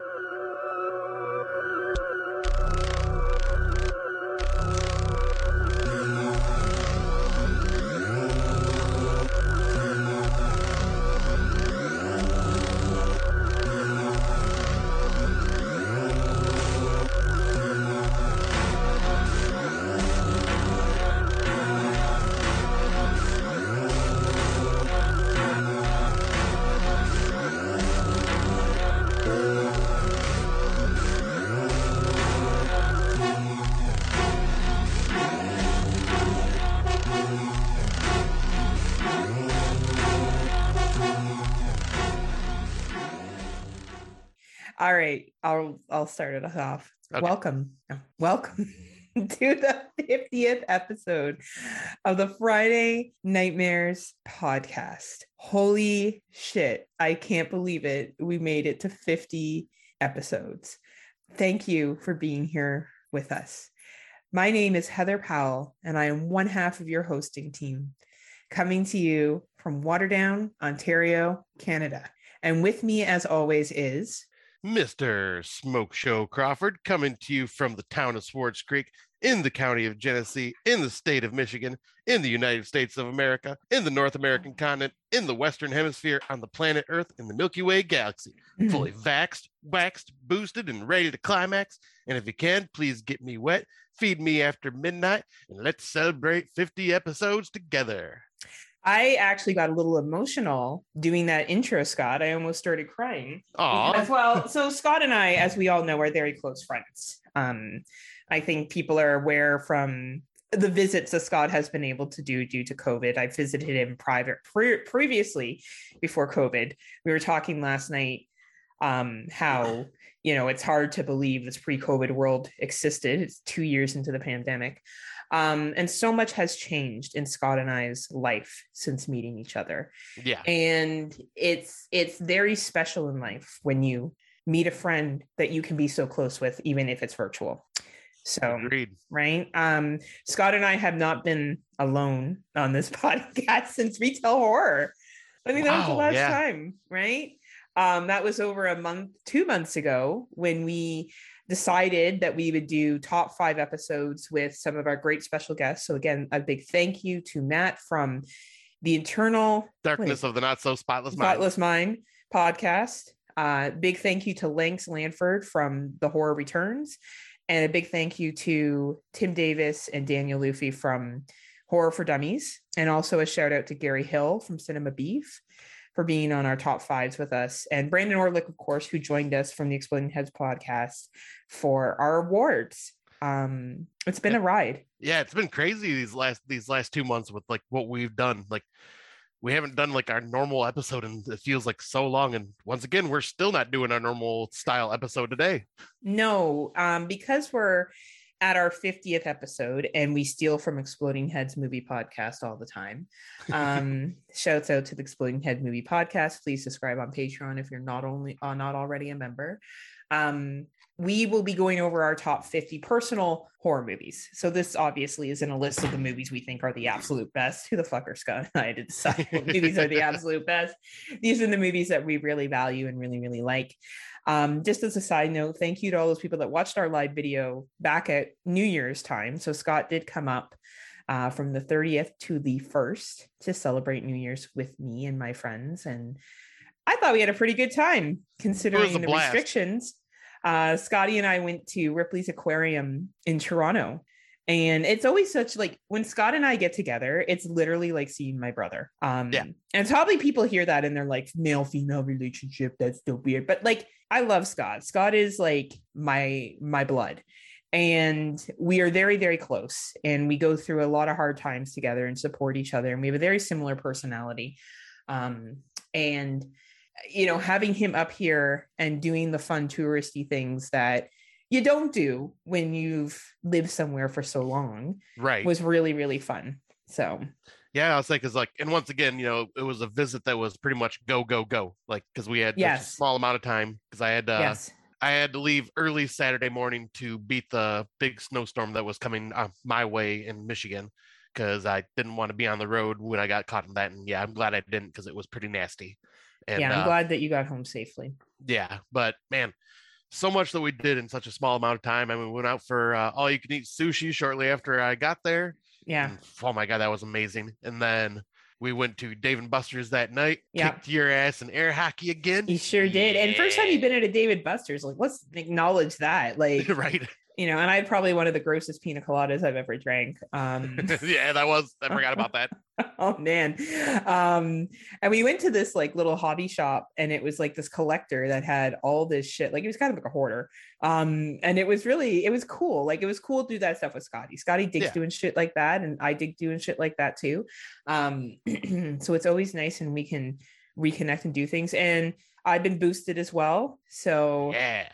All right, I'll I'll start it off. Okay. Welcome, welcome to the 50th episode of the Friday Nightmares podcast. Holy shit, I can't believe it. We made it to 50 episodes. Thank you for being here with us. My name is Heather Powell, and I am one half of your hosting team, coming to you from Waterdown, Ontario, Canada. And with me, as always, is Mr. Smoke Show Crawford, coming to you from the town of Swartz Creek in the county of Genesee, in the state of Michigan, in the United States of America, in the North American continent, in the Western Hemisphere, on the planet Earth, in the Milky Way galaxy, fully vaxxed, waxed, boosted, and ready to climax. And if you can, please get me wet, feed me after midnight, and let's celebrate 50 episodes together. I actually got a little emotional doing that intro, Scott. I almost started crying. As well. So Scott and I, as we all know, are very close friends. Um, I think people are aware from the visits that Scott has been able to do due to COVID. I visited him private pre- previously before COVID. We were talking last night um, how you know it's hard to believe this pre-COVID world existed. It's two years into the pandemic. Um, and so much has changed in Scott and I's life since meeting each other. Yeah. And it's it's very special in life when you meet a friend that you can be so close with, even if it's virtual. So Agreed. right. Um, Scott and I have not been alone on this podcast since retail horror. I think wow, that was the last yeah. time, right? Um, that was over a month, two months ago when we decided that we would do top five episodes with some of our great special guests. So again, a big thank you to Matt from the Internal Darkness wait, of the Not So Spotless Mind, Spotless Mind podcast. Uh, big thank you to Lynx Lanford from The Horror Returns, and a big thank you to Tim Davis and Daniel Luffy from Horror for Dummies, and also a shout out to Gary Hill from Cinema Beef for being on our top fives with us, and Brandon Orlick, of course, who joined us from the Exploding Heads podcast for our awards. Um, it's been a ride. Yeah, it's been crazy these last these last two months with like what we've done. Like we haven't done like our normal episode and it feels like so long and once again we're still not doing our normal style episode today no um because we're at our 50th episode and we steal from exploding heads movie podcast all the time um shouts out to the exploding head movie podcast please subscribe on patreon if you're not only uh, not already a member um we will be going over our top 50 personal horror movies. So this obviously is in a list of the movies we think are the absolute best. Who the fuck are Scott and I to decide what movies are the absolute best? These are the movies that we really value and really, really like. Um, just as a side note, thank you to all those people that watched our live video back at New Year's time. So Scott did come up uh, from the 30th to the 1st to celebrate New Year's with me and my friends. And I thought we had a pretty good time considering the blast. restrictions. Uh, Scotty and I went to Ripley's Aquarium in Toronto and it's always such like when scott and i get together it's literally like seeing my brother. Um yeah. and probably people hear that and they're like male female relationship that's so weird. But like i love scott. Scott is like my my blood. And we are very very close. And we go through a lot of hard times together and support each other. And we have a very similar personality. Um and you know having him up here and doing the fun touristy things that you don't do when you've lived somewhere for so long right was really really fun so yeah i was like it's like and once again you know it was a visit that was pretty much go go go like because we had yes. a small amount of time because i had uh yes. i had to leave early saturday morning to beat the big snowstorm that was coming uh, my way in michigan because i didn't want to be on the road when i got caught in that and yeah i'm glad i didn't because it was pretty nasty and, yeah i'm uh, glad that you got home safely yeah but man so much that we did in such a small amount of time. I mean, we went out for uh, all you can eat sushi shortly after I got there. Yeah. And, oh my god, that was amazing. And then we went to Dave and Buster's that night. Yeah. Kicked your ass in air hockey again. You sure did. And first time you've been at a Dave and Buster's, like let's acknowledge that. Like right. You know, and I had probably one of the grossest pina coladas I've ever drank. Um, yeah, that was. I forgot about that. oh man, um, and we went to this like little hobby shop, and it was like this collector that had all this shit. Like he was kind of like a hoarder, um, and it was really it was cool. Like it was cool to do that stuff with Scotty. Scotty digs Yeah. doing shit like that, and I dig doing shit like that too. Um, so it's always nice, and we can reconnect and do things. And I've been boosted as well, so Yeah.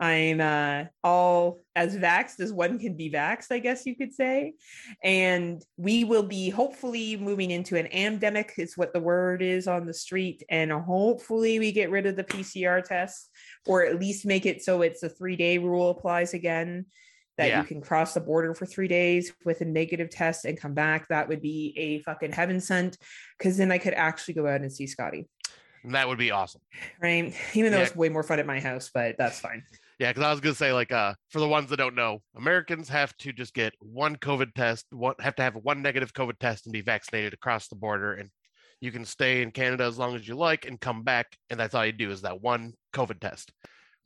I'm uh, all as vaxxed as one can be vaxxed, I guess you could say. And we will be hopefully moving into an endemic, is what the word is on the street. And hopefully we get rid of the PCR tests, or at least make it so it's a three day rule applies again. That Yeah. you can cross the border for three days with a negative test and come back. That would be a fucking heaven sent, because then I could actually go out and see Scotty, that would be awesome. right? Even though Yeah. it's way more fun at my house, but that's fine. Yeah, because I was gonna say, like, uh, for the ones that don't know, Americans have to just get one COVID test, one have to have one negative COVID test and be vaccinated across the border, and you can stay in Canada as long as you like and come back, and that's all you do is that one COVID test.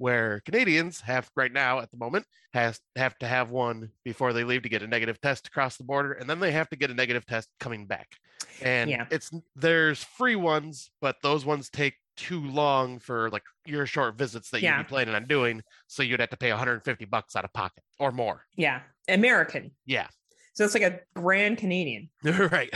Where Canadians have right now at the moment has have to have one before they leave to get a negative test across the border, and then they have to get a negative test coming back. And Yeah. it's there's free ones, but those ones take too long for like your short visits that Yeah. you'd be planning on doing. So you'd have to pay 150 bucks out of pocket or more. Yeah, American. Yeah. So it's like a grand Canadian. right.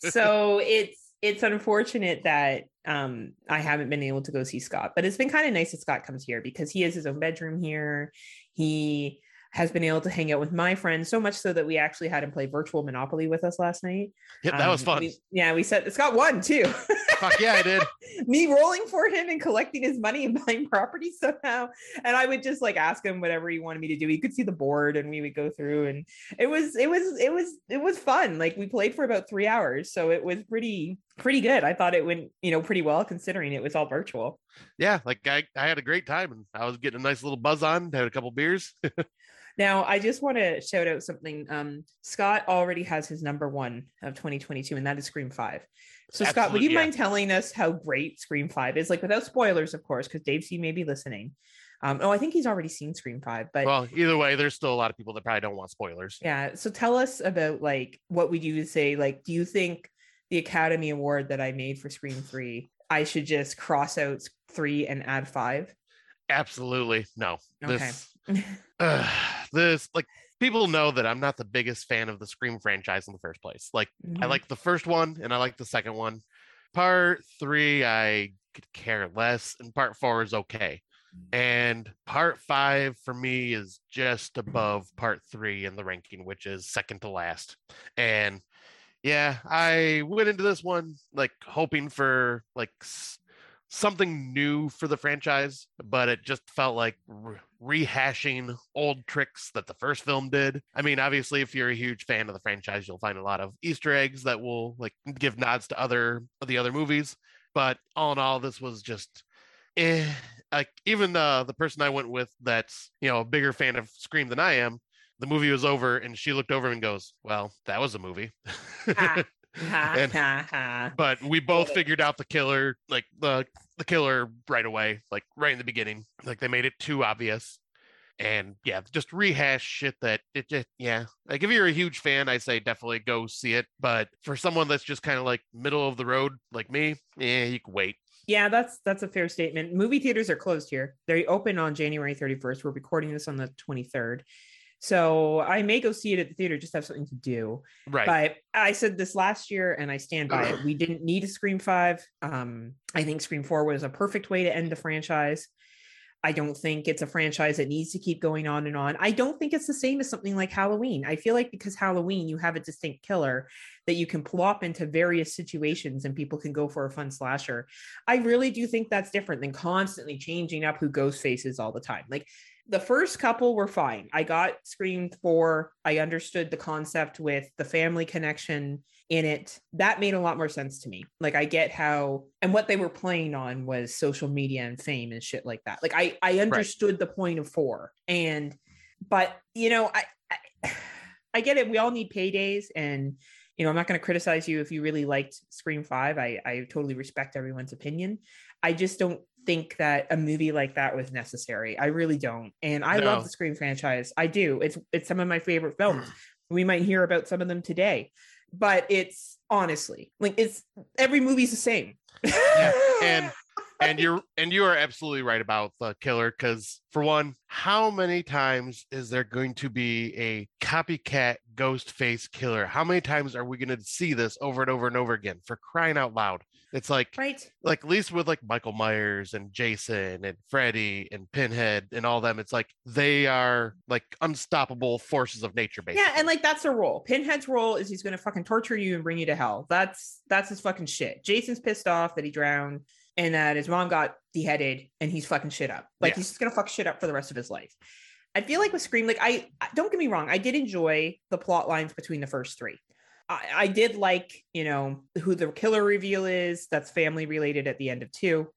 So it's it's unfortunate that um I haven't been able to go see Scott, but it's been kind of nice that Scott comes here because he has his own bedroom here. He has been able to hang out with my friends so much so that we actually had him play virtual Monopoly with us last night. yep, that was Um, fun. we- yeah, we said Scott won too. Fuck yeah, I did. Me rolling for him and collecting his money and buying property somehow. And I would just like ask him whatever he wanted me to do. He could see the board and we would go through and it was it was it was it was fun. Like we played for about three hours. So it was pretty pretty good. I thought it went, you know, pretty well considering it was all virtual. Yeah, like I, I had a great time and I was getting a nice little buzz on, had a couple beers. Now, I just want to shout out something. Um, Scott already has his number one of 2022, and that is Scream 5. So, Scott, would you yeah. mind telling us how great Scream 5 is? Like, without spoilers, of course, because Dave C may be listening. Um, oh, I think he's already seen Scream 5, but well, either way, there's still a lot of people that probably don't want spoilers. yeah. So, tell us about like what would you say? Like, do you think the Academy Award that I made for Scream 3, I should just cross out three and add five? Absolutely. No. Okay. This uh, this like people know that I'm not the biggest fan of the Scream franchise in the first place. Like I Mhm. like the first one and I like the second one. Part three, I could care less, and part four is okay. And part five for me is just above part three in the ranking, which is second to last. And yeah, I went into this one like hoping for like s- something new for the franchise, but it just felt like re- rehashing old tricks that the first film did. I mean, obviously, if you're a huge fan of the franchise, you'll find a lot of Easter eggs that will like give nods to other the other movies. But all in all, this was just eh. Like even uh, the person I went with, that's you know a bigger fan of Scream than I am. The movie was over, and she looked over and goes, "Well, that was a movie." Ha, And- but we both figured out the killer like the the killer right away like right in the beginning like they made it too obvious and yeah just rehash shit that it just yeah like if you're a huge fan i say definitely go see it but for someone that's just kind of like middle of the road like me yeah you can wait Yeah, that's that's a fair statement. Movie theaters are closed here. They open on January 31st. We're recording this on the 23rd. So I may go see it at the theater, just have something to do. right But I said this last year and I stand by it. We didn't need a Scream 5. Um, I think Scream 4 was a perfect way to end the franchise. I don't think it's a franchise that needs to keep going on and on. I don't think it's the same as something like Halloween. I feel like because Halloween, you have a distinct killer that you can plop into various situations and people can go for a fun slasher. I really do think that's different than constantly changing up who Ghostface is all the time. Like the first couple were fine. I got Scream 4. I understood the concept with the family connection in it. That made a lot more sense to me. Like I get how and what they were playing on was social media and fame and shit like that. Like I I understood right. the point of 4. And but you know, I, I I get it. We all need paydays and you know, I'm not going to criticize you if you really liked Scream 5. I I totally respect everyone's opinion. I just don't think that a movie like that was necessary. I really don't. And I no. love the Scream franchise. I do. It's it's some of my favorite hmm. films. we might hear about some of them today. But it's honestly like it's every movie's the same. yeah. And and you're and you are absolutely right about the killer because for one how many times is there going to be a copycat ghost face killer how many times are we going to see this over and over and over again for crying out loud it's like right like at least with like michael myers and jason and freddy and pinhead and all them it's like they are like unstoppable forces of nature basically. yeah and like that's their role pinhead's role is he's going to fucking torture you and bring you to hell that's that's his fucking shit jason's pissed off that he drowned and that his mom got beheaded and he's fucking shit up. Like yeah. he's just gonna fuck shit up for the rest of his life. I feel like with Scream, like I don't get me wrong, I did enjoy the plot lines between the first three. I, I did like, you know, who the killer reveal is. That's family related at the end of two.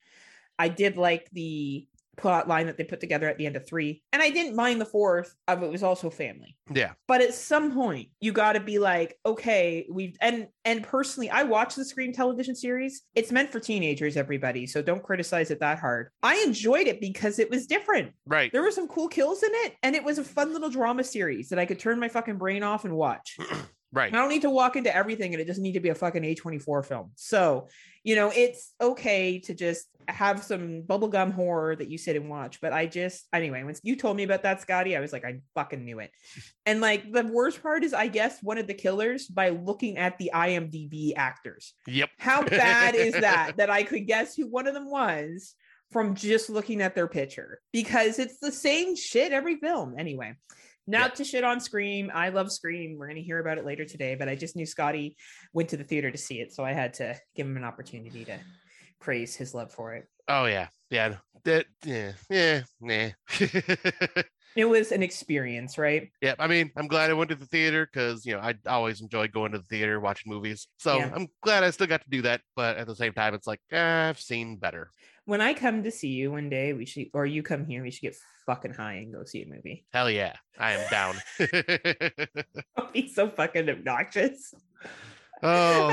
I did like the plot line that they put together at the end of three. And I didn't mind the fourth of it was also family. Yeah. But at some point you gotta be like, okay, we've and and personally, I watch the Scream television series. It's meant for teenagers, everybody. So don't criticize it that hard. I enjoyed it because it was different. Right. There were some cool kills in it, and it was a fun little drama series that I could turn my fucking brain off and watch. Right. I don't need to walk into everything and it doesn't need to be a fucking A24 film. So, you know, it's okay to just have some bubblegum horror that you sit and watch. But I just, anyway, when you told me about that, Scotty, I was like, I fucking knew it. And like the worst part is, I guess, one of the killers by looking at the IMDb actors. Yep. How bad is that? That I could guess who one of them was from just looking at their picture because it's the same shit every film. Anyway. Not yeah. to shit on Scream. I love Scream. We're going to hear about it later today, but I just knew Scotty went to the theater to see it. So I had to give him an opportunity to praise his love for it. Oh, yeah. Yeah. That, yeah. Yeah. Nah. it was an experience, right? Yeah. I mean, I'm glad I went to the theater because, you know, I always enjoy going to the theater, watching movies. So yeah. I'm glad I still got to do that. But at the same time, it's like, eh, I've seen better when I come to see you one day, we should, or you come here, we should get fucking high and go see a movie. Hell yeah, I am down. I'll be so fucking obnoxious. Oh,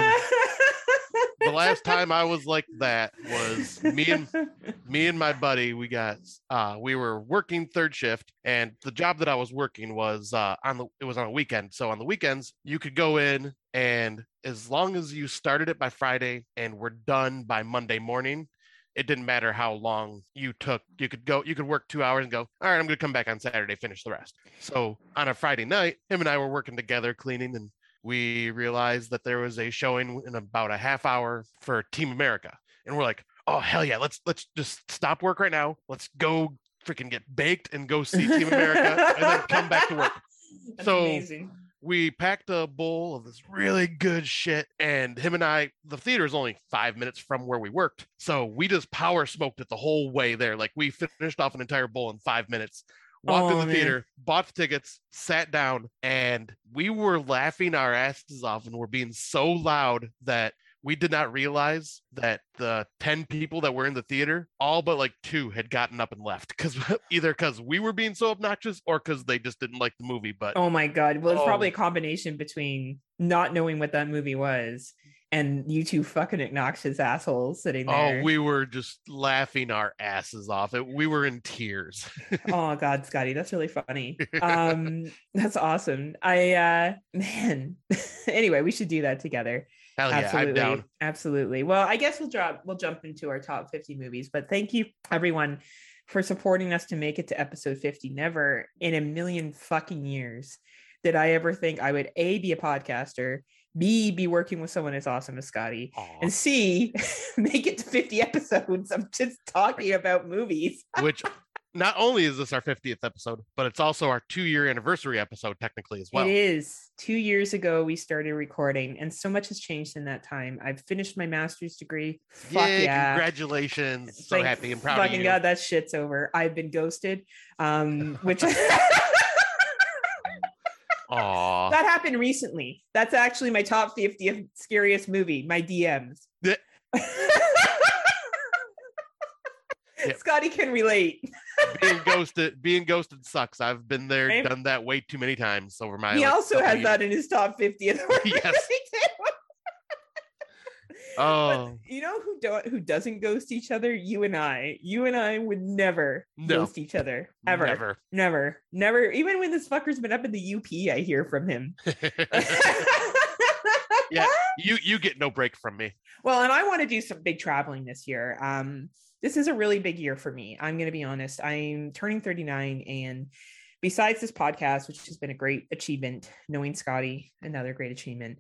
the last time I was like that was me and me and my buddy. We got uh, we were working third shift, and the job that I was working was uh, on the it was on a weekend. So on the weekends, you could go in and as long as you started it by Friday and were done by Monday morning, it didn't matter how long you took. You could go, you could work two hours and go, all right, I'm going to come back on Saturday, finish the rest. So on a Friday night, him and I were working together cleaning and we realized that there was a showing in about a half hour for Team America. And we're like, oh hell yeah, let's let's just stop work right now. Let's go freaking get baked and go see Team America and then come back to work. That's so amazing we packed a bowl of this really good shit and him and i the theater is only five minutes from where we worked so we just power smoked it the whole way there like we finished off an entire bowl in five minutes walked oh, in the man. theater bought the tickets sat down and we were laughing our asses off and we're being so loud that we did not realize that the 10 people that were in the theater, all but like two had gotten up and left because either because we were being so obnoxious or because they just didn't like the movie. But oh my God. Well, it's oh. probably a oh. combination between not knowing what that movie was and you two fucking obnoxious assholes sitting oh, there. Oh, we were just laughing our asses off. It, we were in tears. oh God, Scotty, that's really funny. Um, that's awesome. I uh man. anyway, we should do that together. Hell yeah, absolutely. I'm down. Absolutely. Well, I guess we'll drop we'll jump into our top 50 movies, but thank you everyone for supporting us to make it to episode 50. Never in a million fucking years did I ever think I would A be a podcaster, B be working with someone as awesome as Scotty, Aww. and C make it to 50 episodes of just talking about movies. Which not only is this our 50th episode, but it's also our two year anniversary episode, technically, as well. It is. Two years ago, we started recording, and so much has changed in that time. I've finished my master's degree. Fuck Yay, yeah. Congratulations. So happy and proud of Fucking you. God, that shit's over. I've been ghosted. Um, which Aw. that happened recently. That's actually my top 50th scariest movie, my DMs. Yeah. Yep. Scotty can relate. being ghosted being ghosted sucks. I've been there, Right? done that way too many times over my he also has years. that in his top 50th. Yes. Oh you know who don't who doesn't ghost each other? You and I. You and I would never No. ghost each other ever. never. Never, never. Even when this fucker's been up in the UP, I hear from him. yeah, you you get no break from me. Well, and I want to do some big traveling this year. Um, this is a really big year for me. I'm going to be honest. I'm turning 39, and besides this podcast, which has been a great achievement, knowing Scotty, another great achievement.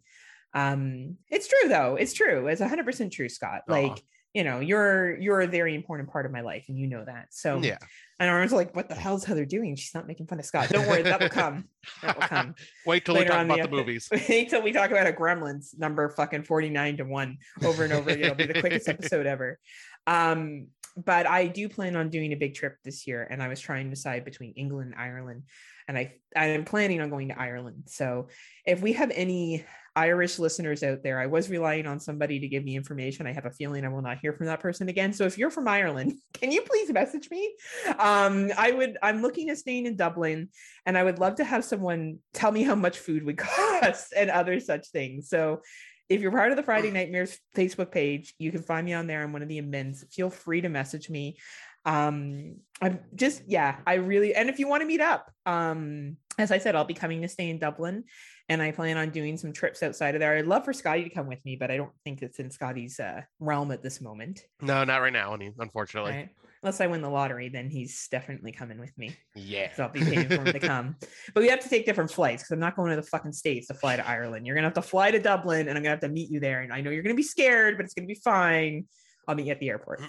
Um, it's true though. It's true. It's 100 percent true, Scott. Like you know, you're you're a very important part of my life, and you know that. So Yeah. And I was like, "What the hell's Heather doing? She's not making fun of Scott. Don't worry, that will come. That will come." Wait till we Later talk on the about the movies. Wait till we talk about a Gremlins number fucking 49 to 1 over and over again. It'll be the quickest episode ever. Um, but I do plan on doing a big trip this year, and I was trying to decide between England and Ireland. And I I'm planning on going to Ireland. So if we have any Irish listeners out there, I was relying on somebody to give me information. I have a feeling I will not hear from that person again. So if you're from Ireland, can you please message me? Um, I would I'm looking at staying in Dublin and I would love to have someone tell me how much food would cost and other such things. So if you're part of the Friday Nightmares Facebook page, you can find me on there. I'm one of the admins. Feel free to message me. Um, I'm just yeah, I really and if you want to meet up, um, as I said, I'll be coming to stay in Dublin and I plan on doing some trips outside of there. I'd love for Scotty to come with me, but I don't think it's in Scotty's uh, realm at this moment. No, not right now, unfortunately. Right? Unless I win the lottery, then he's definitely coming with me. Yeah. So I'll be paying for him to come. But we have to take different flights because I'm not going to the fucking states to fly to Ireland. You're gonna have to fly to Dublin, and I'm gonna have to meet you there. And I know you're gonna be scared, but it's gonna be fine. I'll meet you at the airport.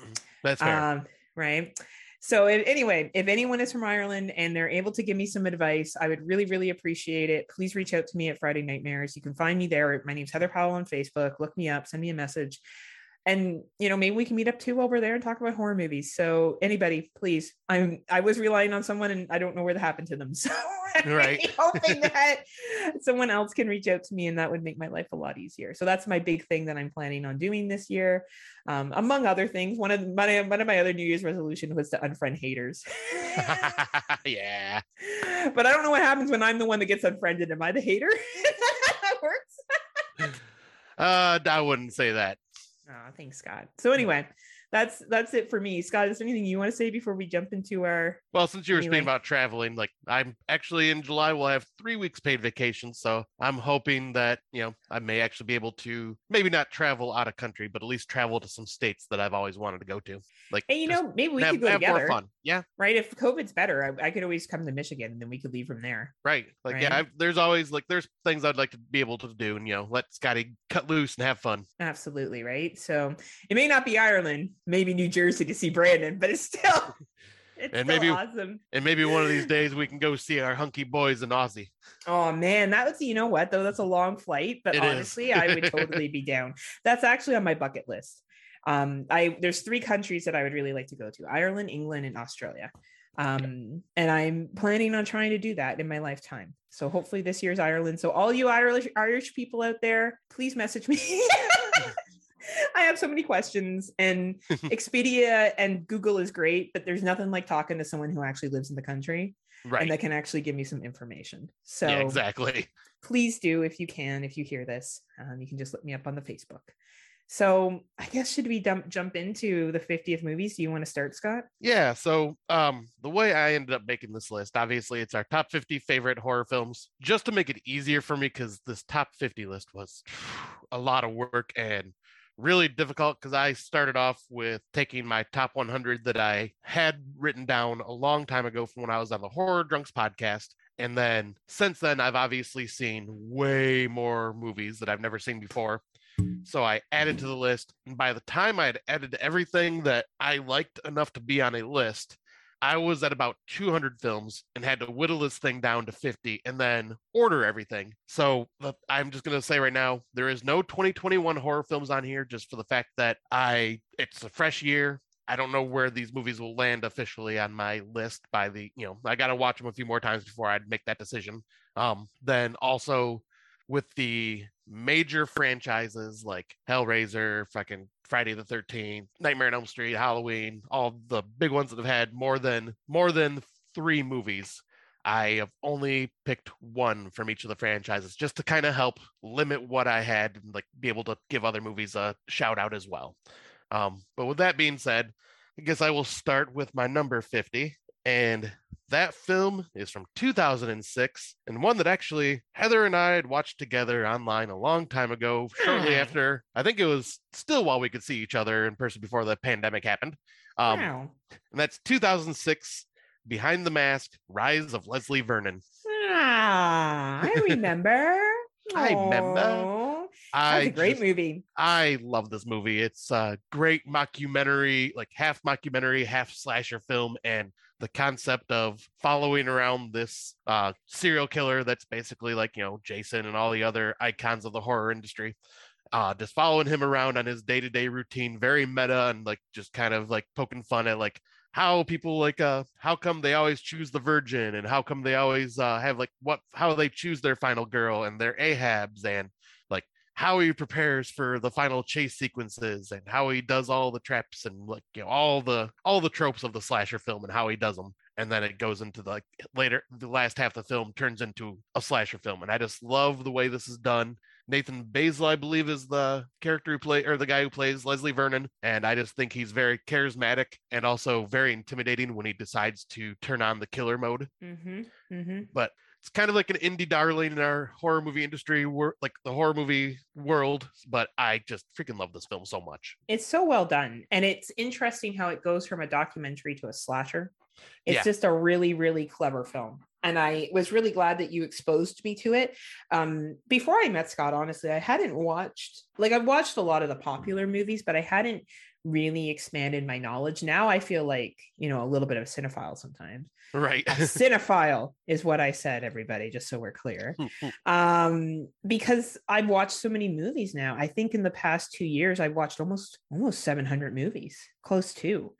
That's fair. Um, right. So if, anyway, if anyone is from Ireland and they're able to give me some advice, I would really, really appreciate it. Please reach out to me at Friday Nightmares. You can find me there. My name's Heather Powell on Facebook. Look me up, send me a message. And you know, maybe we can meet up too over there and talk about horror movies. So anybody, please. I'm I was relying on someone and I don't know where that happened to them. So Right. hoping that someone else can reach out to me and that would make my life a lot easier. So that's my big thing that I'm planning on doing this year. Um, among other things, one of my one of my other New Year's resolution was to unfriend haters. yeah. but I don't know what happens when I'm the one that gets unfriended. Am I the hater? that works. Uh, I wouldn't say that. Oh, thanks, Scott. So anyway, that's that's it for me. Scott, is there anything you want to say before we jump into our Well, since you were Anyway. speaking about traveling, like I'm actually in July, we'll have three weeks paid vacation. So I'm hoping that, you know, I may actually be able to maybe not travel out of country, but at least travel to some states that I've always wanted to go to. Like, Hey, you know, maybe we have, could go have together. more fun. Yeah, Right? If COVID's better, I, I could always come to Michigan and then we could leave from there. right. Like, yeah, I've, there's always like, there's things I'd like to be able to do and, you know, let Scotty cut loose and have fun. Absolutely, right? So it may not be Ireland, maybe New Jersey to see Brandon, but it's still it's And maybe- awesome. And maybe one of these days we can go see our hunky boys in Aussie. Oh man, that was you know what though that's a long flight, but It honestly, I would totally be down. That's actually on my bucket list. Um, I there's three countries that I would really like to go to: Ireland, England, and Australia. Um, and I'm planning on trying to do that in my lifetime. So hopefully this year's Ireland. So all you Irish Irish people out there, please message me. I have so many questions, and Expedia and Google is great, but there's nothing like talking to someone who actually lives in the country Right. and that can actually give me some information. So yeah, exactly. please do if you can if you hear this um, you can just look me up on the facebook so i guess should we dump, jump into the 50th movies do you want to start scott Yeah, so um the way I ended up making this list, obviously it's our top 50 favorite horror films. Just to make it easier for me cuz this top 50 list was a lot of work and really difficult cuz I started off with taking my top 100 that I had written down a long time ago from when I was on the Horror Drunks podcast and then since then I've obviously seen way more movies that I've never seen before. So I added to the list. And by the time I had added everything that I liked enough to be on a list, I was at about 200 films and had to whittle this thing down to 50 and then order everything. So I'm just going to say right now, there is no 2021 horror films on here just for the fact that I, it's a fresh year. I don't know where these movies will land officially on my list by the, you know, I got to watch them a few more times before I'd make that decision. Um, then also with the major franchises like Hellraiser, fucking Friday the 13th, Nightmare on Elm Street, Halloween, all the big ones that have had more than more than 3 movies. I have only picked one from each of the franchises just to kind of help limit what I had and like be able to give other movies a shout out as well. Um, but with that being said, I guess I will start with my number 50. And that film is from 2006 and one that actually Heather and I had watched together online a long time ago, shortly after, I think it was still while we could see each other in person before the pandemic happened. Um, wow. And that's 2006 Behind the Mask Rise of Leslie Vernon. Ah, I remember. I remember. A great just, movie. I love this movie. It's a great mockumentary, like half mockumentary, half slasher film, and the concept of following around this uh, serial killer that's basically like you know Jason and all the other icons of the horror industry. Uh, just following him around on his day-to-day routine, very meta and like just kind of like poking fun at like how people like uh how come they always choose the virgin and how come they always uh have like what how they choose their final girl and their ahabs and how he prepares for the final chase sequences and how he does all the traps and like you know all the all the tropes of the slasher film and how he does them and then it goes into the like later the last half of the film turns into a slasher film and i just love the way this is done nathan baesel i believe is the character who play or the guy who plays leslie vernon and i just think he's very charismatic and also very intimidating when he decides to turn on the killer mode mm-hmm. Mm-hmm. but it's kind of like an indie darling in our horror movie industry, like the horror movie world. But I just freaking love this film so much. It's so well done, and it's interesting how it goes from a documentary to a slasher. It's yeah. just a really, really clever film. And I was really glad that you exposed me to it. Um, before I met Scott, honestly, I hadn't watched, like, I've watched a lot of the popular movies, but I hadn't really expanded my knowledge. Now I feel like, you know, a little bit of a cinephile sometimes. Right. cinephile is what I said, everybody, just so we're clear. um, because I've watched so many movies now. I think in the past two years, I've watched almost almost 700 movies, close to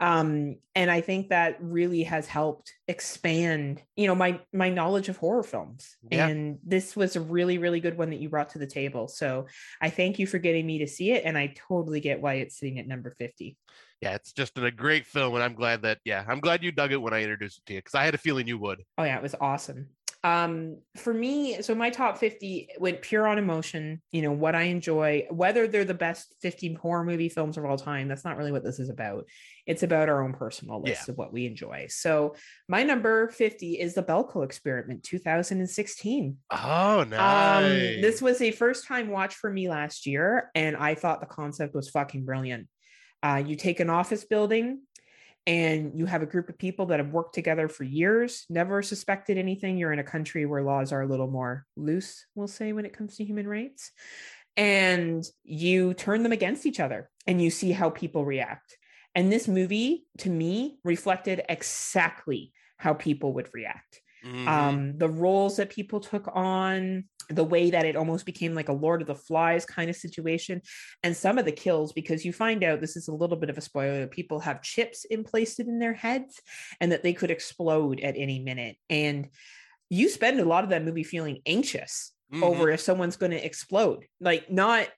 um, and i think that really has helped expand you know my my knowledge of horror films. Yeah. and this was a really really good one that you brought to the table. So i thank you for getting me to see it and i totally get why it's sitting at number 50 yeah it's just a great film and i'm glad that yeah i'm glad you dug it when i introduced it to you because i had a feeling you would. Oh yeah it was awesome um for me so my top 50 went pure on emotion you know what i enjoy whether they're the best 50 horror movie films of all time that's not really what this is about. It's about our own personal list yeah. of what we enjoy. So my number 50 is the belko experiment 2016 oh nice um, this was a first time watch for me last year and i thought the concept was fucking brilliant. Uh, you take an office building and you have a group of people that have worked together for years, never suspected anything. You're in a country where laws are a little more loose, we'll say, when it comes to human rights. And you turn them against each other and you see how people react. And this movie, to me, reflected exactly how people would react. Mm-hmm. Um, the roles that people took on, the way that it almost became like a Lord of the Flies kind of situation, and some of the kills, because you find out this is a little bit of a spoiler, people have chips implanted in their heads and that they could explode at any minute. And you spend a lot of that movie feeling anxious mm-hmm. over if someone's going to explode. Like, not,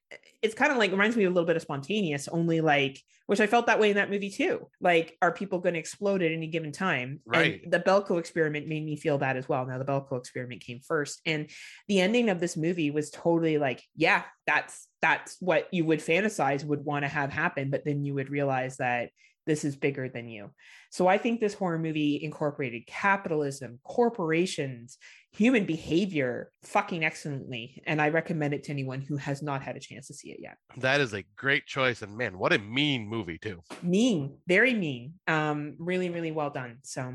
it's kind of like reminds me a little bit of spontaneous, only like, which I felt that way in that movie too. Like, are people going to explode at any given time? Right. And the Belko experiment made me feel that as well. Now, the Belko experiment came first. And the ending of this movie was totally like, yeah, that's that's what you would fantasize would want to have happen. But then you would realize that this is bigger than you. So I think this horror movie incorporated capitalism, corporations, human behavior fucking excellently. And I recommend it to anyone who has not had a chance to see it yet. That is a great choice. And man, what a mean movie, too. Mean, very mean. Um, really, really well done. So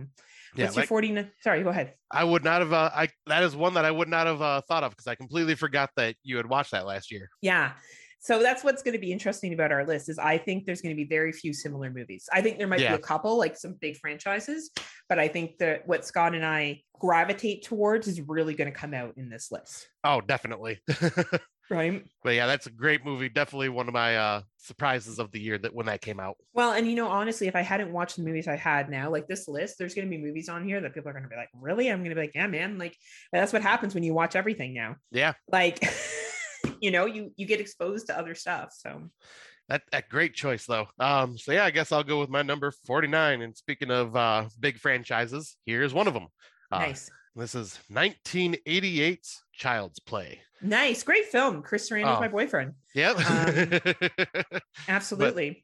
yeah, what's your 49? Sorry, go ahead. I would not have, uh, I, that is one that I would not have uh, thought of because I completely forgot that you had watched that last year. Yeah. So that's what's going to be interesting about our list is I think there's going to be very few similar movies. I think there might Yeah. be a couple, like some big franchises, but I think that what Scott and I gravitate towards is really going to come out in this list, Oh, definitely. right? but yeah, that's a great movie. Definitely one of my uh surprises of the year that when that came out. Well, and you know, honestly, if I hadn't watched the movies I had now, like this list, there's going to be movies on here that people are going to be like, "Really?" I'm going to be like, "Yeah, man." Like that's what happens when you watch everything now. Yeah, Like, you know, you you get exposed to other stuff. So that that great choice though. Um, so yeah, I guess I'll go with my number 49. And speaking of uh big franchises, here's one of them. Uh, nice, This is 1988's Child's Play. nice, great film. Chris Sarandon's Oh. my boyfriend. Yep. Absolutely.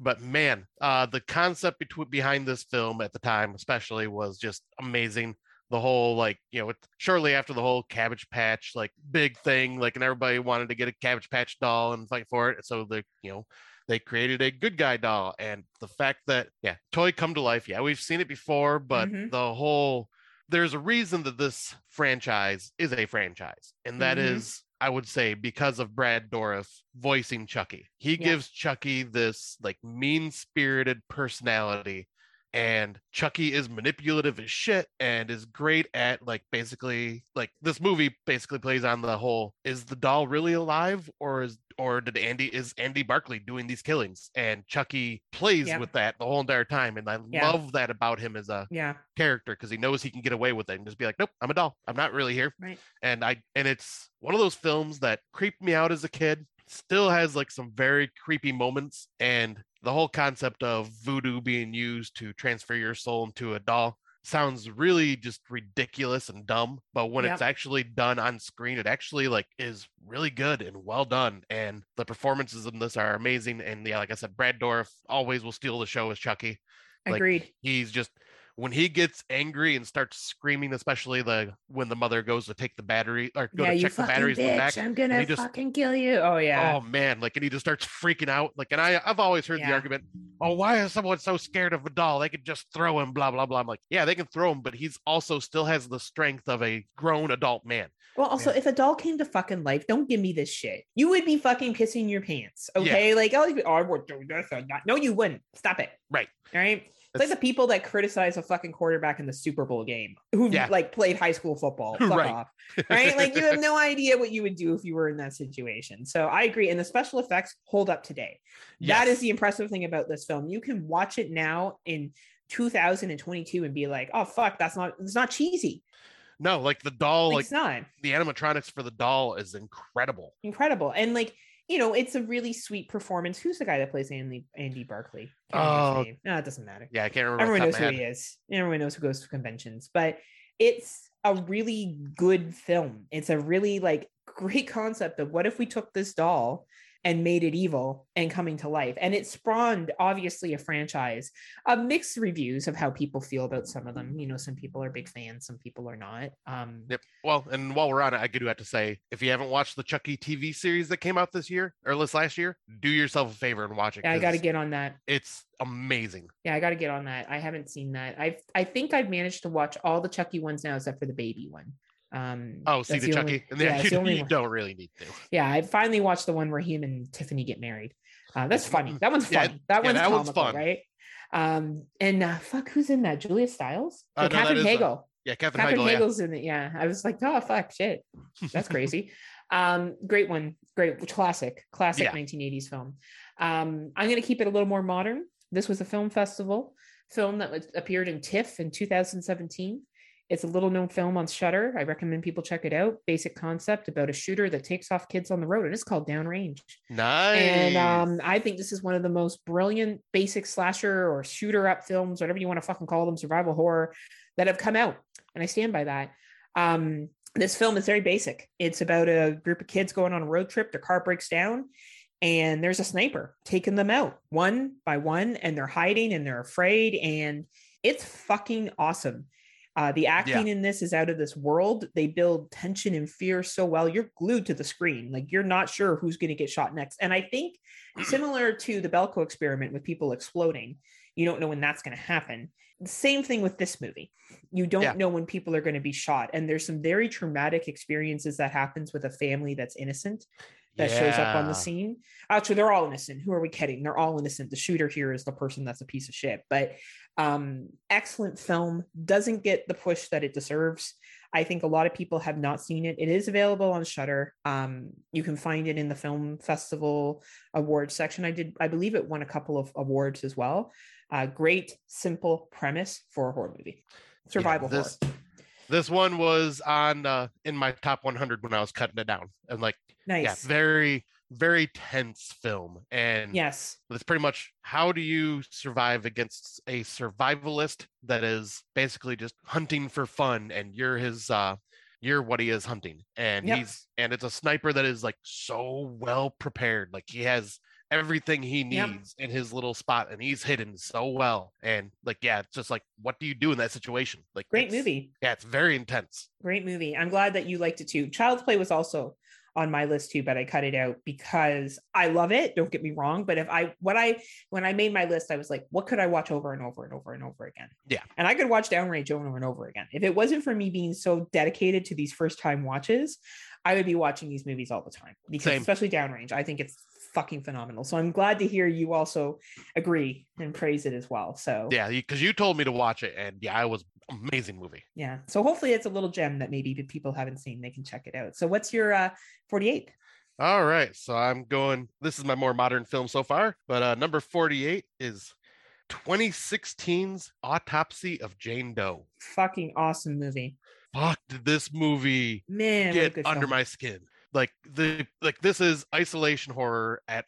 but man, uh, the concept between behind this film at the time, especially, was just amazing. The whole like, you know, shortly after the whole Cabbage Patch like big thing, like, and everybody wanted to get a Cabbage Patch doll and fight for it. So the, you know, they created a good guy doll, and the fact that yeah, toy come to life. Yeah, we've seen it before, but Mhm. the whole there's a reason that this franchise is a franchise, and that Mhm. is, I would say, because of Brad Dourif voicing Chucky. He Yeah. gives Chucky this like mean spirited personality. And Chucky is manipulative as shit and is great at like basically like this movie basically plays on the whole is the doll really alive or is or did Andy is Andy Barkley doing these killings? And Chucky plays Yeah. with that the whole entire time. And I Yeah. love that about him as a Yeah. character because he knows he can get away with it and just be like, nope, I'm a doll. I'm not really here. Right. And I and it's one of those films that creeped me out as a kid. Still has like some very creepy moments, and the whole concept of voodoo being used to transfer your soul into a doll sounds really just ridiculous and dumb but when it's actually done on screen it actually like is really good and well done and the performances in this are amazing and yeah like i said brad dourif always will steal the show as chucky Like, Agreed. he's just when he gets angry and starts screaming, especially the when the mother goes to take the battery or go yeah, to check the batteries in the back. I'm gonna just- fucking kill you. Oh yeah. Oh man, like and he just starts freaking out. Like, and I I've always heard the argument, oh, why is someone so scared of a doll? They could just throw him, blah blah blah. I'm like, yeah, they can throw him, but he's also still has the strength of a grown adult man. Well, also, Yeah. if a doll came to fucking life, don't give me this shit. You would be fucking pissing your pants. Yeah. Okay. Like, oh, I would do this that. No, you wouldn't. Stop it. Right. All right. It's like the people that criticize a fucking quarterback in the Super Bowl game who Yeah. like played high school football. Fuck Right. off. Right. Like you have no idea what you would do if you were in that situation. So I agree. And the special effects hold up today. That Yes. is the impressive thing about this film. You can watch it now in 2022 and be like, oh fuck, that's not it's not cheesy. no, like the doll, Like, like it's not. the animatronics for the doll is incredible. incredible and like you know it's a really sweet performance. Who's the guy that plays andy andy barkley? Can't remember his Oh, no it doesn't matter. Yeah, I can't remember. everyone knows who of he is. Everyone knows who goes to conventions but it's a really good film. It's a really like great concept of what if we took this doll and made it evil and coming to life and it spawned obviously a franchise of mixed reviews of how people feel about some of them you know some people are big fans some people are not um Yep. Well, and while we're on it, I do have to say, if you haven't watched the Chucky TV series that came out this year or this last year, do yourself a favor and watch it. yeah, i got to get on that It's amazing. Yeah, I got to get on that. I haven't seen that. I've, I think I've managed to watch all the Chucky ones now, except for the baby one. Um, Oh, see the, only- Chucky, and then yeah, you, the only you don't really need to. Yeah, I finally watched the one where him and Tiffany get married. Uh, that's funny. That one's yeah, funny. that yeah, one's that one's fun. right? Um, and uh, fuck, who's in that? Julia Stiles? Oh, no, that Katherine Heigl. Yeah, Katherine Katherine. Yeah. Heigl's in it. Yeah, I was like, oh fuck, shit, that's crazy. um, great one, great classic, classic Yeah. 1980s film. Um, I'm gonna keep it a little more modern. This was a film festival film that was, appeared in TIFF in 2017. It's a little known film on Shudder. I recommend people check it out. Basic concept about a shooter that takes off kids on the road, and it's called Downrange. Nice. And um, I think this is one of the most brilliant basic slasher or shooter up films, whatever you want to fucking call them, survival horror that have come out. And I stand by that. Um, this film is very basic. It's about a group of kids going on a road trip. Their car breaks down, and there's a sniper taking them out one by one, and they're hiding and they're afraid. And it's fucking awesome. Uh, the acting in this is out of this world. They build tension and fear so well. You're glued to the screen. Like you're not sure who's going to get shot next. And I think similar to the Belko experiment with people exploding, you don't know when that's going to happen. Same thing with this movie. You don't Yeah. know when people are going to be shot. And there's some very traumatic experiences that happens with a family that's innocent. That shows up on the scene. Actually, they're all innocent. Who are we kidding? They're all innocent. The shooter here is the person that's a piece of shit. But um, excellent film. Doesn't get the push that it deserves. I think a lot of people have not seen it. It is available on Shudder. Um, you can find it in the film festival awards section. I did, I believe it won a couple of awards as well. Uh, great, simple premise for a horror movie, survival this- horror. This one was on uh, in my top 100 when I was cutting it down, and like, Nice. yeah, very, very tense film, and yes. it's pretty much how do you survive against a survivalist that is basically just hunting for fun, and you're his, uh, you're what he is hunting, and Yep. he's, and it's a sniper that is like so well prepared, like he has everything he Yep. needs in his little spot and he's hidden so well and like yeah it's just like what do you do in that situation like Great movie. yeah it's very intense Great movie. I'm glad that you liked it too. Child's Play was also on my list too, but I cut it out because I love it. Don't get me wrong, but if I what I when I made my list, I was like, what could I watch over and over and over and over again? Yeah. And I could watch Downrange over and over again. If it wasn't for me being so dedicated to these first time watches, I would be watching these movies all the time because Same. especially Downrange, I think it's fucking phenomenal. So I'm glad to hear you also agree and praise it as well. So yeah because you told me to watch it and yeah I was amazing movie. Yeah so hopefully it's a little gem that maybe people haven't seen they can check it out. So what's your uh 48th all right so i'm going this is my more modern film so far but uh number 48 is 2016's autopsy of jane doe. Fucking awesome movie. Fuck did this movie man get under film. my skin like the like this is isolation horror at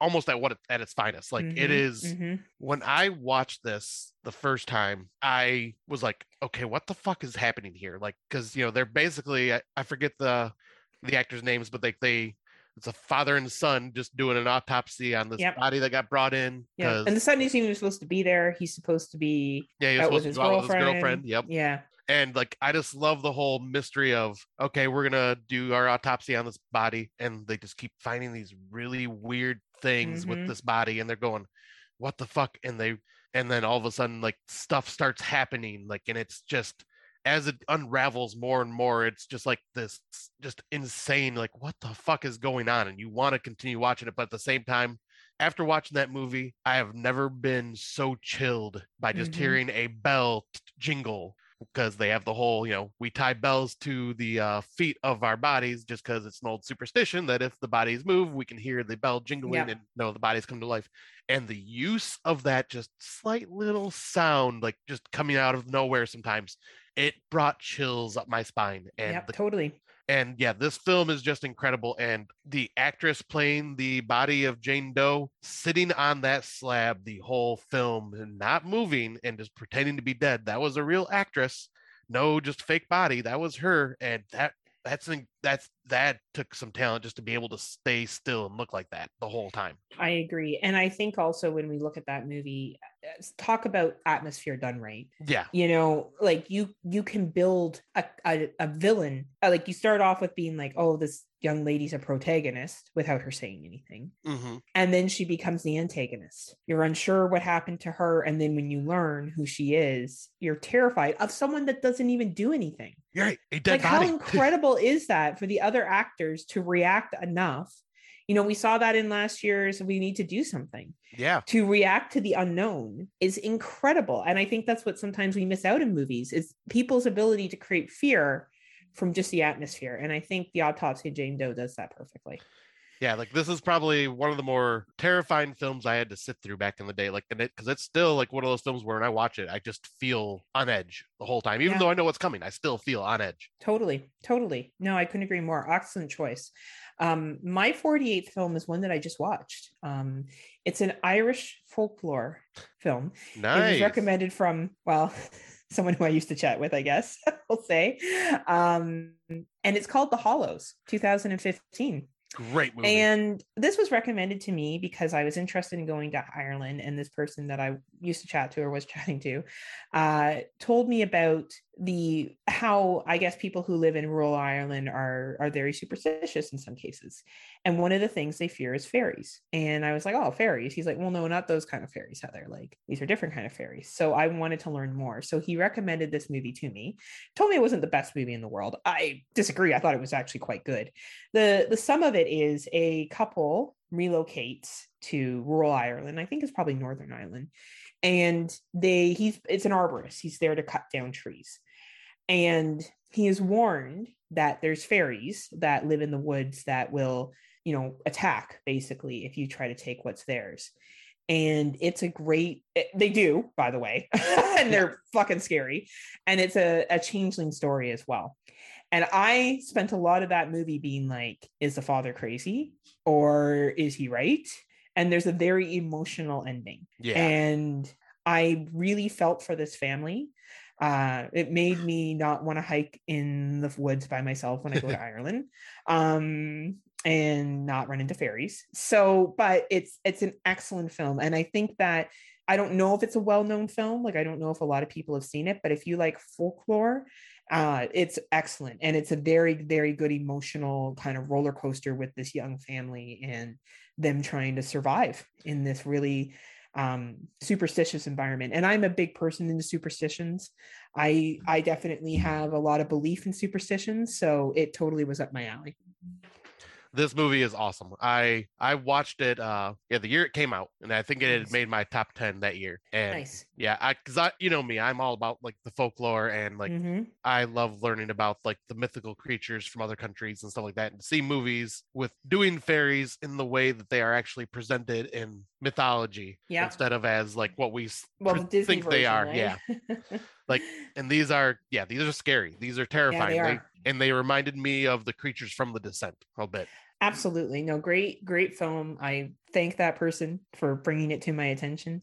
almost at what it, at its finest like it Mhm, is mhm. when I watched this the first time, I was like, okay, what the fuck is happening here? Like, because you know, they're basically I, I forget the the actors' names, but they they it's a father and son just doing an autopsy on this Yep. body that got brought in. Yeah, and the son isn't even supposed to be there he's supposed to be yeah, he was supposed his to go out with girlfriend. his girlfriend. Yep. yeah And like, I just love the whole mystery of okay, we're gonna do our autopsy on this body, and they just keep finding these really weird things Mhm. with this body, and they're going, "What the fuck?" And they, and then all of a sudden, like stuff starts happening, like, and it's just as it unravels more and more, it's just like this, just insane. Like, what the fuck is going on? And you want to continue watching it, but at the same time. After watching that movie, I have never been so chilled by just Mhm. hearing a bell jingle because they have the whole, you know, we tie bells to the uh, feet of our bodies just because it's an old superstition that if the bodies move, we can hear the bell jingling Yeah. and know the bodies come to life. And the use of that just slight little sound, like just coming out of nowhere sometimes, it brought chills up my spine. And yep the totally and yeah, this film is just incredible. And the actress playing the body of Jane Doe sitting on that slab the whole film and not moving and just pretending to be dead. That was a real actress. No, just fake body. That was her. And that that's an- that's that took some talent just to be able to stay still and look like that the whole time. i agree and i think also when we look at that movie uh, talk about atmosphere done right Yeah. you know like you you can build a, a, a villain uh, like you start off with being like oh this young lady's a protagonist without her saying anything hmm and then she becomes the antagonist you're unsure what happened to her and then when you learn who she is you're terrified of someone that doesn't even do anything You're right. Like body. how incredible is that for the other actors to react enough you know we saw that in last year's we need to do something yeah. to react to the unknown is incredible and i think that's what sometimes we miss out in movies is people's ability to create fear from just the atmosphere and i think the autopsy of jane doe does that perfectly Yeah, like this is probably one of the more terrifying films I had to sit through back in the day. Like, and it because it's still like one of those films where when I watch it, I just feel on edge the whole time. Even Yeah. though I know what's coming, I still feel on edge. totally totally no i couldn't agree more excellent choice um my 48th film is one that i just watched um it's an irish folklore film It Nice. was recommended from, well, someone who I used to chat with, I guess, I'll say. Um, and it's called The Hollows, 2015. Great movie. And this was recommended to me because I was interested in going to Ireland. And this person that I used to chat to or was chatting to uh, told me about the how I guess people who live in rural Ireland are are very superstitious in some cases. And one of the things they fear is fairies. And I was like, "Oh, fairies." He's like, "Well, no, not those kind of fairies, Heather. Like these are different kind of fairies." So I wanted to learn more. So he recommended this movie to me. Told me it wasn't the best movie in the world. I disagree. I thought it was actually quite good. The the sum of it is a couple relocates to rural Ireland. I think it's probably Northern Ireland. And they he's it's an arborist. He's there to cut down trees and he is warned that there's fairies that live in the woods that will you know attack basically if you try to take what's theirs. And it's a great eh, they do by the way and they're fucking scary. And it's a, a changeling story as well. And i spent a lot of that movie being like is the father crazy or is he right? And there's a very emotional ending. Yeah. and i really felt for this family uh, it made me not want to hike in the woods by myself when I go to Ireland, um, and not run into fairies. So, but it's it's an excellent film, and I think that I don't know if it's a well-known film. Like I don't know if a lot of people have seen it, but if you like folklore, uh, it's excellent, and it's a very very good emotional kind of roller coaster with this young family and them trying to survive in this really um superstitious environment. And i'm a big person into superstitions. I i definitely have a lot of belief in superstitions so it totally was up my alley this movie is awesome. I I watched it uh yeah the year it came out and I think it had Nice. made my top 10 that year. And nice yeah, I cuz I you know me, I'm all about like the folklore and like Mhm. I love learning about like the mythical creatures from other countries and stuff like that and see movies with doing fairies in the way that they are actually presented in mythology Yeah. instead of as like what we well pre- the think they are. right? Yeah. Like, and these are yeah, these are scary. These are terrifying. They- are. And they reminded me of the creatures from the descent a bit. absolutely. No great great film. I thank that person for bringing it to my attention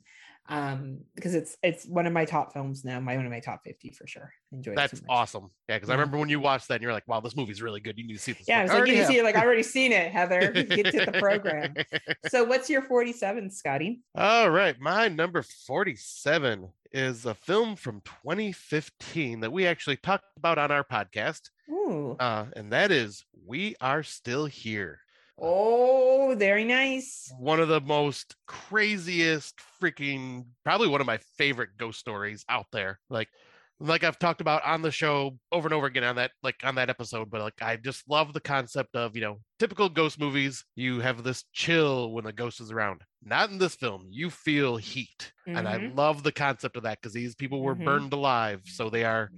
um because it's it's one of my top films now my one of my top 50 for sure enjoy That's awesome. Yeah, because I remember when you watched that and you're like, wow, this movie's really good. You need to see this. yeah i like already you have. see it like i already seen it heather get to the program so what's your 47 scotty All right, my number 47 is a film from 2015 that we actually talked about on our podcast, Ooh. uh, and that is We Are Still Here. Oh, very nice. One of the most craziest freaking, probably one of my favorite ghost stories out there. Like, like I've talked about on the show over and over again on that, like on that episode, but like I just love the concept of, you know, typical ghost movies. You have this chill when the ghost is around. Not in this film. You feel heat. And I Mhm. love the concept of that because these people were Mhm. burned alive. So they are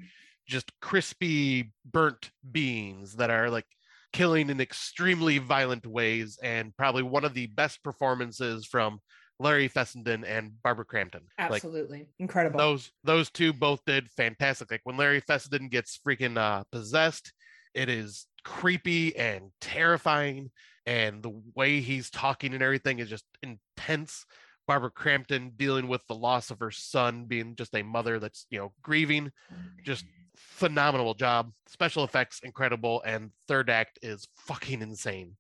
just crispy, burnt beings that are like killing in extremely violent ways. And probably one of the best performances from Larry Fessenden and Barbara Crampton. Like Absolutely. Incredible. those those two both did fantastic. Like when Larry Fessenden gets freaking uh, possessed, it is creepy and terrifying, and the way he's talking and everything is just intense. Barbara Crampton dealing with the loss of her son, being just a mother that's you know grieving, just phenomenal job. Special effects incredible, and third act is fucking insane.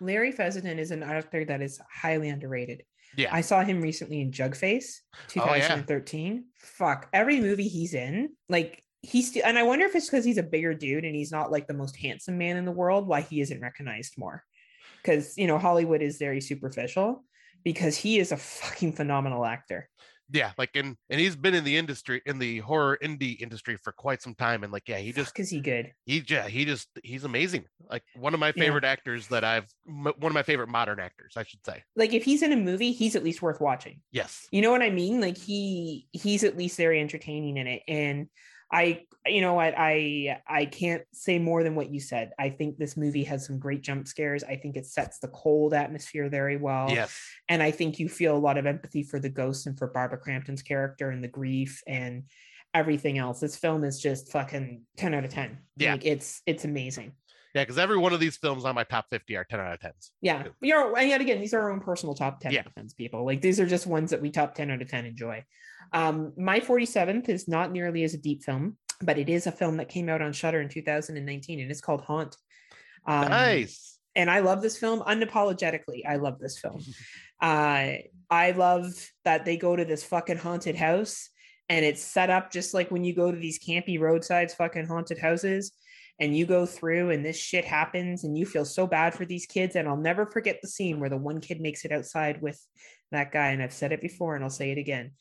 Larry Fessenden is an actor that is highly underrated. Yeah, I saw him recently in Jugface Oh, yeah. 2013. Fuck. Every movie he's in, like he's st- and I wonder if it's because he's a bigger dude and he's not like the most handsome man in the world, why he isn't recognized more. Because you know, Hollywood is very superficial because he is a fucking phenomenal actor. Yeah, like and and he's been in the industry in the horror indie industry for quite some time, and like yeah, he just because he good? he yeah he just he's amazing like one of my Yeah. favorite actors that i've m- one of my favorite modern actors i should say Like if he's in a movie, he's at least worth watching. yes You know what I mean? Like he he's at least very entertaining in it. And I you know what I I can't say more than what you said. I think this movie has some great jump scares. I think it sets the cold atmosphere very well. yes And I think you feel a lot of empathy for the ghost and for Barbara Crampton's character and the grief and everything else. This film is just fucking 10 out of 10. Yeah. Like it's it's amazing. Yeah because every one of these films on my top 50 are 10 out of 10s Yeah. You're, and yet again, these are our own personal top 10 Yeah. out of 10s, people. Like these are just ones that we top 10 out of 10 enjoy. Um, my 47th is not nearly as a deep film, but it is a film that came out on Shudder in 2019 and it's called Haunt. Um, nice And I love this film unapologetically. I love this film. uh, I love that they go to this fucking haunted house and it's set up just like when you go to these campy roadsides fucking haunted houses and you go through and this shit happens and you feel so bad for these kids and I'll never forget the scene where the one kid makes it outside with that guy and I've said it before and I'll say it again.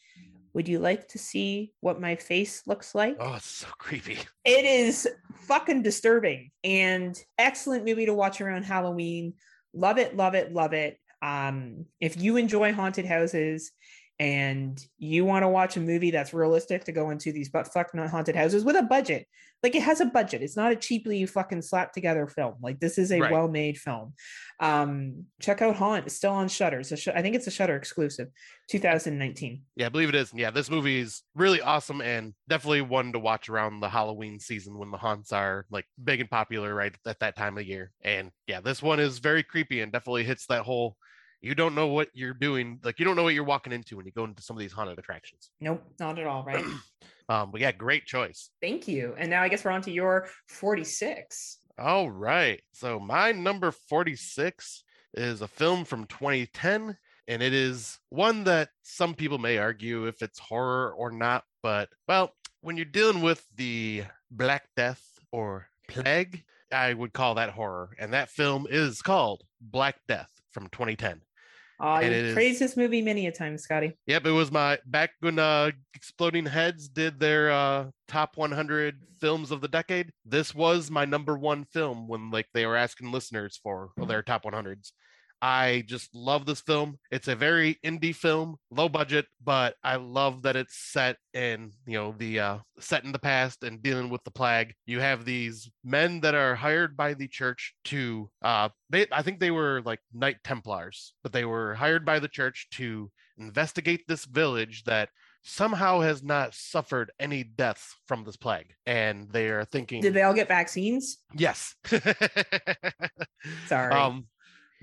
Would you like to see what my face looks like? Oh, it's so creepy. It is fucking disturbing and excellent movie to watch around Halloween. Love it, love it, love it. Um, if you enjoy haunted houses and you want to watch a movie that's realistic to go into these but fuck not haunted houses with a budget, like it has a budget. It's not a cheaply fucking slapped together film. Like this is a Right. well made film. Um, check out Haunt. It's still on Shudder. It's Sh- I think it's a Shudder exclusive, 2019. Yeah, I believe it is. Yeah, this movie is really awesome and definitely one to watch around the Halloween season when the haunts are like big and popular right at that time of year. And yeah, this one is very creepy and definitely hits that whole you don't know what you're doing, like you don't know what you're walking into when you go into some of these haunted attractions. Nope, not at all. Right. Um, but yeah, great choice. Thank you. And now I guess we're on to your 46. All right. So my number 46 is a film from 2010 and it is one that some people may argue if it's horror or not, but well, when you're dealing with the Black Death or Plague, I would call that horror. And that film is called Black Death from 2010. Uh, And you is- praised this movie many a time, Scotty. Yep, it was my back when uh Exploding Heads did their uh top 100 films of the decade. This was my number one film when like they were asking listeners for their top 100s. I just love this film. It's a very indie film, low budget, but I love that it's set in, you know, the uh set in the past and dealing with the plague. You have these men that are hired by the church to uh they I think they were like Knight Templars, but they were hired by the church to investigate this village that somehow has not suffered any deaths from this plague. And they are thinking Did they all get vaccines? yes. Sorry. Um,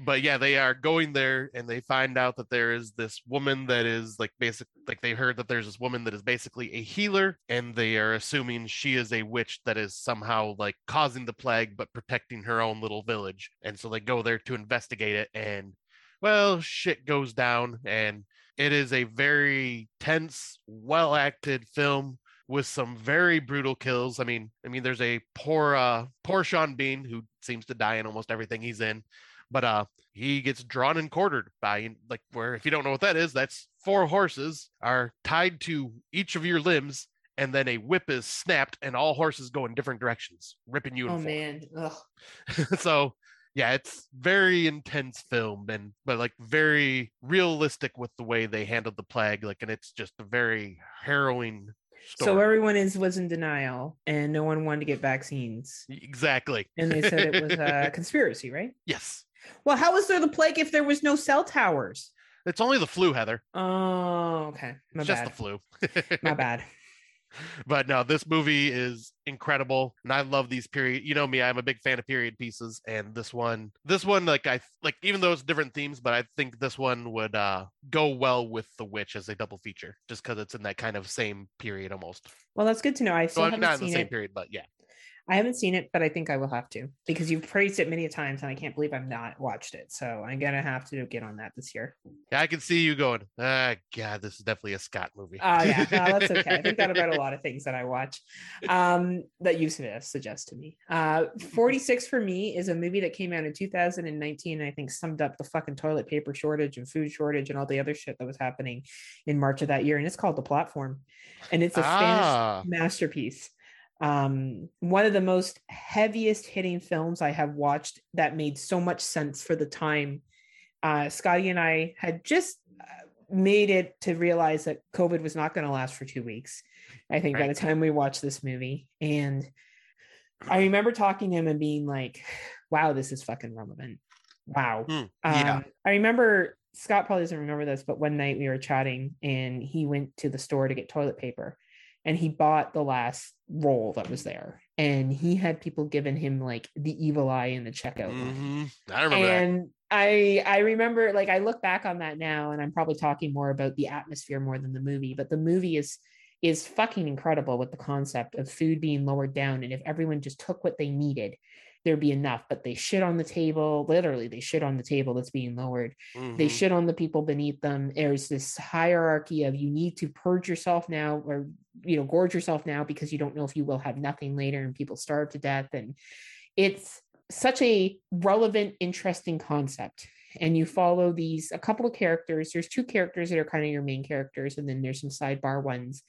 but yeah, they are going there and they find out that there is this woman that is like basic, like they heard that there's this woman that is basically a healer, and they are assuming she is a witch that is somehow like causing the plague but protecting her own little village. And so they go there to investigate it, and well, shit goes down, and it is a very tense, well acted film with some very brutal kills. I mean, I mean, there's a poor, uh, poor Sean Bean who seems to die in almost everything he's in, but uh, he gets drawn and quartered by like where if you don't know what that is, that's four horses are tied to each of your limbs, and then a whip is snapped, and all horses go in different directions, ripping you in oh four. man. So yeah it's very intense film and but like very realistic with the way they handled the plague like and it's just a very harrowing story So everyone is was in denial and no one wanted to get vaccines. exactly And they said it was a conspiracy, right? yes Well, how was there the plague if there was no cell towers? it's only the flu heather Oh, okay. My it's just bad. the flu My bad. but no this movie is incredible and i love these period you know me i'm a big fan of period pieces and this one this one like i like even though it's different themes but i think this one would uh go well with the witch as a double feature just because it's in that kind of same period almost Well, that's good to know. I still well, haven't not in the same it. period but yeah I haven't seen it, but I think I will have to because you've praised it many times, and I can't believe I've not watched it. So I'm gonna have to get on that this year. yeah i can see you going ah god this is definitely a scott movie Oh yeah, no, that's okay. I think that about a lot of things that I watch um, that you suggest to me. Uh, 46 for me is a movie that came out in 2019. And I think summed up the fucking toilet paper shortage and food shortage and all the other shit that was happening in March of that year. And it's called The Platform, and it's a Spanish ah masterpiece. Um, one of the most heaviest hitting films I have watched that made so much sense for the time. Uh, Scotty and I had just uh, made it to realize that COVID was not going to last for two weeks. I think by the time we watched this movie, and I remember talking to him and being like, "Wow, this is fucking relevant." Wow. Hmm, yeah. Um, I remember Scott probably doesn't remember this, but one night we were chatting and he went to the store to get toilet paper and he bought the last roll that was there. And he had people giving him like the evil eye in the checkout mhm. i remember that And I I remember like I look back on that now and I'm probably talking more about the atmosphere more than the movie, but the movie is is fucking incredible with the concept of food being lowered down and if everyone just took what they needed there'd be enough but they shit on the table literally they shit on the table that's being lowered. Mhm. they shit on the people beneath them. There's this hierarchy of you need to purge yourself now or you know gorge yourself now because you don't know if you will have nothing later and people starve to death. And it's such a relevant interesting concept. And you follow these a couple of characters. There's two characters that are kind of your main characters and then there's some sidebar ones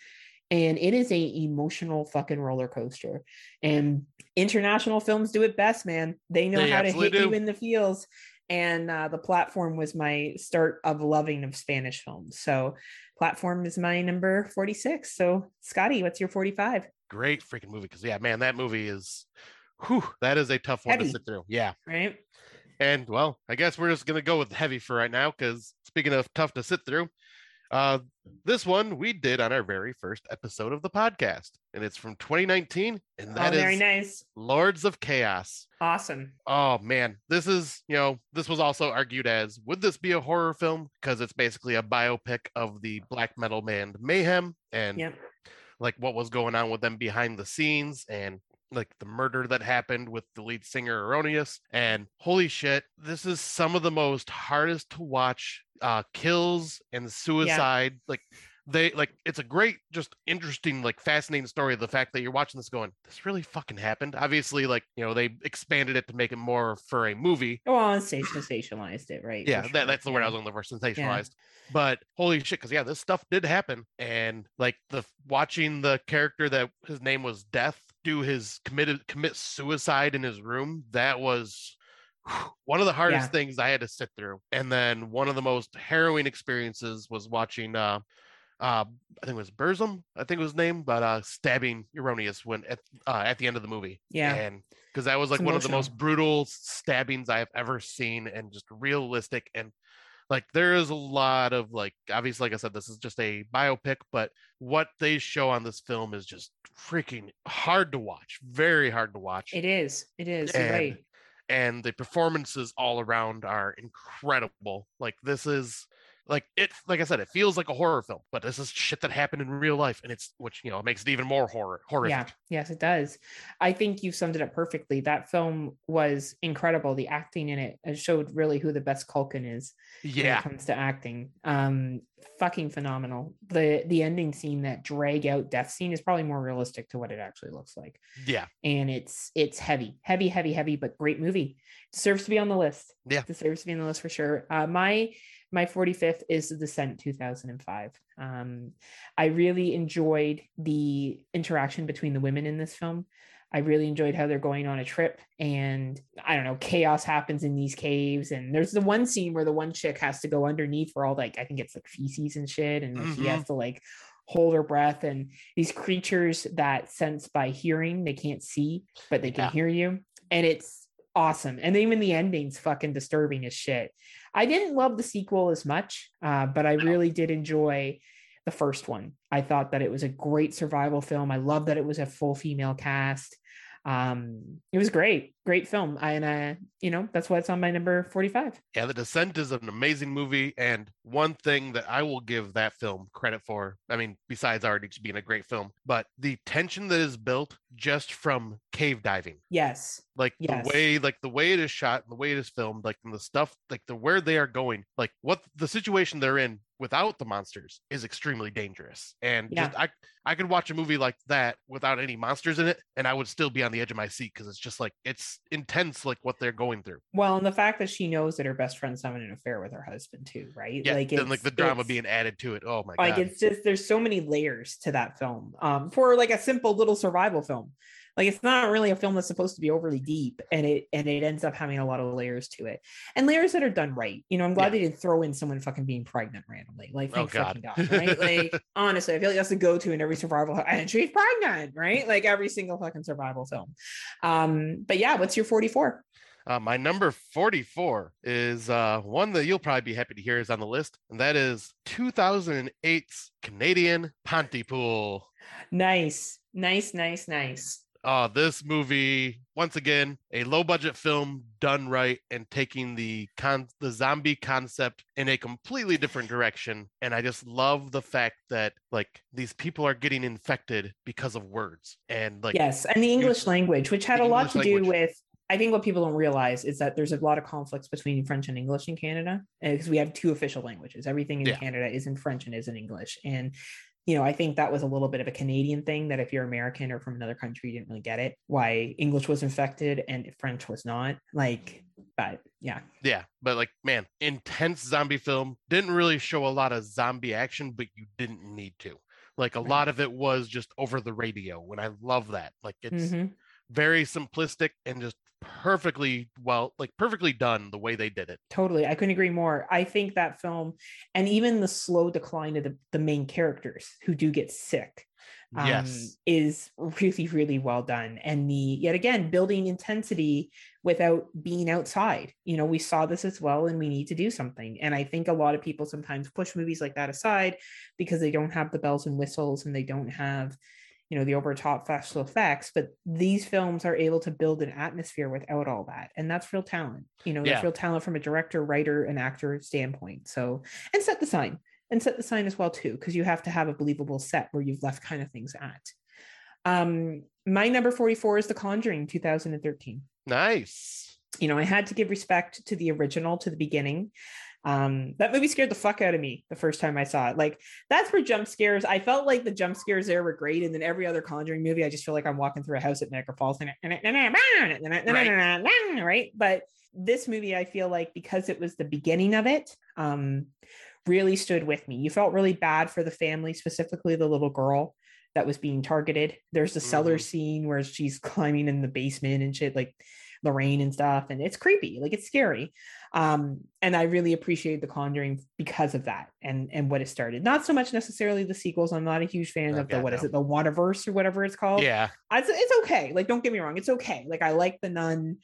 and it is a emotional fucking roller coaster and international films do it best man they know They how to hit you in the feels and uh, the platform was my start of loving of spanish films so platform is my number 46 so scotty what's your 45 Great freaking movie. Because yeah, man, that movie is whew, that is a tough one Heavy. to sit through. Yeah. right And well, I guess we're just gonna go with heavy for right now, because speaking of tough to sit through, uh this one we did on our very first episode of the podcast, and it's from 2019, and that oh, is very nice Lords of Chaos. awesome Oh man, this is, you know, this was also argued as would this be a horror film? Because it's basically a biopic of the black metal band Mayhem and yep like what was going on with them behind the scenes and like the murder that happened with the lead singer Euronymous. And holy shit, this is some of the most hardest to watch uh kills and suicide. Like they like it's a great, just interesting, like fascinating story. The fact that you're watching this going, this really fucking happened. Obviously, like you know, they expanded it to make it more for a movie. well and sensationalized it right Yeah, for that, that's the word I was looking for, sensationalized. But holy shit, because yeah, this stuff did happen, and like the watching the character that his name was Death do his committed commit suicide in his room, that was one of the hardest Yeah. things I had to sit through. And then one of the most harrowing experiences was watching uh uh I think it was Burzum, I think it was his name, but uh stabbing Euronymous when at uh at the end of the movie. yeah And because that was like It's one of the most brutal stabbings I have ever seen and just realistic. And like there is a lot of like obviously, like I said, this is just a biopic, but what they show on this film is just freaking hard to watch, very hard to watch. it is it is And right and the performances all around are incredible. Like this is like it like I said, it feels like a horror film, but this is shit that happened in real life, and it's which you know makes it even more horror horrific. Yeah, yes, it does. I think you summed it up perfectly. That film was incredible. The acting in it showed really who the best Culkin is when Yeah. it comes to acting. Um, fucking phenomenal. The the ending scene, that drag out death scene, is probably more realistic to what it actually looks like. Yeah. And it's it's heavy, heavy, heavy, heavy, but great movie. Deserves to be on the list. Yeah. deserves to be on the list for sure. Uh, my my 45th is The Descent 2005. Um, I really enjoyed the interaction between the women in this film. I really enjoyed how they're going on a trip and I don't know, chaos happens in these caves. And there's the one scene where the one chick has to go underneath for all like, I think it's like feces and shit. And like, she has to like hold her breath. And these creatures that sense by hearing, they can't see, but they can Yeah. hear you. And it's awesome. And even the ending's fucking disturbing as shit. I didn't love the sequel as much, uh, but I really did enjoy the first one. I thought that it was a great survival film. I love that it was a full female cast. Um, it was great, great film. I, and uh, you know, that's why it's on my number 45. Yeah, The Descent is an amazing movie. And one thing that I will give that film credit for, I mean, besides already being a great film, but the tension that is built just from cave diving. Yes. Like Yes. the way, like the way it is shot and the way it is filmed, like and the stuff, like the where they are going, like what the situation they're in without the monsters is extremely dangerous. And just I I could watch a movie like that without any monsters in it, and I would still be on the edge of my seat because it's just like it's intense, like what they're going through. Well, and the fact that she knows that her best friend's having an affair with her husband too, right? Yeah, like then like the drama being added to it. Oh my like god. it's just there's so many layers to that film um for like a simple little survival film like it's not really a film that's supposed to be overly deep and it and it ends up having a lot of layers to it. And layers that are done right you know i'm glad Yeah. they didn't throw in someone fucking being pregnant randomly like Oh, thank God. fucking god right? Like honestly i feel like that's the go-to in every survival and she's pregnant right? Like every single fucking survival film. Um but yeah what's your 44 Uh, my number 44 is uh, one that you'll probably be happy to hear is on the list, and that is 2008's Canadian Pontypool. nice. Nice nice nice Uh, this movie, once again, a low budget film done right and taking the con- the zombie concept in a completely different direction. And I just love the fact that like these people are getting infected because of words and like yes and the english language which had a lot English to do language. with I think what people don't realize is that there's a lot of conflicts between French and English in Canada because we have two official languages. Everything in Yeah. Canada is in French and is in English. And you know, I think that was a little bit of a Canadian thing that if you're American or from another country, you didn't really get it. Why English was infected and French was not. Like, but yeah, Yeah, but like, man, intense zombie film. Didn't really show a lot of zombie action, but you didn't need to. Like, a Right. lot of it was just over the radio, and I love that. Like, it's Mhm. very simplistic and just perfectly well, like perfectly done the way they did it. totally. I couldn't agree more. I think that film and even the slow decline of the, the main characters who do get sick um, yes. is really, really well done. And the yet again building intensity without being outside. You know, we saw this as well, and we need to do something. And I think a lot of people sometimes push movies like that aside because they don't have the bells and whistles and they don't have, you know, the over top special effects. But these films are able to build an atmosphere without all that, and that's real talent. You know, that's real talent from a director, writer, and actor standpoint. So, and set the sign and set the sign as well too because you have to have a believable set where you've left kind of things at um my number 44 is the conjuring 2013 Nice. you know i had to give respect to the original to the beginning um that movie scared the fuck out of me the first time i saw it. Like that's where jump scares i felt like the jump scares there were great and then every other conjuring movie i just feel like i'm walking through a house at niagara falls and right. but this movie i feel like because it was the beginning of it um really stood with me. You felt really bad for the family specifically the little girl that was being targeted. There's the cellar Mhm. scene where she's climbing in the basement and shit like lorraine and stuff and it's creepy like it's scary um and i really appreciate the conjuring because of that and and what it started not so much necessarily the sequels i'm not a huge fan Oh, of the God, what is no. it the Warrenverse or whatever it's called Yeah. it's, it's okay. Like, don't get me wrong, it's okay. Like, I like the nun.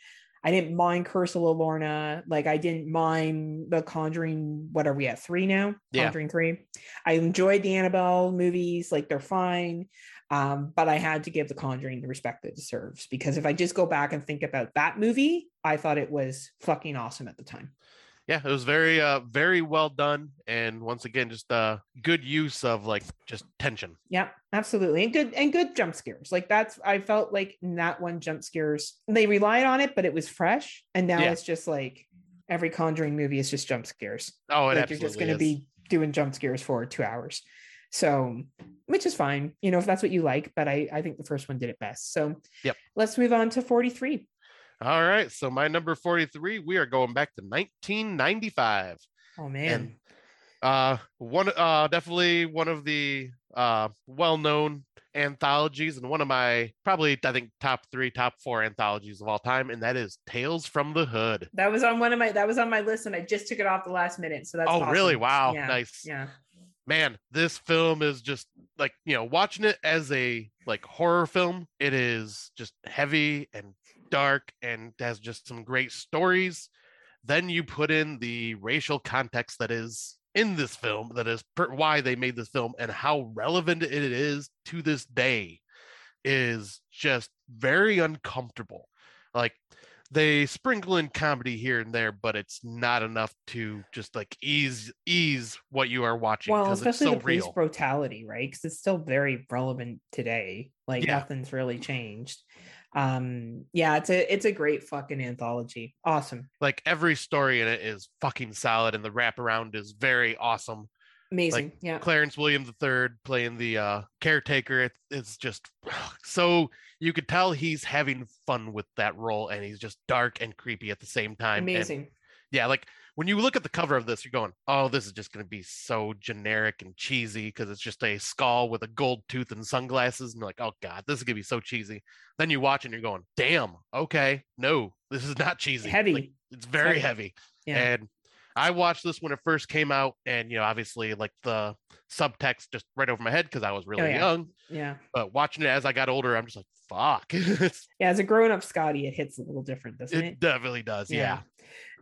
I didn't mind Curse of La Llorona. Like, I didn't mind the Conjuring. What are we at three now? Yeah. Conjuring three. I enjoyed the Annabelle movies. Like, they're fine. Um, but I had to give the Conjuring the respect that it deserves because if I just go back and think about that movie, I thought it was fucking awesome at the time. Yeah, it was very uh very well done and once again just uh good use of like just tension. Yeah, absolutely. And good and good jump scares. Like that's I felt like in that one jump scares, they relied on it, but it was fresh. And now Yeah. it's just like every conjuring movie is just jump scares. Oh, it like you're just gonna be doing jump scares for two hours. So which is fine, you know, if that's what you like, but I, I think the first one did it best. So Yep. let's move on to 43. All right, so my number 43, we are going back to 1995. Oh man. And uh one uh definitely one of the uh well-known anthologies and one of my probably I think top 3 top 4 anthologies of all time and that is Tales from the Hood. that was on one of my that was on my list and I just took it off the last minute. So that's oh, really? Wow. Yeah, Nice. Yeah. Man this film is just like you know watching it as a like horror film it is just heavy and dark and has just some great stories. Then you put in the racial context that is in this film that is per- why they made this film and how relevant it is to this day is just very uncomfortable. Like they sprinkle in comedy here and there but it's not enough to just like ease ease what you are watching well especially so the police real. brutality right? Because it's still very relevant today like Yeah. nothing's really changed. Um yeah it's a it's a great fucking anthology. Awesome. Like every story in it is fucking solid and the wraparound is very awesome amazing yeah. Clarence williams III playing the uh caretaker it, it's just so you could tell he's having fun with that role and he's just dark and creepy at the same time and amazing. Yeah like when you look at the cover of this you're going oh this is just going to be so generic and cheesy because it's just a skull with a gold tooth and sunglasses and you're like oh god this is going to be so cheesy. Then you watch and you're going damn okay no this is not cheesy. Heavy. Like, it's very heavy. heavy yeah. and I watched this when it first came out, and you know, obviously, like the subtext just right over my head because I was oh, really Oh, yeah. young. yeah But watching it as I got older, I'm just like, fuck. Yeah as a grown-up scotty it hits a little different doesn't it it, definitely does. Yeah.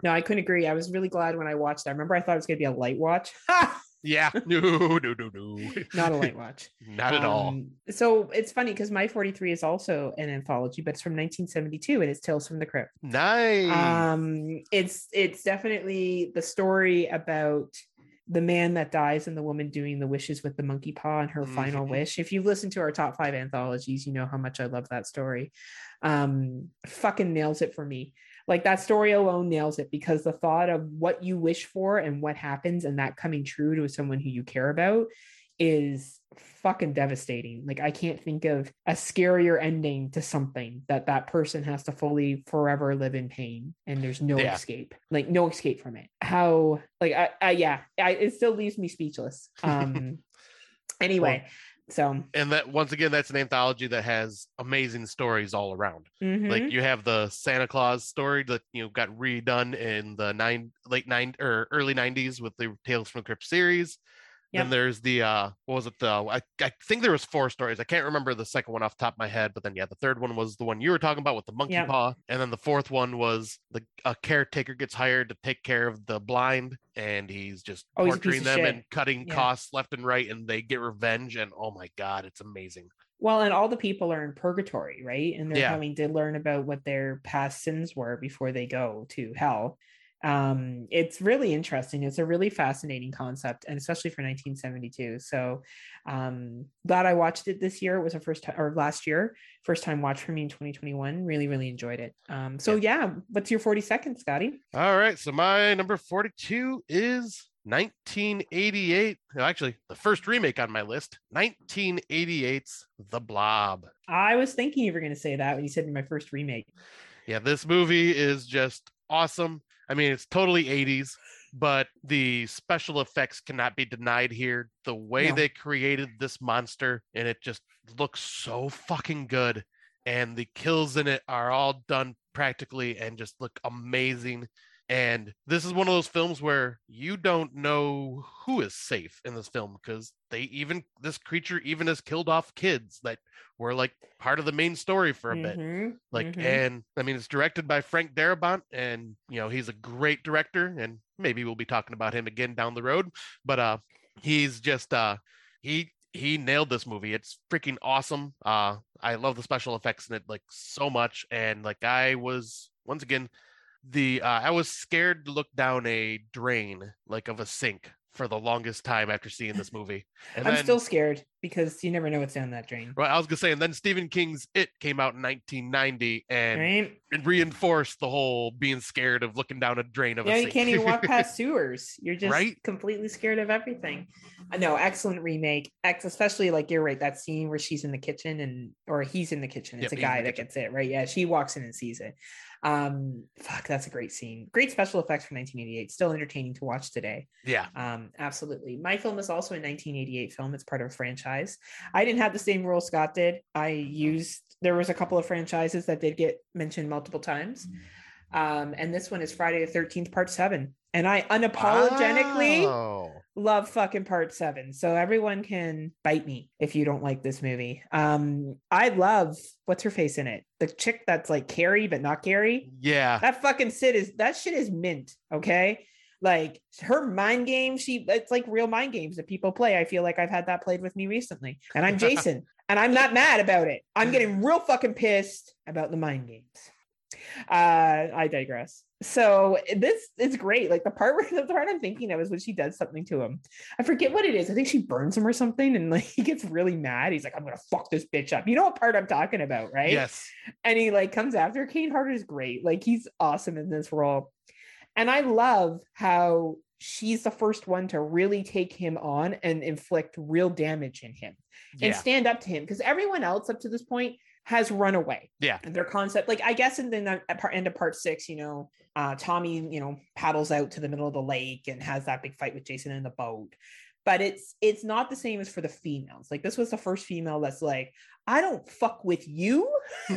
no i couldn't agree i was really glad when i watched it i remember i thought it was going to be a light watch Yeah. No, no, no, no. not a light watch Not at all. Um, so it's funny because my 43 is also an anthology but it's from 1972 and it's tales from the crypt Nice. um it's it's definitely the story about the man that dies and the woman doing the wishes with the monkey paw and her final Mhm. wish. If you've listened to our top five anthologies, you know how much I love that story. Um, fucking nails it for me. Like that story alone nails it because the thought of what you wish for and what happens and that coming true to someone who you care about is fucking devastating. Like I can't think of a scarier ending to something that that person has to fully forever live in pain and there's no Yeah. escape. Like no escape from it. How like I, I yeah, I, it still leaves me speechless. Um anyway, so And that once again, that's an anthology that has amazing stories all around. mhm. Like you have the Santa Claus story that you know got redone in the nine late nine or early nineties with the Tales from the Crypt series. Yep. Then there's the uh what was it the I, I think there was four stories. I can't remember the second one off the top of my head, but then yeah, the third one was the one you were talking about with the monkey Yep. paw. And then the fourth one was the a caretaker gets hired to take care of the blind and he's just Oh, he's torturing of them and cutting Yeah. costs left and right and they get revenge and oh my god, it's amazing. Well, and all the people are in purgatory, right? And they're Yeah. having to learn about what their past sins were before they go to hell. Um, it's really interesting. It's a really fascinating concept, and especially for 1972. So, um, glad I watched it this year. It was a first time or last year, first time watch for me in 2021. Really, really enjoyed it. Um, so yeah, what's your 40 seconds, Scotty? All right, so my number 42 is 1988. no, Actually, the first remake on my list, 1988's The Blob. I was thinking you were going to say that when you said my first remake. Yeah, this movie is just awesome. I mean, it's totally 80s, but the special effects cannot be denied here. The way No. they created this monster, and it just looks so fucking good. And the kills in it are all done practically and just look amazing. And this is one of those films where you don't know who is safe in this film because they even, this creature even has killed off kids that were like part of the main story for a bit. Mhm, like mhm. and i mean it's directed by frank darabont and you know he's a great director and maybe we'll be talking about him again down the road but uh he's just uh he he nailed this movie. It's freaking awesome. Uh i love the special effects in it like so much. And like i was once again the uh, i was scared to look down a drain like of a sink for the longest time after seeing this movie. And I'm then- still scared because you never know what's down that drain. Right, I was gonna say, and then Stephen King's It came out in 1990 and Right? it reinforced the whole being scared of looking down a drain of Yeah, a you sink. can't even walk past sewers. You're just Right? completely scared of everything. No, excellent remake. Ex, especially like you're right, that scene where she's in the kitchen and or he's in the kitchen. It's Yep, a guy that gets it, right? Yeah, she walks in and sees it. Um, fuck, that's a great scene. Great special effects from 1988. Still entertaining to watch today. yeah, Um, absolutely. My film is also a 1988 film. It's part of a franchise. I didn't have the same rule Scott did. I used there was a couple of franchises that did get mentioned multiple times. Um, and this one is Friday the 13th, part seven. And I unapologetically Wow. love fucking part seven. So everyone can bite me if you don't like this movie. Um, I love what's her face in it? The chick that's like Carrie, but not Carrie. Yeah, That fucking shit is that shit is mint. Okay. Like her mind game, she it's like real mind games that people play. I feel like I've had that played with me recently. And I'm Jason, and I'm not mad about it. I'm getting real fucking pissed about the mind games. Uh I digress. So this is great. Like the part where the part I'm thinking of is when she does something to him. I forget what it is. I think she burns him or something, and like he gets really mad. He's like, I'm gonna fuck this bitch up. You know what part I'm talking about, right? yes, and he like comes after Kane Hodder is great. Like he's awesome in this role. And I love how she's the first one to really take him on and inflict real damage in him and yeah, stand up to him because everyone else up to this point has run away. Yeah. And their concept, like I guess in the end of part six, you know, uh Tommy, you know, paddles out to the middle of the lake and has that big fight with Jason in the boat. But it's it's not the same as for the females. Like this was the first female that's like, I don't fuck with you.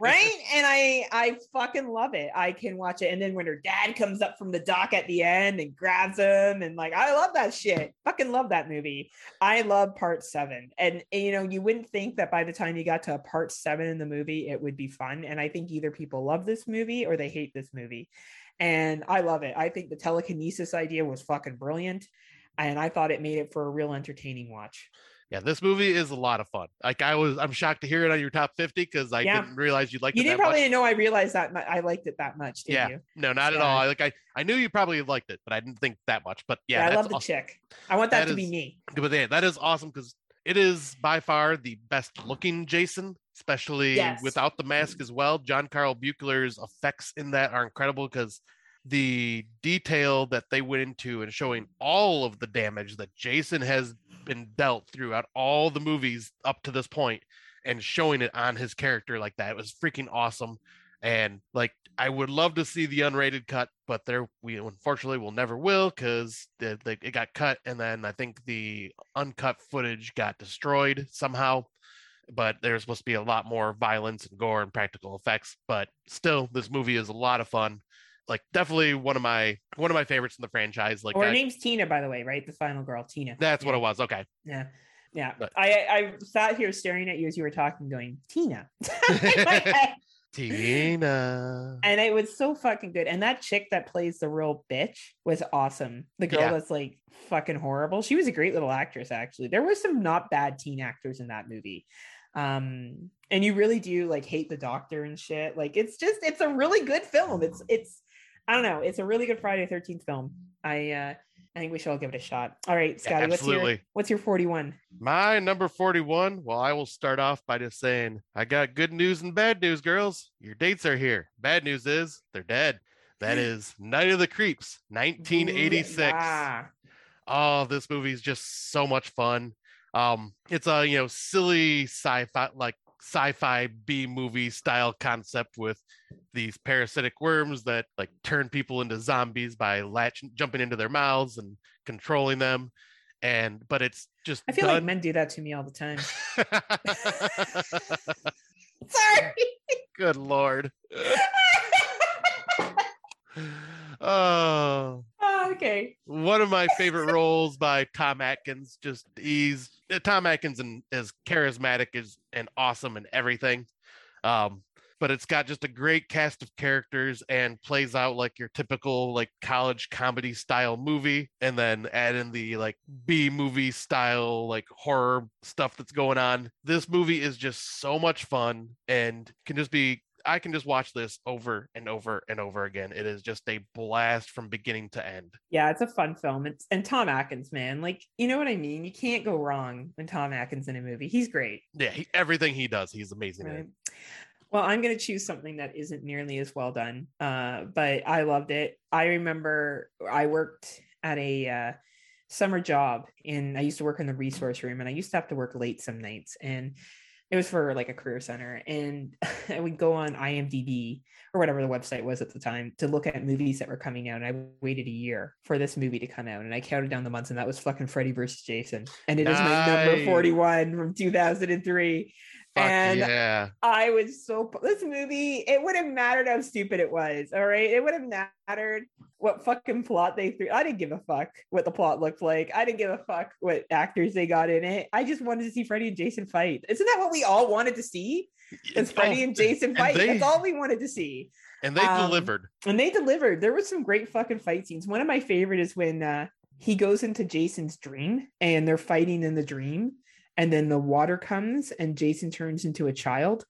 Right? And i i fucking love it. I can watch it. And then when her dad comes up from the dock at the end and grabs him and like i love that shit. Fucking love that movie. I love part seven. And, and, you know you wouldn't think that by the time you got to a part seven in the movie it would be fun. And i think either people love this movie or they hate this movie. And i love it. I think the telekinesis idea was fucking brilliant and i thought it made it for a real entertaining watch Yeah, this movie is a lot of fun. Like I was, I'm shocked to hear it on your top 50 because I Yeah. didn't realize you liked You it didn't probably much. know I realized that mu- I liked it that much, did Yeah, you? no, not at all. I, like I, I knew you probably liked it, but I didn't think that much. But yeah, I that's love the awesome. chick. I want that, That to be me. But yeah, that is awesome because it is by far the best looking Jason, especially Yes. without the mask as well. John Carl Buechler's effects in that are incredible because the detail that they went into and showing all of the damage that Jason has been dealt throughout all the movies up to this point and showing it on his character like that was freaking awesome. And like, I would love to see the unrated cut, but there we unfortunately will never will because it got cut, and then I think the uncut footage got destroyed somehow. But there's supposed to be a lot more violence and gore and practical effects. But still, this movie is a lot of fun. Like, definitely one of my one of my favorites in the franchise. Like, her I- name's Tina, by the way, right? The final girl, Tina. that's what it was. Okay. Yeah. Yeah. But- I, I sat here staring at you as you were talking, going, Tina. In my head. Tina. and it was so fucking good. And that chick that plays the real bitch was awesome. The girl Yeah. that's like fucking horrible. She was a great little actress, actually. There were some not bad teen actors in that movie. Um, and you really do like hate the doctor and shit. Like it's just it's a really good film. It's it's I don't know, it's a really good Friday 13th film. I uh I think we should all give it a shot. All right, Scotty, what's your what's your 41? My number 41. Well, I will start off by just saying, I got good news and bad news, girls. Your dates are here. Bad news is they're dead. That is Night of the Creeps, 1986. Yeah. Oh, this movie is just so much fun. Um, it's a you know silly sci-fi like sci-fi B movie style concept with these parasitic worms that like turn people into zombies by latch jumping into their mouths and controlling them. And but it's just I feel like men do that to me all the time. Sorry. Good lord. oh, Oh, okay. one of my favorite roles by Tom Atkins. Just he's Tom Atkins and is charismatic is and awesome and everything. Um, but it's got just a great cast of characters and plays out like your typical like college comedy style movie, and then add in the like B movie style like horror stuff that's going on. This movie is just so much fun and can just be I can just watch this over and over and over again. It is just a blast from beginning to end. Yeah, it's a fun film. It's and Tom Atkins, man. Like, you know what I mean? You can't go wrong when Tom Atkins in a movie. He's great. Yeah, he, everything he does, he's amazing. Right. Well, I'm gonna choose something that isn't nearly as well done. Uh, but I loved it. I remember I worked at a uh summer job and I used to work in the resource room and I used to have to work late some nights and it was for like a career center and I would go on IMDb or whatever the website was at the time to look at movies that were coming out and I waited a year for this movie to come out and I counted down the months and that was fucking Freddy versus Jason and it is my number 41 from 2003 Fuck and yeah. I was so this movie. It would have mattered how stupid it was. All right, it would have mattered what fucking plot they threw. I didn't give a fuck what the plot looked like. I didn't give a fuck what actors they got in it. I just wanted to see Freddy and Jason fight. Isn't that what we all wanted to see? It's Freddy Oh, and Jason and fight. they- That's all we wanted to see. and they um, delivered. And they delivered. There was some great fucking fight scenes. One of my favorite is when uh, he goes into Jason's dream and they're fighting in the dream. And then the water comes and Jason turns into a child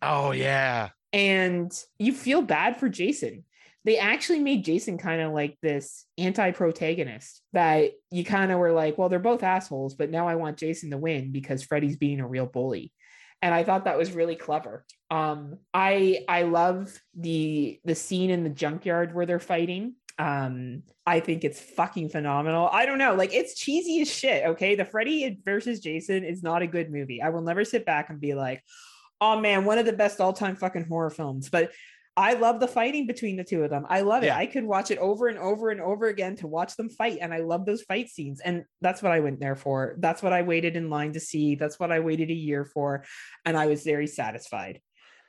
Oh yeah. and you feel bad for Jason. They actually made Jason kind of like this anti-protagonist that you kind of were like, well, they're both assholes, but now I want Jason to win because Freddy's being a real bully. And I thought that was really clever. Um, I I love the the scene in the junkyard where they're fighting. Um, I think it's fucking phenomenal. I don't know, like it's cheesy as shit. Okay, the Freddy versus Jason is not a good movie. I will never sit back and be like, oh man, one of the best all-time fucking horror films. But I love the fighting between the two of them. I love it. Yeah. I could watch it over and over and over again to watch them fight. And I love those fight scenes. And that's what I went there for. That's what I waited in line to see. That's what I waited a year for. And I was very satisfied.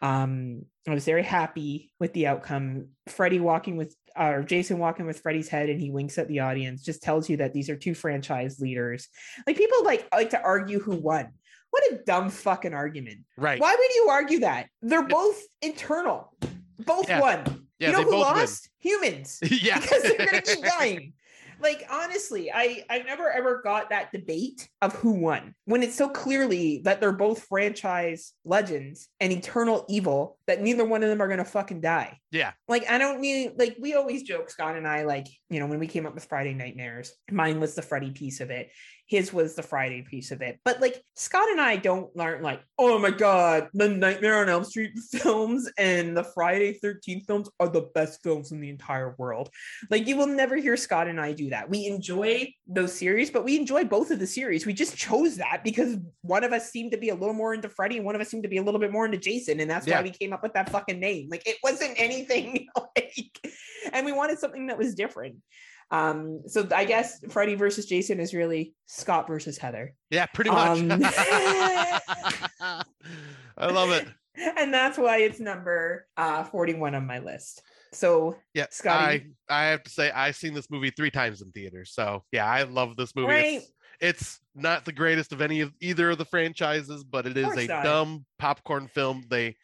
Um, I was very happy with the outcome. Freddy walking with or Jason walking with Freddy's head and he winks at the audience just tells you that these are two franchise leaders. Like people like like to argue who won. What a dumb fucking argument. Right. Why would you argue that? They're both internal. Both Yeah. won. Yeah, you know they who both win. lost? Humans. yeah. Because they're gonna keep dying. Like honestly, I I never ever got that debate of who won when it's so clearly that they're both franchise legends and eternal evil that neither one of them are gonna fucking die. Yeah. Like I don't need like we always joke Scott and I like you know when we came up with Friday Nightmares, mine was the Freddy piece of it his was the Friday piece of it. But like Scott and I don't learn like, oh my god, the Nightmare on Elm Street films and the Friday 13th films are the best films in the entire world. Like you will never hear Scott and I do that. We enjoy those series, but we enjoy both of the series. We just chose that because one of us seemed to be a little more into Freddy and one of us seemed to be a little bit more into Jason. And that's Yeah. why we came up with that fucking name. Like it wasn't anything like and we wanted something that was different. Um, so I guess Freddy versus Jason is really Scott versus Heather. Yeah, pretty much. Um, I love it. And that's why it's number uh 41 on my list. So Yeah, Scotty. I I have to say I've seen this movie three times in theaters. So yeah, I love this movie. Right. It's, it's not the greatest of any of either of the franchises, but it is a not. dumb popcorn film. They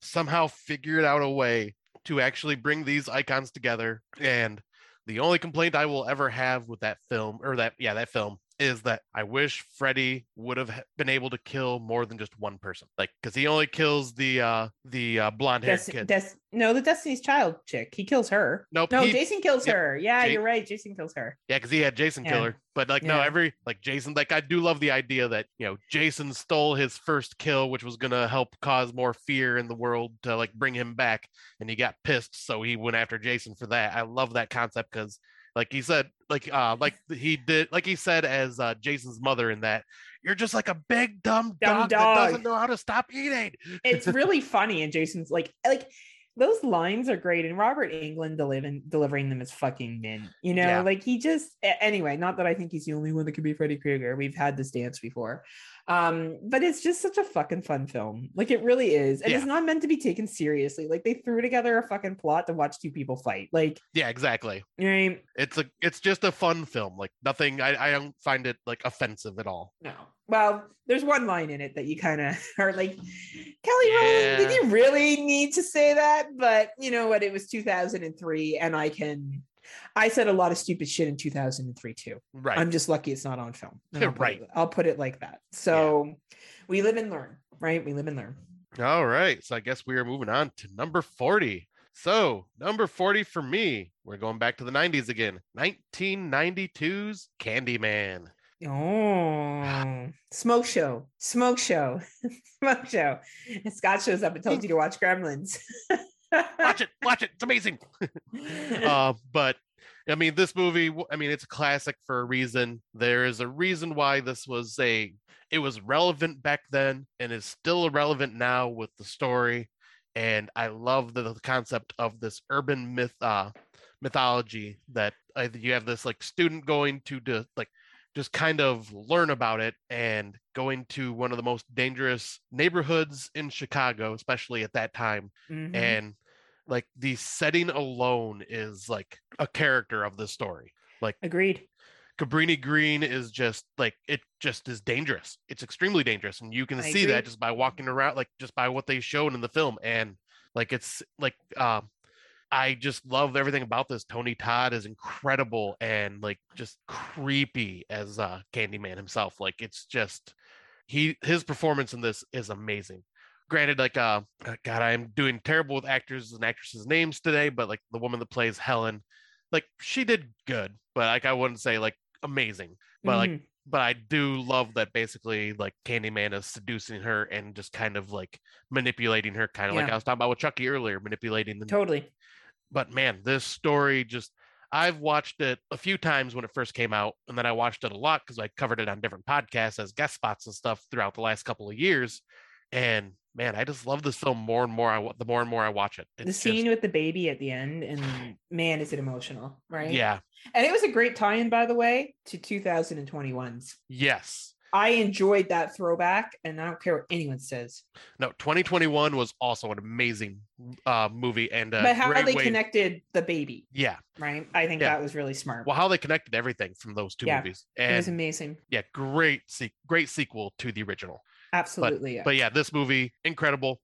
somehow figured out a way to actually bring these icons together. And the only complaint I will ever have with that film, or that yeah, that film, is that I wish Freddy would have been able to kill more than just one person. Like, because he only kills the uh the uh, blonde haired Des- kid. Des- no, the Destiny's Child chick. He kills her. nope. No, he- Jason kills yep, her. Yeah, you're right. Jason kills her. Yeah, because he had Jason Yeah. Killer, but like no, every like Jason, like I do love the idea that you know Jason stole his first kill, which was gonna help cause more fear in the world to like bring him back, and he got pissed, so he went after Jason for that. I love that concept because, like he said, like uh, like he did, like he said as uh, Jason's mother in that, you're just like a big dumb, Dumb dog, that doesn't know how to stop eating. It's really funny. And Jason's like, like those lines are great. And Robert Englund delivering delivering them is fucking mint. You know, Yeah. like he just anyway, not that I think he's the only one that could be Freddy Krueger. We've had this dance before. Um, but it's just such a fucking fun film. Like it really is. And it's not meant to be taken seriously. Like they threw together a fucking plot to watch two people fight. Like, Yeah, exactly. you know, what I mean? It's a it's just a fun film. Like nothing. I I don't find it like offensive at all. no. Well, there's one line in it that you kind of are like, Kelly Rowland, did you really need to say that? But you know what? It was 2003, and I can. I said a lot of stupid shit in 2003 too. Right. I'm just lucky it's not on film. I'll put Right. it- I'll put it like that. So we live and learn, right? We live and learn. All right. So I guess we are moving on to number 40. So, number 40 for me, we're going back to the 90s again. 1992's Candyman. Oh, smoke show, smoke show, smoke show. Scott shows up and tells you to watch Gremlins. Watch it. Watch it. It's amazing. uh, but I mean, this movie. I mean, it's a classic for a reason. There is a reason why this was a, it was relevant back then and is still relevant now with the story. And I love the, the concept of this urban myth, uh, mythology that uh, you have this like student going to like just kind of learn about it and going to one of the most dangerous neighborhoods in Chicago, especially at that time Mhm. and like the setting alone is like a character of the story like Agreed. cabrini green is just like it just is dangerous it's extremely dangerous and you can I see agree. that just by walking around like just by what they showed in the film and like it's like um i just love everything about this tony todd is incredible and like just creepy as uh candyman himself like it's just he his performance in this is amazing granted like uh uh, god i'm doing terrible with actors and actresses names today but like the woman that plays helen like she did good but like i wouldn't say like amazing but like Mhm. but i do love that basically like candyman is seducing her and just kind of like manipulating her kind of like i was talking about with chucky earlier manipulating the totally. but man, this story just I've watched it a few times when it first came out, and then I watched it a lot because I covered it on different podcasts as guest spots and stuff throughout the last couple of years. And man, I just love this film more and more. I the more and more I watch it. the scene just- with the baby at the end, and man, is it emotional, right? yeah, And it was a great tie-in, by the way, to 2021's. yes, I enjoyed that throwback, and I don't care what anyone says. no. 2021 was also an amazing uh, movie and but how they way. connected the baby, yeah, right? I think Yeah. that was really smart. well, how they connected everything from those two Yeah, movies, it was amazing. yeah, great, se- great sequel to the original. Absolutely. yeah. but yeah, this movie incredible.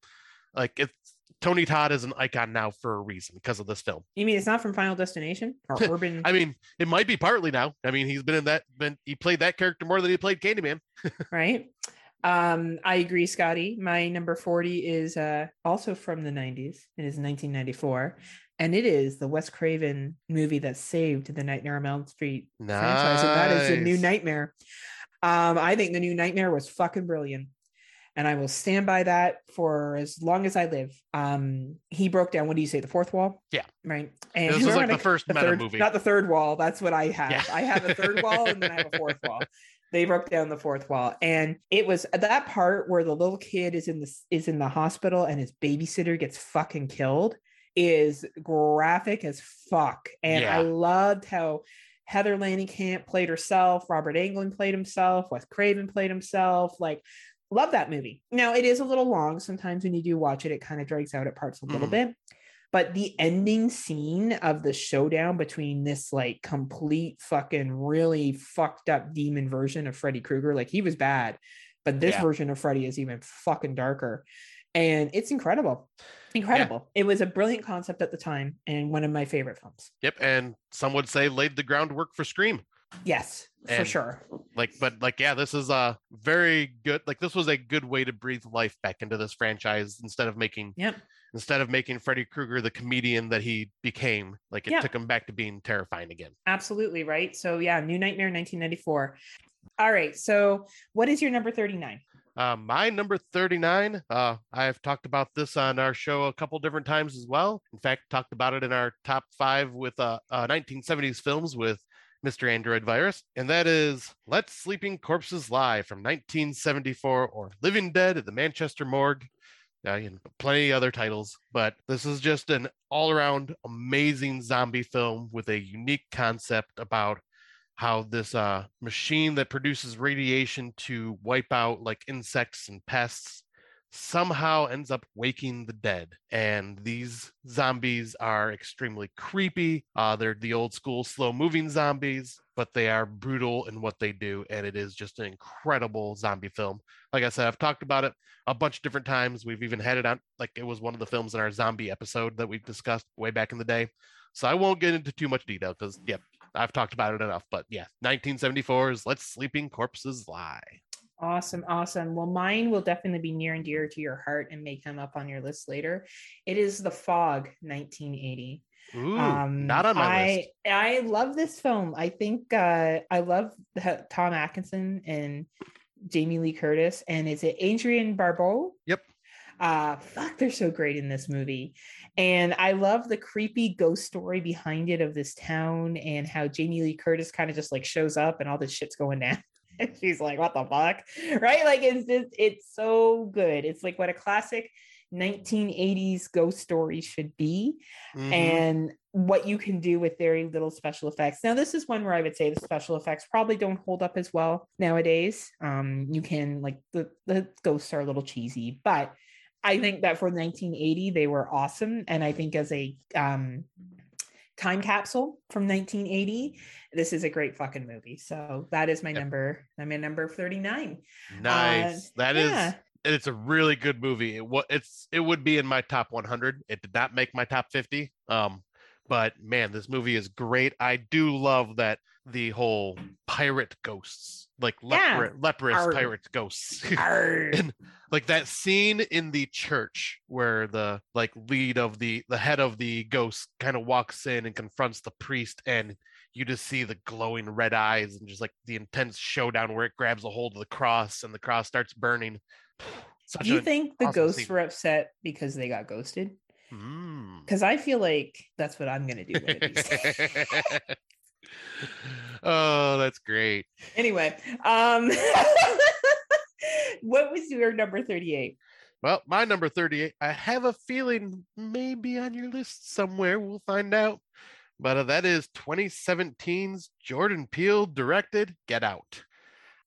Like it's Tony Todd is an icon now for a reason because of this film. You mean it's not from Final Destination or Urban? I mean, it might be partly now. I mean, he's been in that, been he played that character more than he played Candyman. right. Um, I agree, Scotty. My number 40 is uh also from the 90s. It is 1994. And it is the Wes Craven movie that saved the Nightmare on Elm Street franchise. And that is the new nightmare. Um, I think the new nightmare was fucking brilliant. And I will stand by that for as long as I live. Um, he broke down, what do you say, the fourth wall? Yeah. Right. And This was like the first the meta third, movie. not the third wall. That's what I have. Yeah. I have a third wall and then I have a fourth wall. They broke down the fourth wall, and it was that part where the little kid is in the is in the hospital and his babysitter gets fucking killed is graphic as fuck. And I loved how Heather Langenkamp played herself, Robert Englund played himself, Wes Craven played himself. Like, love that movie. Now it is a little long. Sometimes when you do watch it, it kind of drags out at parts a little Mhm. bit. But the ending scene of the showdown between this like complete fucking really fucked up demon version of Freddy Krueger, like he was bad, but this Yeah. version of Freddy is even fucking darker. And it's incredible. Incredible. It was a brilliant concept at the time and one of my favorite films. Yep, and some would say laid the groundwork for Scream. Yes, for sure. Like, but like, yeah, this is a very good. Like, this was a good way to breathe life back into this franchise instead of making Yep. instead of making Freddy Krueger the comedian that he became. Like, it Yeah. took him back to being terrifying again. Absolutely. Right. So, yeah, New Nightmare 1994. All right. So, what is your number 39? Uh, my number 39, uh, I've talked about this on our show a couple different times as well. In fact, talked about it in our top five with uh, uh, 1970s films with Mr. Android Virus. And that is Let Sleeping Corpses Lie from 1974 or Living Dead at the Manchester Morgue. Uh, and plenty other titles, but this is just an all around amazing zombie film with a unique concept about how this uh, machine that produces radiation to wipe out like insects and pests somehow ends up waking the dead. And these zombies are extremely creepy. Uh, they're the old school slow moving zombies, but they are brutal in what they do. And it is just an incredible zombie film. Like I said, I've talked about it a bunch of different times. We've even had it on, like it was one of the films in our zombie episode that we've discussed way back in the day. So I won't get into too much detail because, yep, I've talked about it enough. But yeah, 1974's Let Sleeping Corpses Lie. Awesome, awesome. Well, mine will definitely be near and dear to your heart and may come up on your list later. It is The Fog, 1980. Ooh, not on my Um, I, list. I love this film. I think uh, I love the, Tom Atkinson and Jamie Lee Curtis, and is it Adrienne Barbeau? Yep. Uh, fuck, they're so great in this movie. And I love the creepy ghost story behind it of this town and how Jamie Lee Curtis kind of just like shows up and all this shit's going down. She's like, what the fuck? Right? Like it's just, it's so good. It's like what a classic 1980s ghost story should be Mhm. and what you can do with very little special effects. Now, this is one where I would say the special effects probably don't hold up as well nowadays. Um, you can like the the ghosts are a little cheesy, but I think that for 1980 they were awesome, and I think as a um time capsule from 1980 this is a great fucking movie so that is my Yep. number i'm in number 39 nice. That is, uh, yeah. it's a really good movie. It what it's it would be in my top 100. It did not make my top 50. Um, but man, this movie is great. I do love that the whole pirate ghosts, like Yeah. leper- leprous Arr. pirate ghosts. And like that scene in the church where the like lead of the the head of the ghost kind of walks in and confronts the priest and you just see the glowing red eyes and just like the intense showdown where it grabs a hold of the cross and the cross starts burning Such do you think the awesome ghosts scene. were upset because they got ghosted Mm. because i feel like that's what i'm gonna do one of these days. oh that's great. Anyway um what was your number 38 well my number 38 i have a feeling maybe on your list somewhere we'll find out. But uh, that is 2017's jordan peele directed get out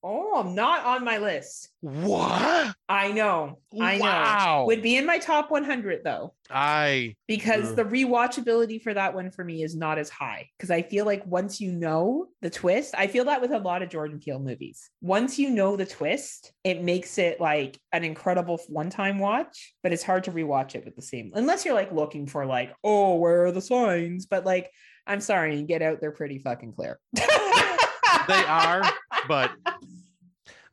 Oh, I'm not on my list. What? I know. I know. Would be in my top 100 though, I because Ugh. the rewatchability for that one for me is not as high. Because I feel like once you know the twist, I feel that with a lot of Jordan Peele movies. Once you know the twist, it makes it like an incredible one time watch, but it's hard to rewatch it with the same, unless you're like looking for like, oh, where are the signs? But like, I'm sorry, get out, they're pretty fucking clear. they are, but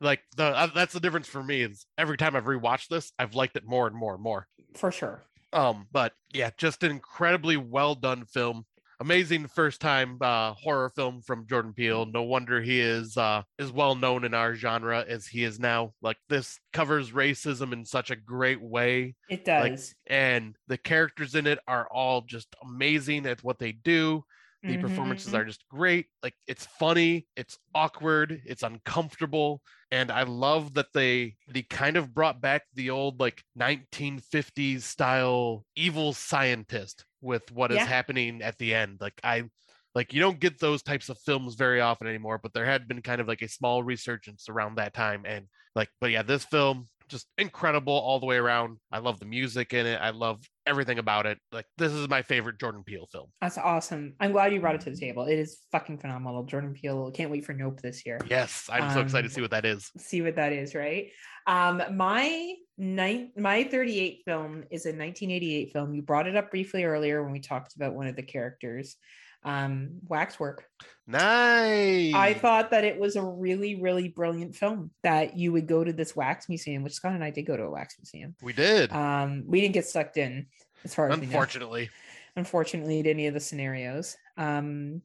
like the uh, that's the difference for me is every time I've rewatched this, I've liked it more and more and more. for sure. Um, but yeah, just an incredibly well done film. Amazing first time uh, horror film from Jordan Peele. No wonder he is uh, as well known in our genre as he is now. Like this covers racism in such a great way, It Like, does. and the characters in it are all just amazing at what they do. The Mhm, performances mhm. are just great. Like it's funny, it's awkward, it's uncomfortable, and I love that they they kind of brought back the old like 1950s style evil scientist with what is Yeah. happening at the end. Like I like you don't get those types of films very often anymore, but there had been kind of like a small resurgence around that time and like but yeah, this film just incredible all the way around. I love the music in it. I love everything about it. Like this is my favorite Jordan Peele film. That's awesome. I'm glad you brought it to the table. It is fucking phenomenal. Jordan Peele. Can't wait for Nope this year. Yes, I'm so excited Um, to see what that is. See what that is, right? Um, my nine, my 38 film is a 1988 film. You brought it up briefly earlier when we talked about one of the characters, um, Waxwork. Nice. I thought that it was a really, really brilliant film that you would go to this wax museum, which Scott and I did go to a wax museum. we did. Um, we didn't get sucked in as far as Unfortunately. unfortunately, to any of the scenarios. Um,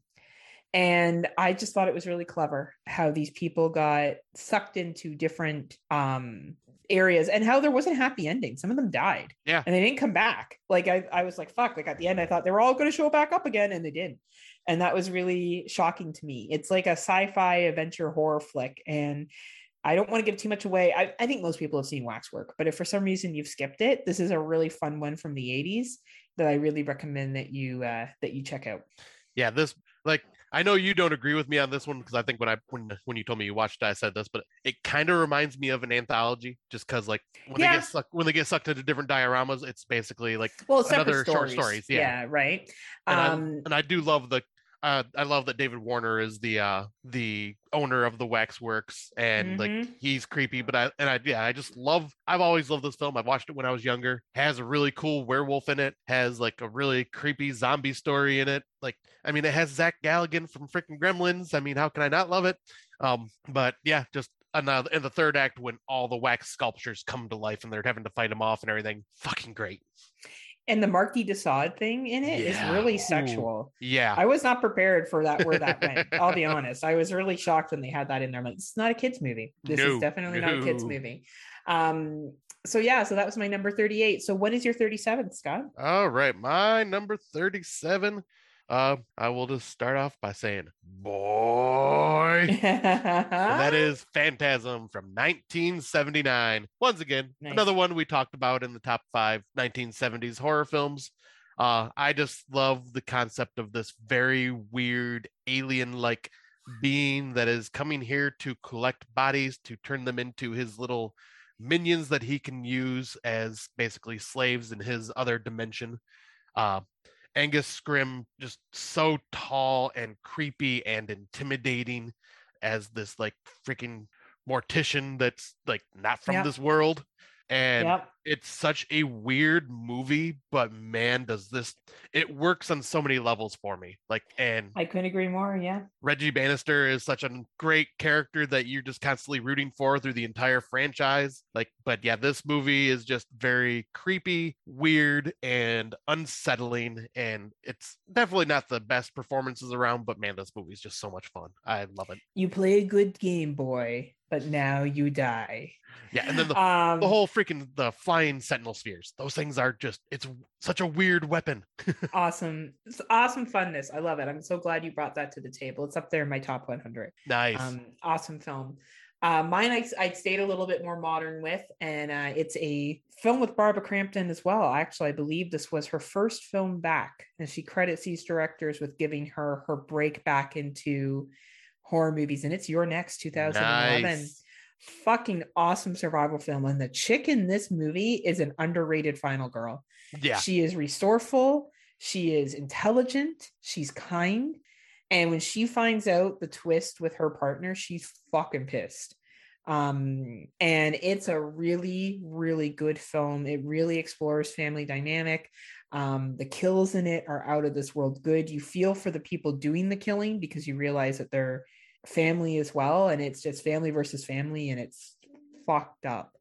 and I just thought it was really clever how these people got sucked into different um, areas and how there wasn't a happy ending. Some of them died. Yeah. And they didn't come back. Like I, I was like, fuck, like at the end, I thought they were all going to show back up again and they didn't. And that was really shocking to me. It's like a sci-fi adventure horror flick. And I don't want to give too much away. I, I think most people have seen Waxwork, but if for some reason you've skipped it, this is a really fun one from the 80s that I really recommend that you uh that you check out. Yeah, this like I know you don't agree with me on this one because I think when I when when you told me you watched it, I said this, but it kind of reminds me of an anthology just because like when they get sucked when they get sucked into different dioramas, it's basically like Well, Another short stories. stories, yeah. right. And I- um and I do love the uh, I love that David Warner is the uh the owner of the Waxworks and like mhm. he's creepy but i and i yeah i just love i've always loved this film. I've watched it when i was younger. Has a really cool werewolf in it has like a really creepy zombie story in it. Like i mean it has zach galligan from freaking gremlins. I mean how can i not love it? Um but yeah just another in the third act when all the wax sculptures come to life and they're having to fight them off and everything. Fucking great and the Marquis de Sade thing in it is Yeah. really Ooh. sexual. yeah I was not prepared for that where that went. I'll be honest. I was really shocked when they had that in there. I'm like, it's not a kids movie. This No, is definitely not a kids movie. Um, so yeah, so that was my number 38. So what is your 37, Scott? all right my number 37 uh i will just start off by saying boy that is Phantasm from 1979. Once again, Nice. another one we talked about in the top five 1970s horror films. Uh, I just love the concept of this very weird alien like being that is coming here to collect bodies to turn them into his little minions that he can use as basically slaves in his other dimension. Uh, Angus Scrimm, just so tall and creepy and intimidating as this like freaking mortician that's like not from Yep. this world. And Yep. it's such a weird movie, but man, does this it works on so many levels for me. Like, and I couldn't agree more. Yeah. Reggie Bannister is such a great character that you're just constantly rooting for through the entire franchise. Like, but yeah, this movie is just very creepy, weird, and unsettling. And it's definitely not the best performances around, but man, this movie is just so much fun. I love it. You play a good game, boy, but now you die. Yeah, and then the um, the whole freaking the flying sentinel spheres. Those things are just it's such a weird weapon. awesome, it's awesome funness. I love it. I'm so glad you brought that to the table. It's up there in my top 100. Nice. Um, awesome film. Uh, mine, I, I stayed a little bit more modern with, and uh, it's a film with Barbara Crampton as well. Actually, I believe this was her first film back, and she credits these directors with giving her her break back into horror movies, and it's You're Next 2011. Nice. Fucking awesome survival film. And the chick in this movie is an underrated final girl. Yeah. She is resourceful. She is intelligent. She's kind. And when she finds out the twist with her partner, she's fucking pissed. Um, and it's a really, really good film. It really explores family dynamic. Um, the kills in it are out of this world good. You feel for the people doing the killing because you realize that they're family as well. And it's just family versus family, and it's fucked up.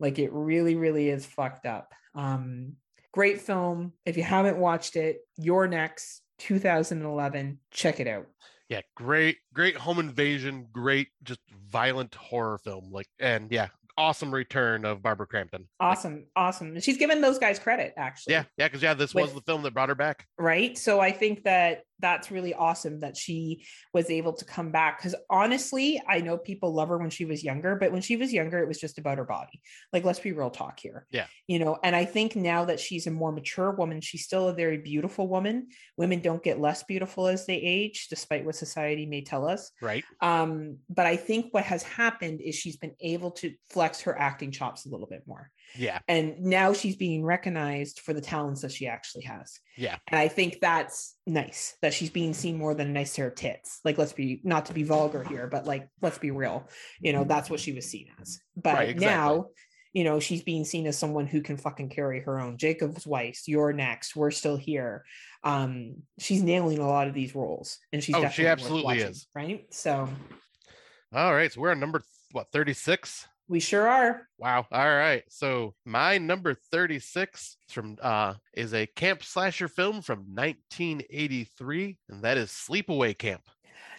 Like it really, really is fucked up. Um, great film. If you haven't watched it, You're Next 2011, check it out. Yeah, great, great home invasion, great just violent horror film. Like, and yeah, awesome return of Barbara Crampton. Awesome, awesome. She's given those guys credit, actually. Yeah, yeah, because yeah, this was the film that brought her back. right so i think that that's really awesome that she was able to come back because honestly i know people love her when she was younger but when she was younger it was just about her body. Like let's be real talk here. Yeah. you know and i think now that she's a more mature woman she's still a very beautiful woman. Women don't get less beautiful as they age despite what society may tell us. Right. um but i think what has happened is she's been able to flex her acting chops a little bit more Yeah. and now she's being recognized for the talents that she actually has Yeah. and i think that's nice that she's being seen more than a nice pair of tits like let's be not to be vulgar here but like let's be real you know that's what she was seen as but Right, exactly. now you know she's being seen as someone who can fucking carry her own Jakob's Wife you're next we're still here um she's nailing a lot of these roles and she's Oh, she definitely worth absolutely watching, is. right so All right. So we're on number what 36. We sure are Wow. All right. So my number 36 from uh is a camp slasher film from 1983, and that is Sleepaway Camp.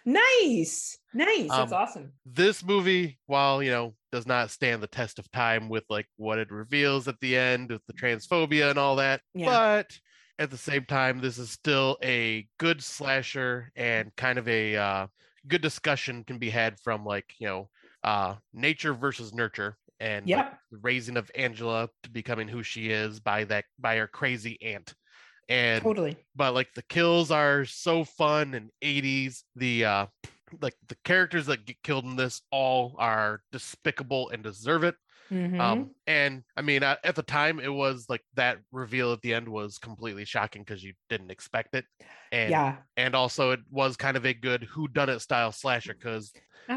nice nice that's Um, awesome This movie, while you know, does not stand the test of time with like what it reveals at the end with the transphobia and all that, Yeah. but at the same time, this is still a good slasher and kind of a uh, good discussion can be had from like you know uh, nature versus nurture and like, the raising of Angela to becoming who she is by that by her crazy aunt. And totally but like the kills are so fun and 80s. The uh like the characters that get killed in this all are despicable and deserve it. Mhm. Um and I mean at, at the time it was like that reveal at the end was completely shocking because you didn't expect it. And yeah and also it was kind of a good who done it style slasher because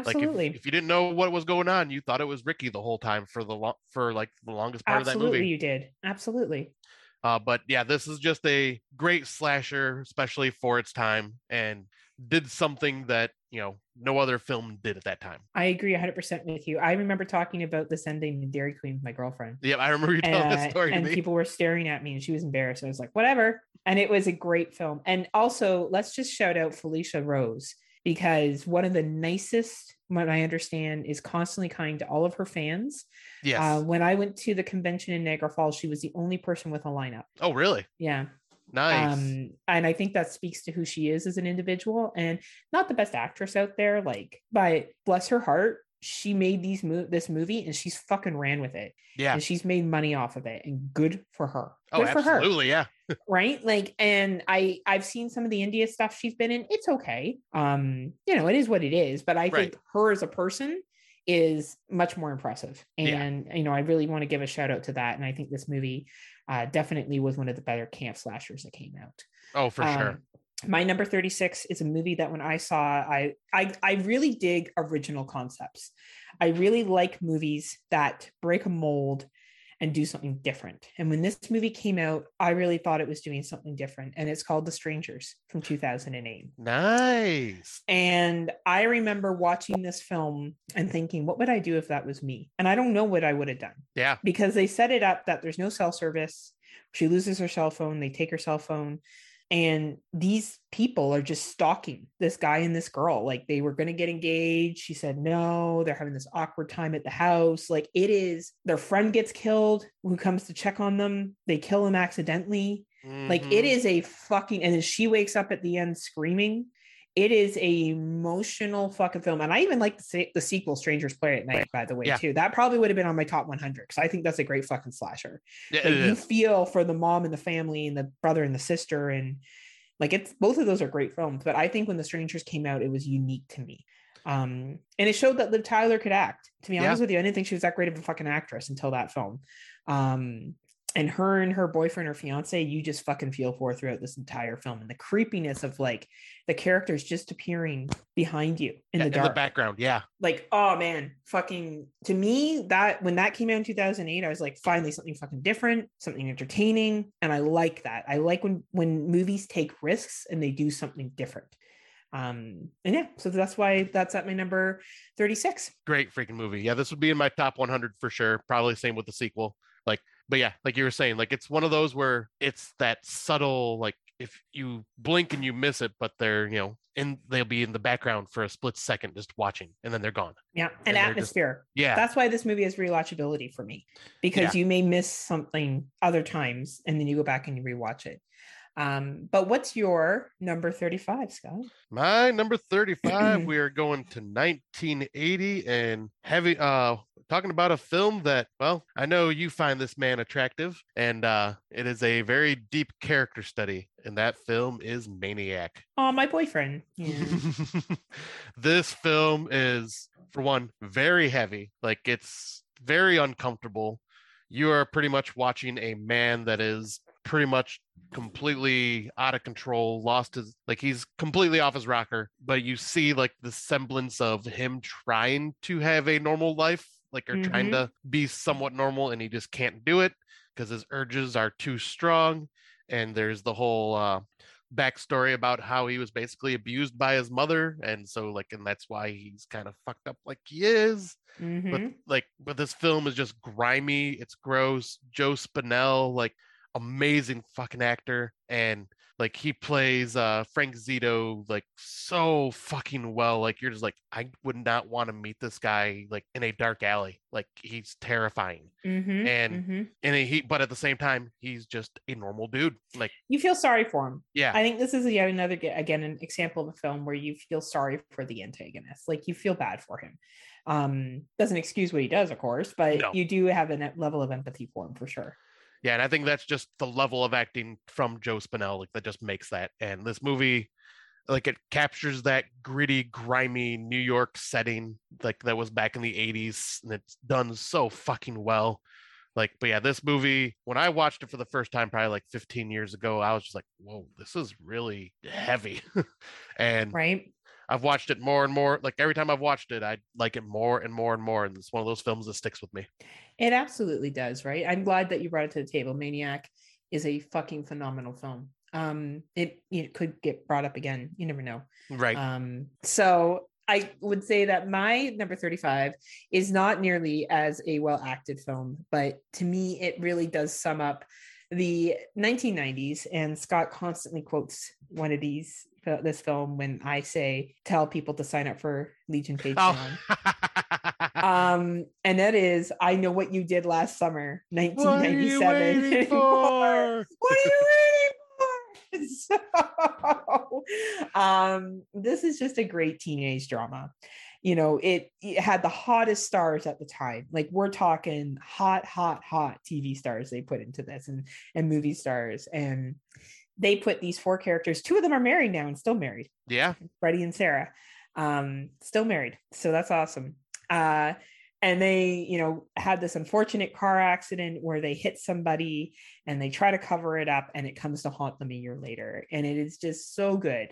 like if, absolutely if you didn't know what was going on you thought it was Ricky the whole time for the lo- for like the longest part of that movie. you did absolutely Uh, but yeah, this is just a great slasher, especially for its time, and did something that you know no other film did at that time. I agree 100% with you. I remember talking about this ending in Dairy Queen with my girlfriend. Yeah, I remember you telling Uh, that story to and people were staring at me and she was embarrassed. I was like, whatever. And it was a great film. And also, let's just shout out Felissa Rose because one of the nicest, what I understand, is constantly kind to all of her fans. yes. Uh, when I went to the convention in Niagara Falls, she was the only person with a lineup. oh, really? Yeah. Nice. Um, and I think that speaks to who she is as an individual and not the best actress out there, like, but bless her heart, she made these mo- this movie and she's fucking ran with it. yeah. And she's made money off of it and good for her. Oh, Good for her. absolutely. Yeah. Right. Like, and I I've seen some of the India stuff she's been in. It's okay. Um, you know, it is what it is, but I Right. think her as a person is much more impressive. Yeah. And you know, I really want to give a shout out to that. And I think this movie uh, definitely was one of the better camp slashers that came out. Oh, for sure. Um, my number 36 is a movie that when I saw, I, I I really dig original concepts. I really like movies that break a mold and do something different. And when this movie came out, I really thought it was doing something different. And it's called The Strangers from 2008. Nice. And I remember watching this film and thinking, what would I do if that was me? And I don't know what I would have done Yeah. because they set it up that there's no cell service. She loses her cell phone, they take her cell phone, and these people are just stalking this guy and this girl. Like they were going to get engaged. She said no. They're having this awkward time at the house. Like it is their friend gets killed who comes to check on them. They kill him accidentally. Like it Mhm. is a fucking, and then she wakes up at the end screaming. It is a emotional fucking film, and I even like the the sequel, "Strangers Prey at Night." By the way, Yeah. too, that probably would have been on my top 100 because I think that's a great fucking slasher. Yeah, Like you feel for the mom and the family and the brother and the sister, and like it's both of those are great films. But I think when The Strangers came out, it was unique to me. Um, and it showed that Liv Tyler could act. To be Yeah. honest with you, I didn't think she was that great of a fucking actress until that film. Um, and her and her boyfriend or fiance, you just fucking feel for throughout this entire film, and the creepiness of like the characters just appearing behind you in Yeah, the dark. background. Yeah. like, oh man, fucking to me, that when that came out in 2008, I was like, finally something fucking different, something entertaining. And I like that. I like when when movies take risks and they do something different. Um, and yeah, so that's why that's at my number 36. Great freaking movie. Yeah, this would be in my top 100 for sure. Probably same with the sequel. Like, but yeah, like you were saying, like it's one of those where it's that subtle, like if you blink and you miss it, but they're, you know, and they'll be in the background for a split second just watching and then they're gone. Yeah, And and they're just- atmosphere. Yeah. That's why this movie has rewatchability for me because you may miss something other times and then you go back and you rewatch it. Um, but what's your number 35, Scott? My number 35, we are going to 1980 and heavy uh talking about a film that, well, I know you find this man attractive, and uh it is a very deep character study, and that film is Maniac. Oh, my boyfriend. Yeah. this film is for one very heavy like it's very uncomfortable you are pretty much watching a man that is pretty much completely out of control lost his like he's completely off his rocker but you see like the semblance of him trying to have a normal life like or trying Mhm. to be somewhat normal and he just can't do it because his urges are too strong and there's the whole uh backstory about how he was basically abused by his mother and so like and that's why he's kind of fucked up like he is but Mhm. like but this film is just grimy it's gross joe spinell like amazing fucking actor and like he plays uh frank zito like so fucking well like you're just like i would not want to meet this guy like in a dark alley like he's terrifying Mhm. and- Mhm. and he but at the same time he's just a normal dude like you feel sorry for him. yeah I think this is yet another again an example of a film where you feel sorry for the antagonist, like you feel bad for him. Um, doesn't excuse what he does, of course, but No. you do have a level of empathy for him for sure. Yeah, and I think that's just the level of acting from Joe Spinell, like that just makes that. And this movie, like it captures that gritty, grimy New York setting, like that was back in the '80s, and it's done so fucking well. Like, but yeah, this movie, when I watched it for the first time, probably like 15 years ago, I was just like, "Whoa, this is really heavy." and Right? I've watched it more and more. Like every time I've watched it, I like it more and more and more. And it's one of those films that sticks with me. It absolutely does, right? I'm glad that you brought it to the table. Maniac is a fucking phenomenal film. Um, it it could get brought up again. You never know. Right. Um, so I would say that my number 35 is not nearly as a well acted film, but to me, it really does sum up the 1990s. And Scott constantly quotes one of these this film when I say tell people to sign up for Legion Patreon. oh. Um, and that is I know what you did last summer, What are you 1997. waiting for? what are you waiting for? So, um, this is just a great teenage drama. You know, it, it had the hottest stars at the time. Like we're talking hot, hot, hot TV stars they put into this and and movie stars. And they put these four characters, two of them are married now and still married. Yeah. Freddie and Sarah, um, still married. So that's awesome. Uh, and they, you know, had this unfortunate car accident where they hit somebody and they try to cover it up and it comes to haunt them a year later. And it is just so good.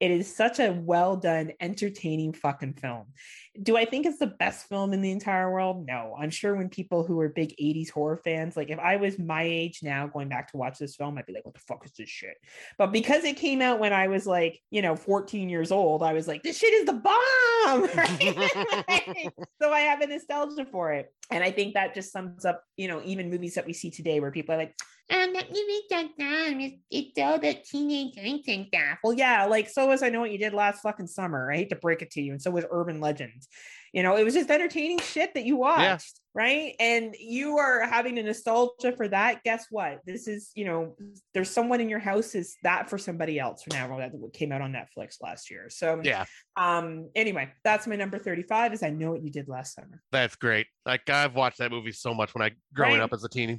It is such a well done, entertaining fucking film. Do I think it's the best film in the entire world? No. I'm sure when people who are big 80s horror fans, like if I was my age now going back to watch this film, I'd be like, what the fuck is this shit? But because it came out when I was like, you know, 14 years old, I was like, this shit is the bomb. right? so I have a nostalgia for it. And I think that just sums up, you know, even movies that we see today where people are like, um, that movie that down. It's, it's all about teenage angst and stuff. Well, yeah, like so was I know what you did last fucking summer. I hate to break it to you, and so was Urban Legends. You know, it was just entertaining shit that you watched, right? And you are having a nostalgia for that. Guess what? This is, you know, there's someone in your house is that for somebody else for now that came out on Netflix last year. So Yeah. um anyway, that's my number 35 is I know what you did last summer. That's great. Like I've watched that movie so much when I growing Right. up as a teen.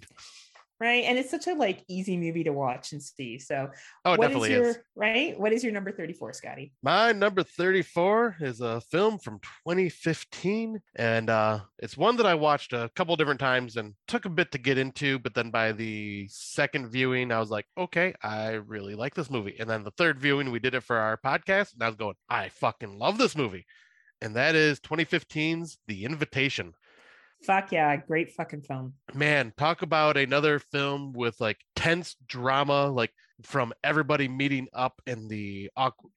Right? And it's such a like easy movie to watch and see. So, Oh, it what definitely your is. right? What is your number 34, Scotty? My number 34 is a film from 2015. And uh, it's one that I watched a couple different times and took a bit to get into. But then by the second viewing, I was like, okay, I really like this movie. And then the third viewing, we did it for our podcast. And I was going, I fucking love this movie. And that is 2015's The Invitation. Fuck yeah, great fucking film. man talk about another film with like tense drama like from everybody meeting up in the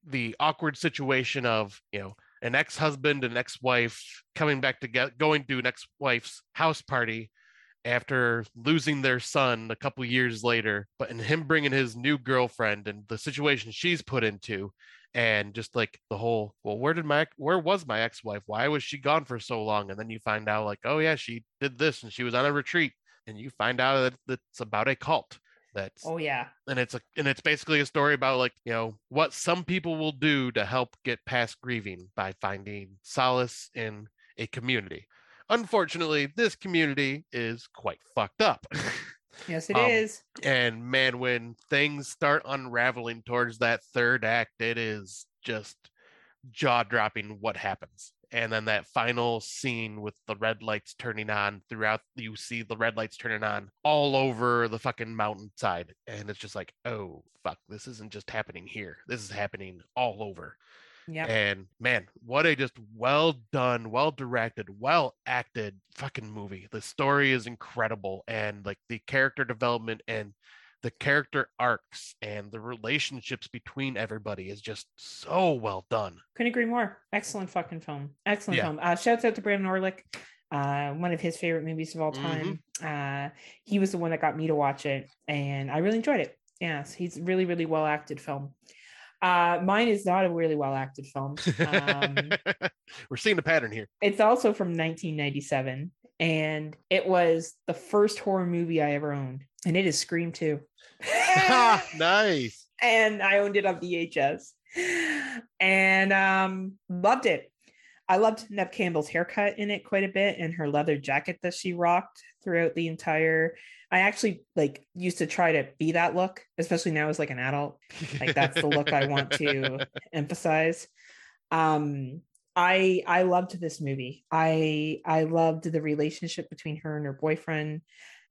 the awkward situation of you know an ex-husband and ex-wife coming back together going to an ex-wife's house party after losing their son a couple years later but in him bringing his new girlfriend and the situation she's put into and just like the whole well where did my where was my ex-wife? Why was she gone for so long? And then you find out like oh yeah she did this and she was on a retreat. And you find out that it's about a cult that's Oh yeah. and it's a and it's basically a story about like you know what some people will do to help get past grieving by finding solace in a community. Unfortunately this community is quite fucked up Yes, it Um, is. and man when things start unraveling towards that third act it is just jaw-dropping what happens. And then that final scene with the red lights turning on throughout you see the red lights turning on all over the fucking mountainside. And it's just like oh fuck this isn't just happening here. This is happening all over Yeah. and man, what a just well done, well directed, well acted fucking movie. The story is incredible and like the character development and the character arcs and the relationships between everybody is just so well done. Couldn't agree more. Excellent fucking film. Excellent Yeah. film. Uh, shouts out to Brandon Orlick. Uh, one of his favorite movies of all Mhm. time. Uh, he was the one that got me to watch it, and I really enjoyed it. Yes, he's really, really well acted film. Uh, mine is not a really well acted film. Um, We're seeing a pattern here. it's also from 1997, and it was the first horror movie I ever owned, and it is Scream 2. nice. and I owned it on VHS and um loved it. I loved Neve Campbell's haircut in it quite a bit and her leather jacket that she rocked throughout the entire I actually like used to try to be that look, especially now as like an adult. Like that's the look I want to emphasize. Um I I loved this movie. I I loved the relationship between her and her boyfriend.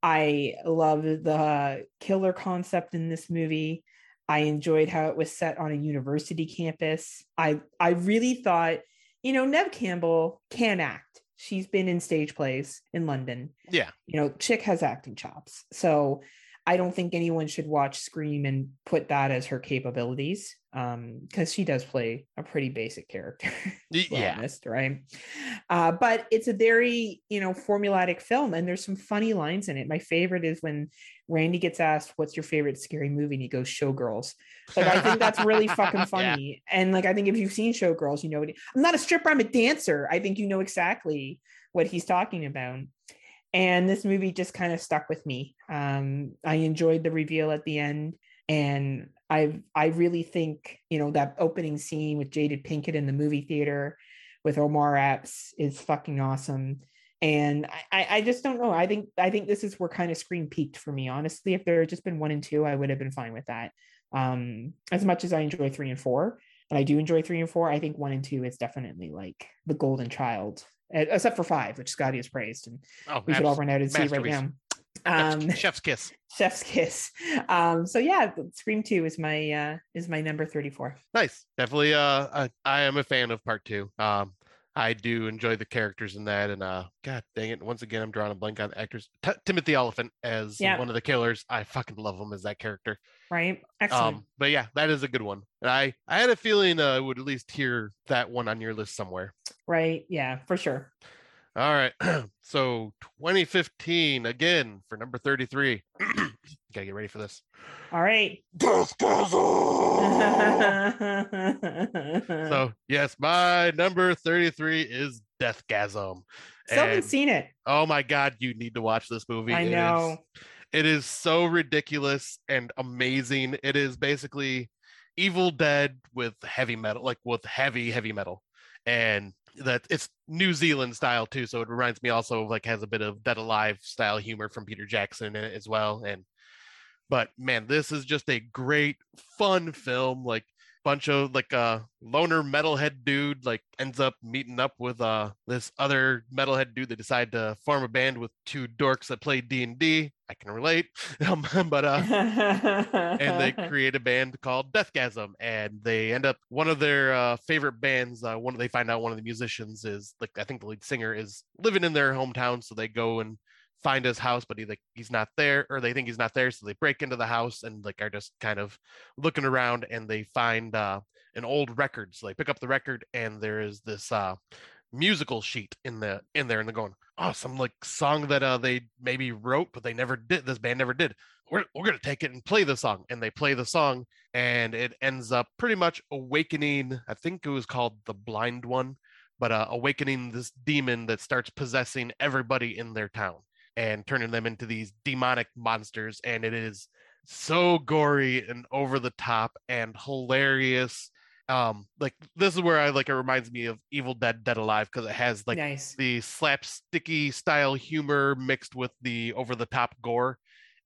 I loved the killer concept in this movie. I enjoyed how it was set on a university campus. I I really thought, you know, Neve Campbell can act. She's been in stage plays in London. Yeah. You know, chick has acting chops. So I don't think anyone should watch Scream and put that as her capabilities. Um, because she does play a pretty basic character. Y- to be yeah. honest, right? Uh, but it's a very, you know, formulaic film, and there's some funny lines in it. My favorite is when Randy gets asked, "What's your favorite scary movie?" and he goes, "Showgirls." Like I think that's really fucking Yeah. funny. And like I think if you've seen Showgirls, you know I'm not a stripper, I'm a dancer. I think you know exactly what he's talking about. And this movie just kind of stuck with me. Um, I enjoyed the reveal at the end, and I I really think you know that opening scene with Jada Pinkett in the movie theater with Omar Epps is fucking awesome. And I, I- just don't know. I think I think this is where kind of Scream peaked for me. Honestly, if there had just been one and two, I would have been fine with that. Um, as much as I enjoy three and four, and I do enjoy three and four, I think one and two is definitely like the golden child, except for five, which Scotty has praised, and Oh, we should all run out and see right now. Um, chef's, kiss. chef's kiss. Um, so yeah, Scream Two is my uh is my number thirty four. Nice. Definitely uh I, I am a fan of part two. Um I do enjoy the characters in that and uh god dang it once again I'm drawing a blank on the actors. T- Timothy Olyphant as Yeah. one of the killers. I fucking love him as that character. Right, excellent. Um but yeah, that is a good one. And I I had a feeling uh, I would at least hear that one on your list somewhere. right, yeah, for sure. All right. so 2015 again for number 33. Gotta get ready for this. All right. So yes, my number 33 is Deathgasm. Still haven't seen it. Oh my god, you need to watch this movie. I It is- know. it is so ridiculous and amazing. It is basically Evil Dead with heavy metal, like with heavy, heavy metal. And that it's New Zealand style too. So it reminds me also of like has a bit of Dead Alive style humor from Peter Jackson as well. And but man, this is just a great fun film. Like bunch of like a uh, loner metalhead dude like ends up meeting up with uh this other metalhead dude they decide to form a band with two dorks that play d&d i can relate um, but uh and they create a band called deathgasm and they end up one of their uh favorite bands uh one they find out one of the musicians is like i think the lead singer is living in their hometown so they go and find his house, but he like he's not there, or they think he's not there, so they break into the house and like are just kind of looking around, and they find uh, an old record. So they pick up the record, and there is this uh, musical sheet in the in there, and they're going, "Oh, some like song that uh, they maybe wrote, but they never did. This band never did. We're we're gonna take it and play the song." And they play the song, and it ends up pretty much awakening. I think it was called the Blind One but uh, awakening this demon that starts possessing everybody in their town and turning them into these demonic monsters. And it is so gory and over the top and hilarious. Um, like this is where I like it reminds me of Evil Dead Dead Alive because it has like nice. the slapsticky style humor mixed with the over the top gore.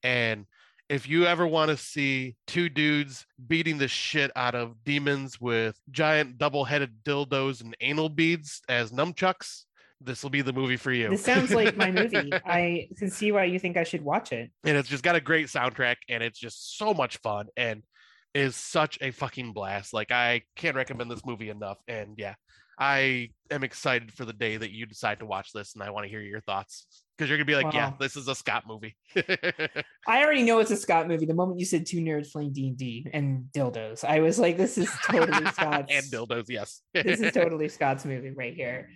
And if you ever want to see two dudes beating the shit out of demons with giant double headed dildos and anal beads as nunchucks, this will be the movie for you. This sounds like my movie. I can see why you think I should watch it. And it's just got a great soundtrack and it's just so much fun and is such a fucking blast. Like I can't recommend this movie enough. And yeah, I am excited for the day that you decide to watch this and I want to hear your thoughts because you're gonna be like, wow. yeah, this is a Scott movie. I already know it's a Scott movie. The moment you said two nerds playing D and D and dildos, I was like, this is totally Scott's and dildos. Yes, this is totally Scott's movie right here.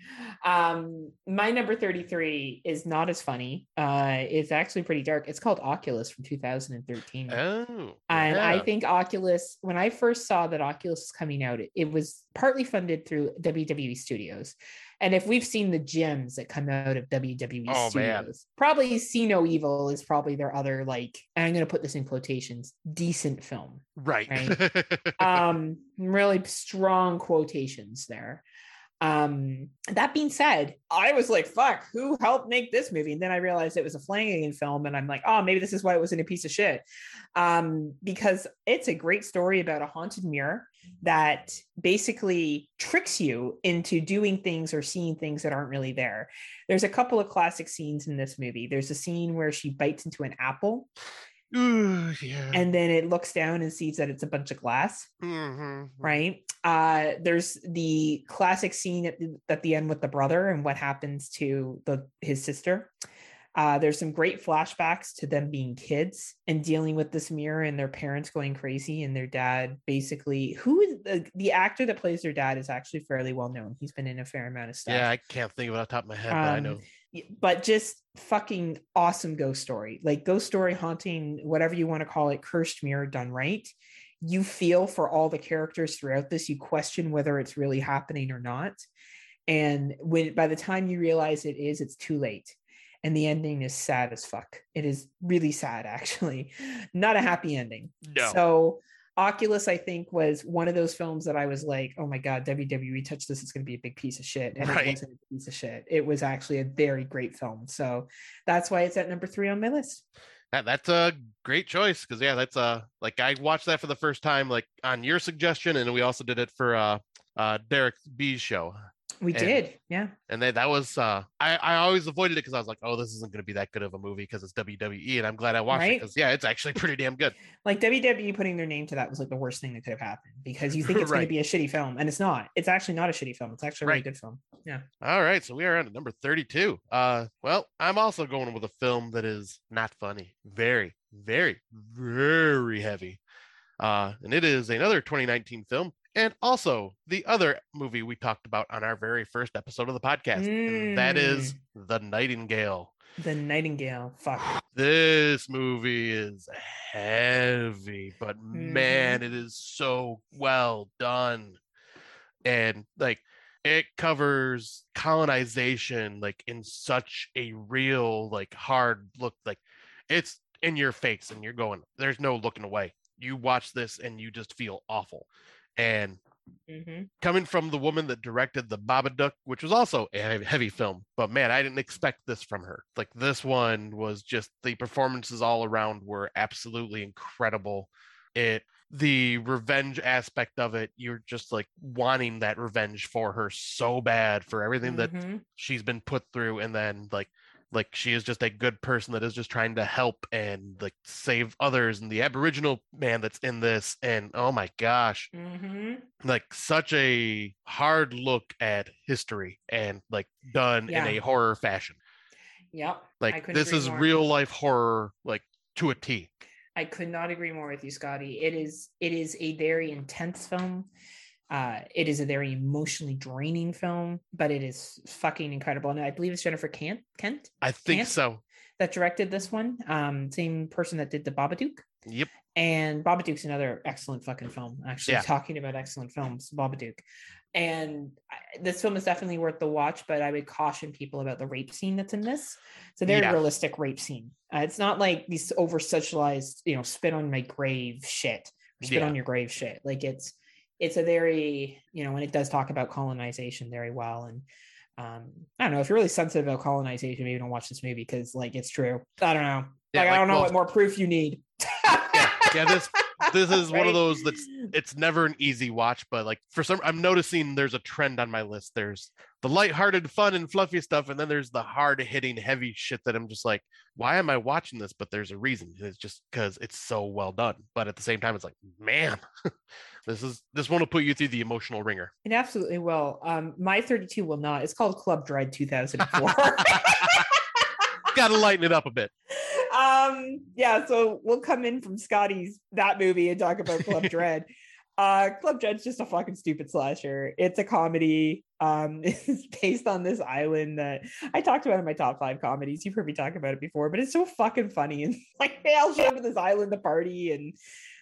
Um, my number thirty three is not as funny. Uh, it's actually pretty dark. It's called Oculus from 2013. Oh, and yeah. I think Oculus. When I first saw that Oculus was coming out, it, it was partly funded through WWE Studios and if we've seen the gems that come out of WWE oh, studios, man. probably See No Evil is probably their other like, I'm going to put this in quotations, decent film. Right. right? um, really strong quotations there. Um, that being said, I was like, fuck, who helped make this movie? And then I realized it was a Flanagan film, and I'm like, oh, maybe this is why it wasn't a piece of shit. Um, because it's a great story about a haunted mirror that basically tricks you into doing things or seeing things that aren't really there. There's a couple of classic scenes in this movie. There's a scene where she bites into an apple Ooh, yeah. And then it looks down and sees that it's a bunch of glass. Mm-hmm. Right. Uh, there's the classic scene at the, at the end with the brother and what happens to the his sister. Uh, there's some great flashbacks to them being kids and dealing with this mirror and their parents going crazy and their dad basically who is the, the actor that plays their dad is actually fairly well known. He's been in a fair amount of stuff. Yeah, I can't think of it off the top of my head, um, but I know. But just fucking awesome ghost story like ghost story haunting whatever you want to call it cursed mirror done right. You feel for all the characters throughout this you question whether it's really happening or not. And when by the time you realize it is it's too late. And the ending is sad as fuck. It is really sad actually. Not a happy ending. No. so Oculus, I think, was one of those films that I was like, oh my God, WWE touched this, it's going to be a big piece of shit. And right. it wasn't a piece of shit. It was actually a very great film. So that's why it's at number three on my list. That, that's a great choice because, yeah, that's uh, like I watched that for the first time, like on your suggestion. And we also did it for uh, uh, Derek B's show. We and, did, yeah. And they, that was uh I, I always avoided it because I was like, oh, this isn't gonna be that good of a movie because it's WWE, and I'm glad I watched right? it because yeah, it's actually pretty damn good. like WWE putting their name to that was like the worst thing that could have happened because you think it's right. gonna be a shitty film, and it's not. It's actually not a shitty film. It's actually a really good film. Yeah. All right, so we are on to number 32. Uh well, I'm also going with a film that is not funny. Very, very, very heavy. Uh, and it is another 2019 film and also the other movie we talked about on our very first episode of the podcast. Mm. that is mm. The Nightingale. The Nightingale. Fuck. This movie is heavy, but mm. man, it is so well done. And like it covers colonization like in such a real like hard look like it's in your face and you're going there's no looking away you watch this and you just feel awful and Mhm. coming from the woman that directed the Babadook, which was also a heavy- film, but man, I didn't expect this from her. Like this one was just the performances all around were absolutely incredible. It the revenge aspect of it, you're just like wanting that revenge for her so bad for everything that Mhm. she's been put through and then like like she is just a good person that is just trying to help and like save others and the aboriginal man that's in this and oh my gosh Mhm. like such a hard look at history and like done in a horror fashion Yep. Like this is more. real life horror like to a t I could not agree more with you, Scotty. It is it is a very intense film. Uh, it is a very emotionally draining film, but it is fucking incredible. And I believe it's Jennifer Kent Kent i think Can't- so that directed this one. Um, same person that did the Babadook. yep And Babadook's another excellent fucking film. Actually, Yeah. talking about excellent films, Babadook. And I, this film is definitely worth the watch, but I would caution people about the rape scene that's in this. It's a very Yeah. realistic rape scene. Uh, it's not like these over sexualized, you know, spit on my grave shit, or spit Yeah. on your grave shit. Like it's it's a very, you know, and it does talk about colonization very well. And um, I don't know if you're really sensitive about colonization, maybe don't watch this movie because like it's true. I don't know. Yeah, like, I don't know well- what more proof you need. yeah this this is one of those that's it's never an easy watch but like for some i'm noticing there's a trend on my list there's the lighthearted fun and fluffy stuff and then there's the hard hitting heavy shit that i'm just like why am i watching this but there's a reason it's just because it's so well done but at the same time it's like man this is this one will put you through the emotional wringer It absolutely will. Um, my 32 will not. It's called Club Dread 2004. gotta lighten it up a bit um, yeah, so we'll come in from Scotty's that movie and talk about Club Dread. Uh, Club Dread's just a fucking stupid slasher. It's a comedy. Um, it's based on this island that I talked about in my top five comedies. You've heard me talk about it before, but it's so fucking funny. And like they all show up at this island to party and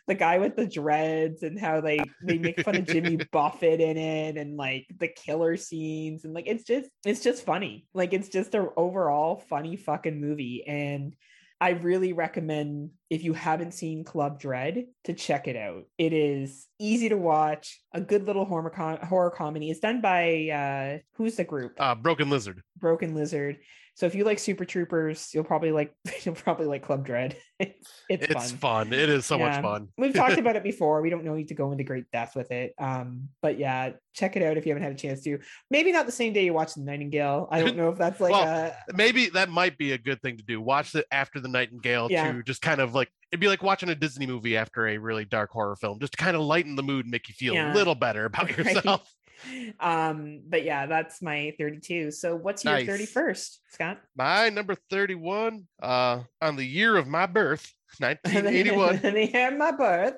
the guy with the dreads and how they they make fun of Jimmy Buffett in it and like the killer scenes and like it's just it's just funny. Like it's just an overall funny fucking movie and I really recommend if you haven't seen Club Dread to check it out. It is easy to watch, a good little horror com- horror comedy. It's done by uh who's the group? uh broken lizard Broken Lizard. So if you like Super Troopers, you'll probably like you'll probably like Club Dread. It's it's, it's, fun. fun. it is so Yeah. much fun We've talked about it before. We don't know need to go into great depth with it. Um, but yeah, check it out if you haven't had a chance to. Maybe not the same day you watch the Nightingale. I don't know if that's like Well, a maybe that might be a good thing to do. Watch it after the Nightingale Yeah. to just kind of like it'd be like watching a Disney movie after a really dark horror film, just to kind of lighten the mood, and make you feel Yeah. a little better about Right. Um, but yeah, that's my 32. So what's your Nice. 31st, Scott? My number 31, uh, on the year of my birth, 1981, the year of my birth.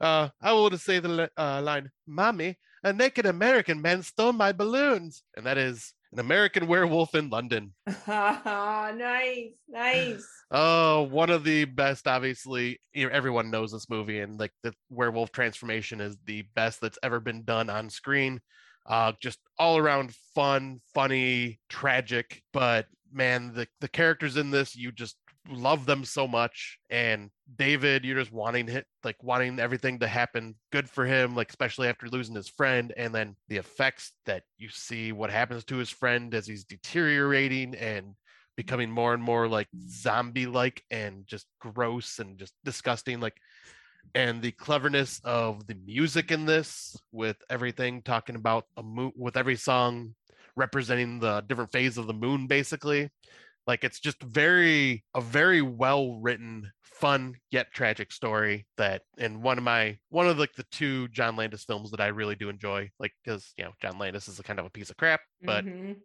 uh, I want to say the uh, line, Mommy, a naked American man stole my balloons. And that is an American werewolf in London. nice, nice. Oh, one of the best. Obviously, everyone knows this movie, and like the werewolf transformation is the best that's ever been done on screen. Uh, just all around fun, funny, tragic. But man, the the characters in this, you just love them so much. And David, you're just wanting it, like wanting everything to happen good for him, like especially after losing his friend, and then the effects that you see what happens to his friend as he's deteriorating and becoming more and more like zombie like and just gross and just disgusting like and the cleverness of the music in this with everything talking about a moon with every song representing the different phase of the moon basically like it's just very a very well written fun yet tragic story that in one of my one of like the two john landis films that i really do enjoy like because you know john landis is a kind of a piece of crap but Mhm.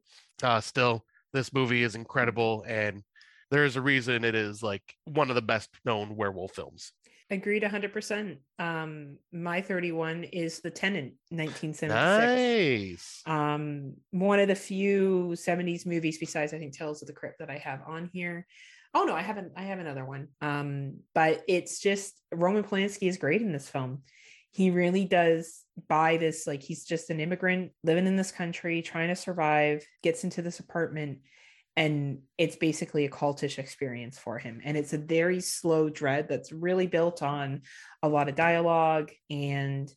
uh, still this movie is incredible and there's a reason it is like one of the best known werewolf films agreed 100%. Um, my 31 is The Tenant, 1976. nice um one of the few 70s movies besides i think tales of the crypt that i have on here oh no i haven't i have another one um but it's just roman polanski is great in this film he really does buy this like he's just an immigrant living in this country trying to survive gets into this apartment and it's basically a cultish experience for him and it's a very slow dread that's really built on a lot of dialogue and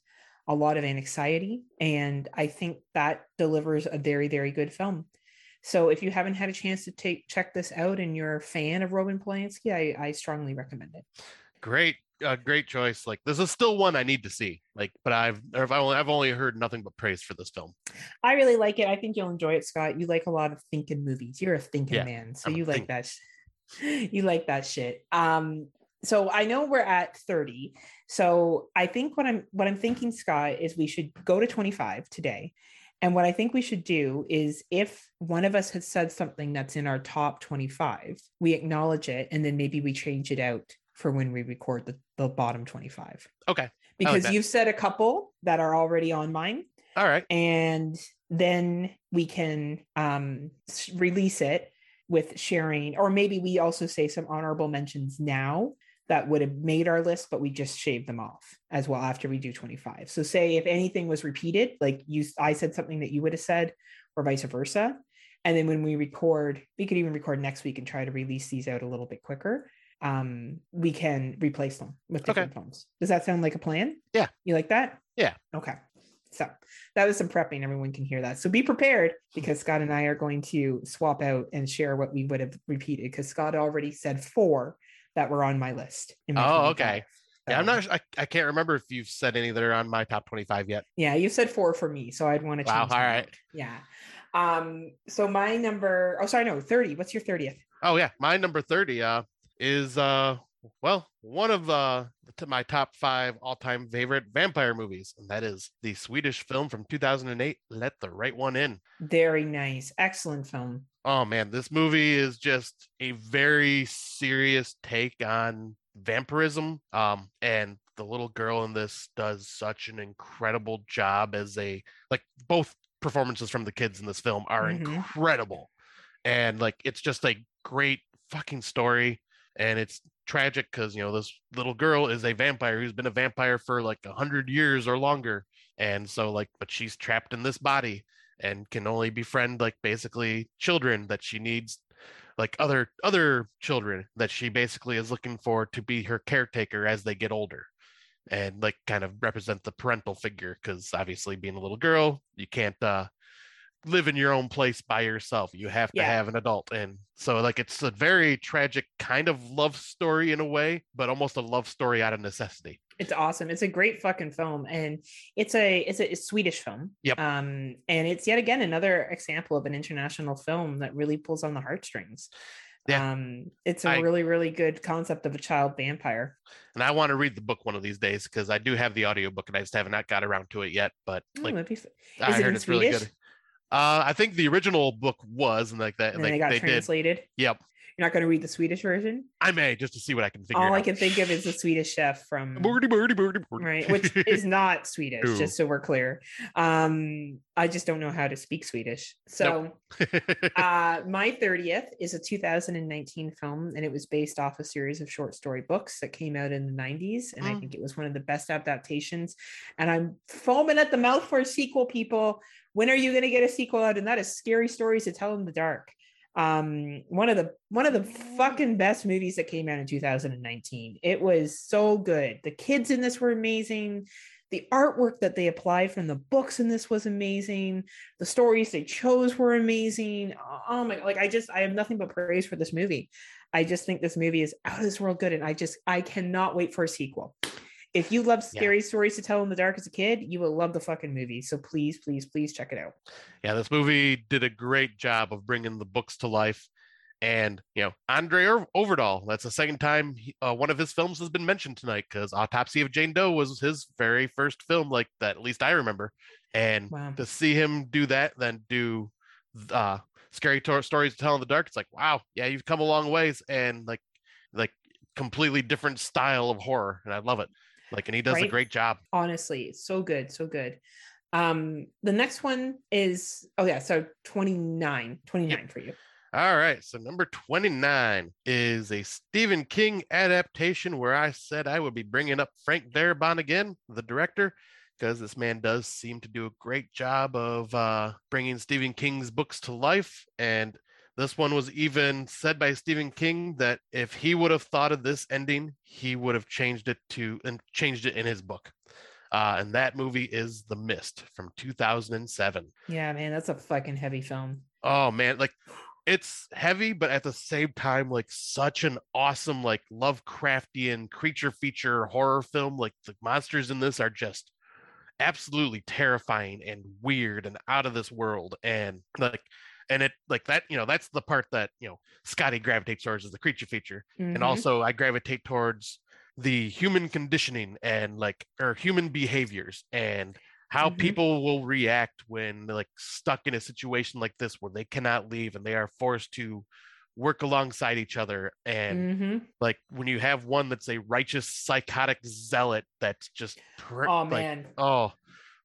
a lot of anxiety. And I think that delivers a very, very good film. So if you haven't had a chance to take check this out and you're a fan of Roman Polanski, I, I strongly recommend it. Great, uh, great choice. Like this is still one I need to see. Like, but I've I've only I've only heard nothing but praise for this film. I really like it. I think you'll enjoy it, Scott. You like a lot of thinking movies. You're a thinking Yeah, man, so I'm you like think- that. sh- You like that shit. Um, so I know we're at 30. So I think what I'm what I'm thinking, Scott, is we should go to 25 today. And what I think we should do is if one of us has said something that's in our top 25, we acknowledge it and then maybe we change it out for when we record the, the bottom 25. Okay, Because you've said a couple that are already on mine. All right. and then we can um, release it with sharing or maybe we also say some honorable mentions now that would have made our list but we just shaved them off as well after we do 25 so say if anything was repeated like you i said something that you would have said or vice versa. And then when we record we could even record next week and try to release these out a little bit quicker um we can replace them with Okay. different films does that sound like a plan Yeah. you like that Yeah. okay so that was some prepping. Everyone can hear that. So be prepared because Scott and I are going to swap out and share what we would have repeated because Scott already said four that were on my list. Oh, 25. okay. Yeah, I'm not. I, I can't remember if you've said any that are on my top 25 yet. Yeah, you said four for me, so I'd want to Wow, all right. out. Yeah. Um. So my number. Oh, sorry, no, thirty. What's your thirtieth? Oh yeah, my number 30 uh is uh well one of uh my top five all-time favorite vampire movies, and that is the Swedish film from 2008, Let the Right One In. Very nice, excellent film. Oh man, this movie is just a very serious take on vampirism. Um, and the little girl in this does such an incredible job as a like both performances from the kids in this film are Mhm. incredible. And like it's just a great fucking story. And it's tragic because you know this little girl is a vampire who's been a vampire for like a hundred years or longer. And so like, but she's trapped in this body and can only befriend like basically children that she needs like other other children that she basically is looking for to be her caretaker as they get older and like kind of represent the parental figure because obviously being a little girl you can't uh live in your own place by yourself you have to Yeah. have an adult and so like it's a very tragic kind of love story in a way but almost a love story out of necessity It's awesome. It's a great fucking film, and it's a it's a, it's Swedish film. Yep. Um, and it's yet again another example of an international film that really pulls on the heartstrings. Yeah. Um, it's a I- really really good concept of a child vampire. and i want to read the book one of these days because i do have the audiobook and i just have not got around to it yet but Oh, like that'd be f- i Is it heard it's really good uh i think the original book was and like that and like then it got they did translated. yep You're not going to read the Swedish version. i may just to see what i can figure All I can think of is the Swedish chef from Birdie, birdie, birdie, right, which is not Swedish. No. Just so we're clear. Um, I just don't know how to speak Swedish. So. uh, my 30th is a 2019 film, and it was based off a series of short story books that came out in the 90s. And I Mm. think it was one of the best adaptations. And I'm foaming at the mouth for a sequel, people. When are you going to get a sequel out? And that is Scary Stories to Tell in the Dark. Um, one of the one of the fucking best movies that came out in 2019. It was so good. The kids in this were amazing. The artwork that they applied from the books in this was amazing the stories they chose were amazing. Oh my god, like I just I have nothing but praise for this movie. I just think this movie is out of this world good and I just I cannot wait for a sequel. If you love Yeah. scary stories to tell in the dark as a kid, you will love the fucking movie. So please, please, please check it out. yeah, this movie did a great job of bringing the books to life. And, you know, André Øvredal, that's the second time he, uh, one of his films has been mentioned tonight because Autopsy of Jane Doe was his very first film, like that, at least I remember. And Wow. to see him do that, then do uh, Scary Tor- Stories to Tell in the Dark, it's like, wow, yeah, you've come a long ways. And like, like completely different style of horror. And I love it. Like, and he does a great job. Honestly, so good, so good. Um, the next one is oh yeah, so 29, 29 for you. All right. So number 29 is a Stephen King adaptation where I said I would be bringing up Frank Darabont again, the director, because this man does seem to do a great job of uh, bringing Stephen King's books to life. And this one was even said by Stephen King that if he would have thought of this ending, he would have changed it to and changed it in his book. Uh, and that movie is The Mist from 2007. Yeah, man, that's a fucking heavy film. Oh man, like it's heavy, but at the same time, like such an awesome, like Lovecraftian creature feature horror film. Like the monsters in this are just absolutely terrifying and weird and out of this world. And like and it like that you know that's the part that you know scotty gravitates towards is the creature feature Mhm. and also i gravitate towards the human conditioning and like or human behaviors and how Mhm. people will react when they're like stuck in a situation like this where they cannot leave and they are forced to work alongside each other and Mhm. like when you have one that's a righteous psychotic zealot that's just Oh like, man. oh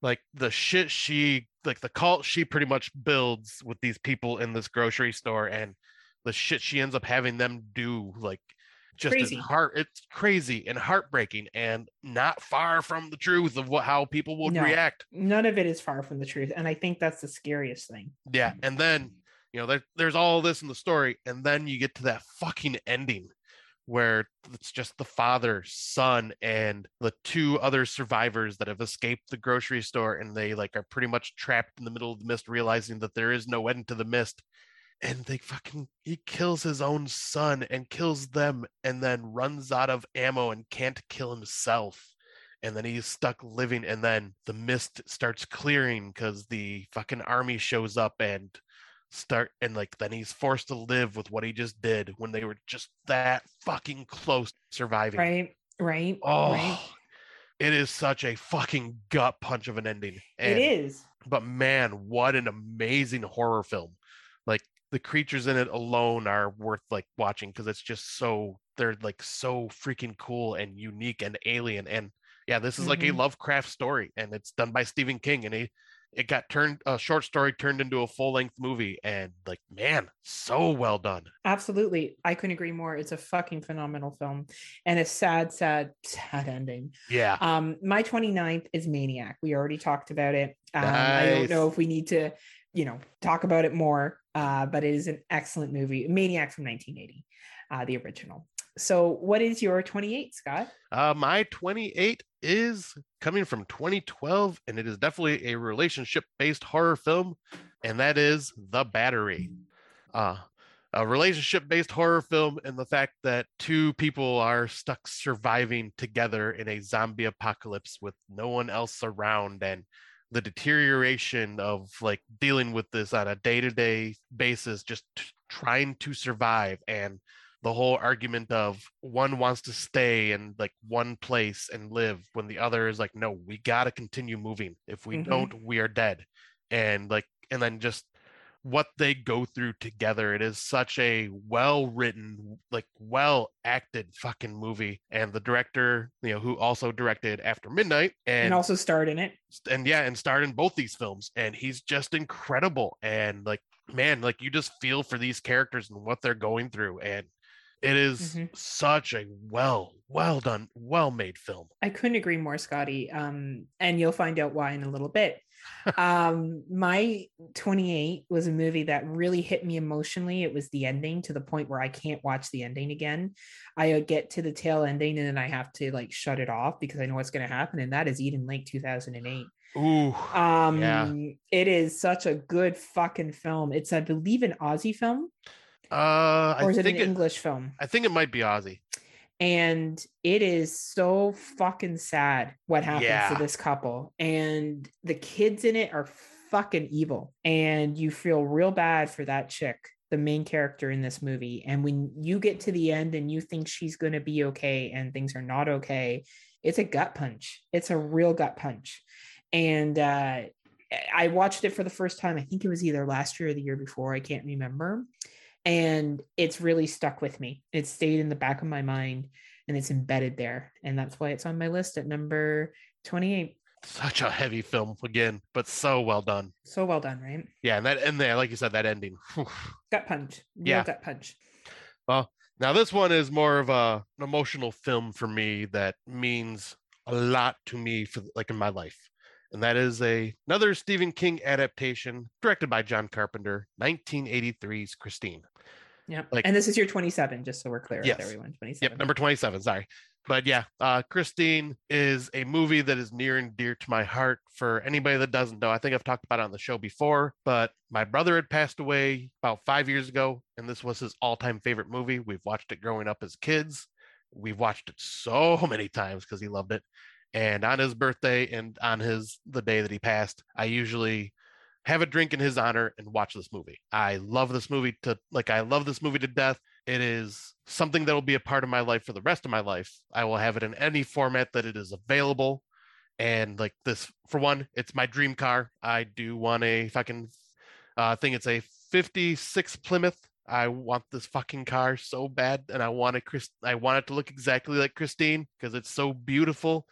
like the shit she like the cult she pretty much builds with these people in this grocery store and the shit she ends up having them do like just Crazy. heart it's crazy and heartbreaking and not far from the truth of what how people would No. react None of it is far from the truth. And I think that's the scariest thing. yeah and then you know there, there's all this in the story and then you get to that fucking ending where it's just the father son and the two other survivors that have escaped the grocery store and they like are pretty much trapped in the middle of the mist realizing that there is no end to the mist. And they fucking he kills his own son and kills them and then runs out of ammo and can't kill himself. And then he's stuck living and then the mist starts clearing because the fucking army shows up and start and like then he's forced to live with what he just did when they were just that fucking close to surviving Right. Right. oh Right. it is such a fucking gut punch of an ending It and is. but man, what an amazing horror film. Like the creatures in it alone are worth like watching because it's just so they're like so freaking cool and unique and alien. And yeah, this is like a Mhm. Lovecraft story and it's done by Stephen King and he it got turned a short story turned into a full length movie and like man, so well done. Absolutely. I couldn't agree more. It's a fucking phenomenal film and a sad, sad, sad ending. Yeah. Um, my 29th is Maniac. We already talked about it. Um, I don't know if we need to, you know, talk about it more, uh, but it is an excellent movie. Maniac from 1980, uh, the original. So, what is your 28, Scott? Uh, my 28 is coming from 2012, and it is definitely a relationship based horror film, and that is The Battery. Uh, a relationship based horror film, and the fact that two people are stuck surviving together in a zombie apocalypse with no one else around, and the deterioration of like dealing with this on a day to day basis, just t- trying to survive and the whole argument of one wants to stay in like one place and live when the other is like no we got to continue moving. If we Mhm. don't we are dead. And like and then just what they go through together. It is such a well written like well acted fucking movie. And the director you know who also directed after midnight And, and also starred in it. and yeah and starred in both these films. And he's just incredible. And like man like you just feel for these characters and what they're going through. And it is Mhm. such a well well done well made film I couldn't agree more, Scotty. Um, and you'll find out why in a little bit. um, my 28 was a movie that really hit me emotionally. It was the ending to the point where I can't watch the ending again. I uh, get to the tail ending and then I have to like shut it off because I know what's going to happen. And that is Eden Lake 2008. ooh Um, Yeah. it is such a good fucking film. It's, I believe, an Aussie film, uh or i is it an it, English film? i think it might be Aussie. and it is so fucking sad what happens Yeah. to this couple and the kids in it are fucking evil and you feel real bad for that chick the main character in this movie and when you get to the end and you think she's going to be okay and things are not okay it's a gut punch it's a real gut punch and uh I watched it for the first time. I think it was either last year or the year before. I can't remember. And it's really stuck with me. It stayed in the back of my mind and it's embedded there. And that's why it's on my list at number 28. such a heavy film again but so well done So well done, right? yeah and that and there like you said that ending. Gut punch. Real Yeah. gut punch. Well now this one is more of a an emotional film for me that means a lot to me for like in my life. And that is a another Stephen King adaptation directed by John Carpenter, 1983's Christine. Yeah. Like- and this is your 27, just so we're clear Yes. with everyone. 27. Yep, number 27, sorry. but yeah, uh, Christine is a movie that is near and dear to my heart. For anybody that doesn't know, I think I've talked about it on the show before, but my brother had passed away about five years ago, and this was his all time favorite movie. We've watched it growing up as kids. We've watched it so many times because he loved it. And on his birthday and on his the day that he passed, I usually have a drink in his honor and watch this movie. I love this movie to like I love this movie to death. It is something that will be a part of my life for the rest of my life. I will have it in any format that it is available. And like this, for one, it's my dream car. I do want a fucking, uh, I think it's a 56 Plymouth. I want this fucking car so bad, and I want it, Chris. I want it to look exactly like Christine because it's so beautiful.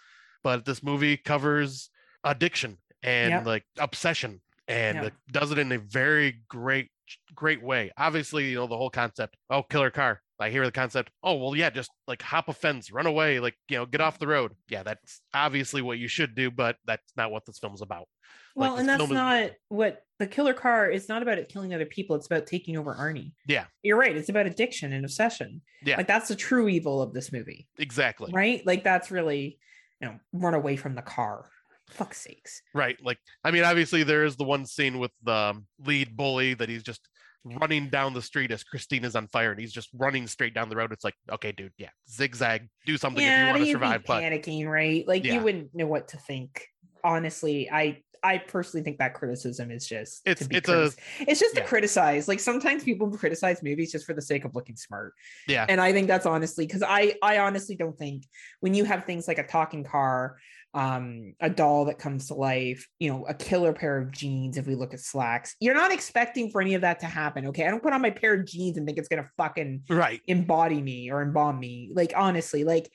But this movie covers addiction and Yep. like obsession, and Yep. does it in a very great great way. Obviously, you know, the whole concept, oh, killer car. I hear the concept, oh, well, yeah, just like hop a fence, run away, like, you know, get off the road. Yeah, that's obviously what you should do, but that's not what this film's about. Well, this and that's is- not what the killer car is not about it killing other people. It's about taking over Arnie. Yeah. You're right. It's about addiction and obsession. Yeah. Like that's the true evil of this movie. Exactly. Right? Like that's really, you know, run away from the car. Fuck's sakes. Right. Like, I mean, obviously, there is the one scene with the um, lead bully that he's just running down the street as Christine is on fire and he's just running straight down the road. It's like, okay, dude, yeah, zigzag, do something if you want to survive. be But panicking, right? Like Yeah. you wouldn't know what to think. Honestly, I I personally think that criticism is just It's- to be it's a- it's just yeah. to criticize. Like sometimes people criticize movies just for the sake of looking smart. Yeah. And I think that's honestly because I I honestly don't think when you have things like a talking car, um, a doll that comes to life, you know, a killer pair of jeans, if we look at Slaxx, you're not expecting for any of that to happen. Okay. I don't put on my pair of jeans and think it's gonna fucking right. embody me or embalm me. Like honestly, like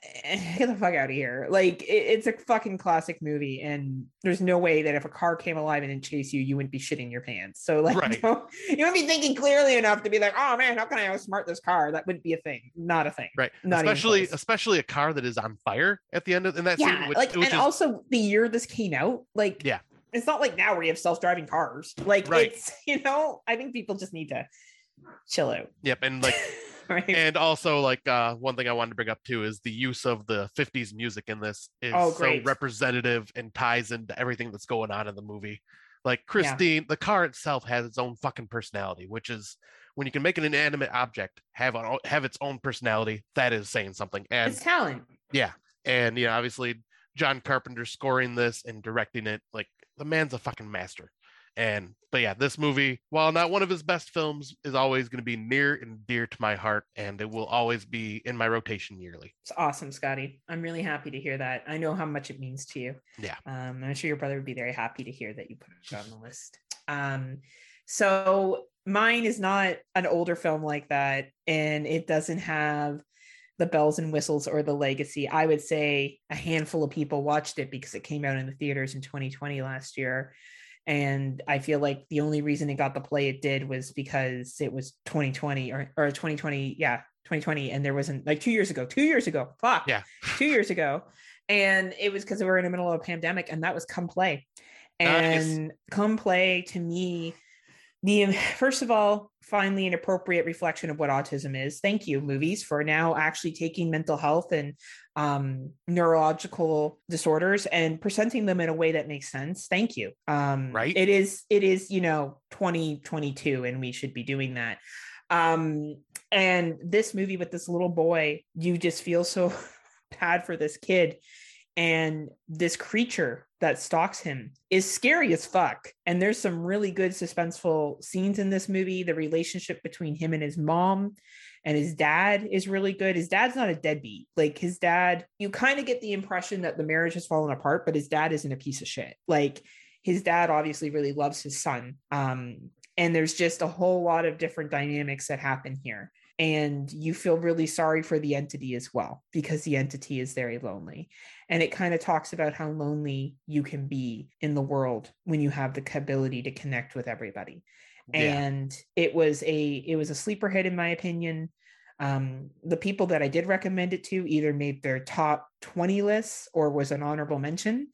get the fuck out of here. Like it- it's a fucking classic movie, and there's no way that if a car came alive and didn't chase you, you wouldn't be shitting your pants. So like, Right. don't- you wouldn't be thinking clearly enough to be like, oh man, how can I outsmart this car? That wouldn't be a thing. Not a thing. Right. Not especially, especially a car that is on fire at the end of in that Yeah, scene. Which, like, which and is, also the year this came out, like, Yeah. it's not like now where you have self-driving cars. Like, Right. it's you know, I think people just need to chill out. yep. And like, right? and also like uh one thing i wanted to bring up too is the use of the 50s music in this is Oh, so representative and ties into everything that's going on in the movie. Like christine the car itself has its own fucking personality which is when you can make an inanimate object have have its own personality that is saying something. And it's talent. yeah. And you know obviously john carpenter scoring this and directing it like the man's a fucking master and but yeah this movie while not one of his best films is always going to be near and dear to my heart and it will always be in my rotation yearly It's awesome, Scotty. I'm really happy to hear that. I know how much it means to you. Yeah. Um, I'm sure your brother would be very happy to hear that you put it on the list. Um, so mine is not an older film like that, and it doesn't have the bells and whistles or the legacy. I would say a handful of people watched it because it came out in the theaters in 2020 last year. And I feel like the only reason it got the play it did was because it was 2020 or, or 2020, yeah, 2020. And there wasn't like two years ago, two years ago, fuck, Yeah. two years ago. And it was because we were in the middle of a pandemic, and that was Come Play. Nice. And Come Play to me, the first of all, finally an appropriate reflection of what autism is. Thank you, movies, for now actually taking mental health and um, neurological disorders and presenting them in a way that makes sense. Thank you. Um, Right. It is. It is. You know, 2022, and we should be doing that. Um, and this movie with this little boy, you just feel so bad for this kid and this creature that stalks him is scary as fuck. And there's some really good suspenseful scenes in this movie. The relationship between him and his mom and his dad is really good. His dad's not a deadbeat. Like his dad, you kind of get the impression that the marriage has fallen apart, but his dad isn't a piece of shit. Like his dad obviously really loves his son. Um, and there's just a whole lot of different dynamics that happen here and you feel really sorry for the entity as well because the entity is very lonely. And it kind of talks about how lonely you can be in the world when you have the ability to connect with everybody. Yeah. And it was a it was a sleeper hit in my opinion. Um the people that i did recommend it to either made their top 20 lists or was an honorable mention.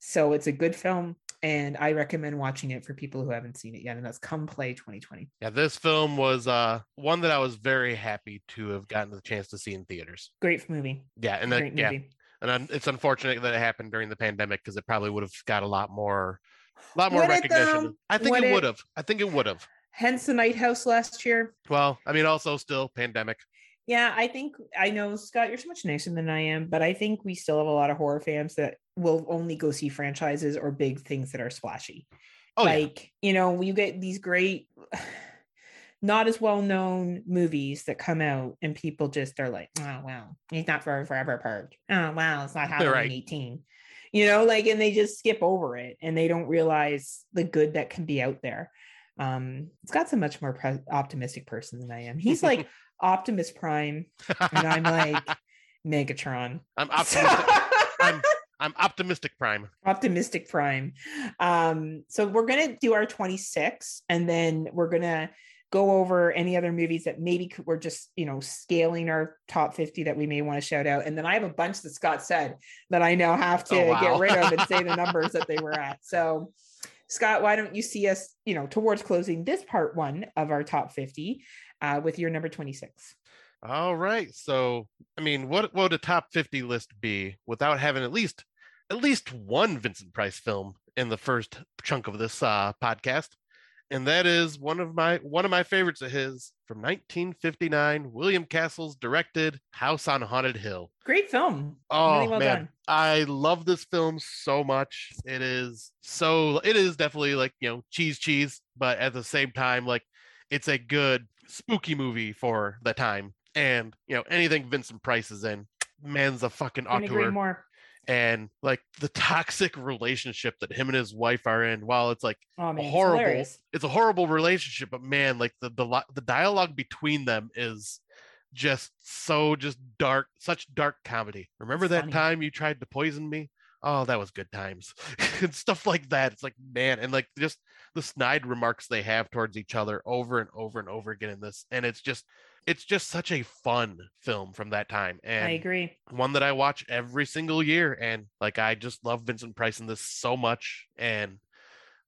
So it's a good film and I recommend watching it for people who haven't seen it yet. And that's Come Play 2020. Yeah, this film was uh one that I was very happy to have gotten the chance to see in theaters. Great movie. Yeah, and yeah, and it's unfortunate that it happened during the pandemic because it probably would have got a lot more, a lot more Would recognition. though? I think Would it it? would have. I think it would have. Hence the Night House last year. Well, I mean, also still pandemic. Yeah, I think I know Scott, you're so much nicer than I am, but I think we still have a lot of horror fans that will only go see franchises or big things that are splashy. Oh yeah, like, you know, you get these great not as well known movies that come out and people just are like, oh wow, it's not for forever purge. Oh wow, it's not Halloween Right. 18. You know, like and they just skip over it and they don't realize the good that can be out there. Um, Scott's a much more pre- optimistic person than I am. He's like Optimus Prime, and I'm like Megatron. I'm optimistic. I'm I'm optimistic prime. optimistic prime um so we're gonna do our 26 and then we're gonna go over any other movies that maybe could- we're just you know scaling our top 50 that we may want to shout out and then i have a bunch that scott said that i now have to Oh, wow. get rid of and say the numbers that they were at so scott why don't you see us you know towards closing this part one of our top 50 uh, with your number 26 All right. So, I mean, what, what would a top 50 list be without having at least at least one Vincent Price film in the first chunk of this uh, podcast? And that is one of my one of my favorites of his from 1959, William Castle's directed House on Haunted Hill. great film Oh really well man, done I love this film so much. It is so it is definitely like, you know, cheese cheese, but at the same time like it's a good spooky movie for the time. And, you know, anything Vincent Price is in, man's a fucking auteur. And like the toxic relationship that him and his wife are in, while it's like oh man it's horrible hilarious. it's a horrible relationship but man like the the, the dialogue between them is just so just dark such dark comedy remember It's that funny. time you tried to poison me oh that was good times and stuff like that it's like man and like just the snide remarks they have towards each other over and over and over again in this and it's just it's just such a fun film from that time and i agree one that I watch every single year. And like, I just love Vincent Price in this so much. And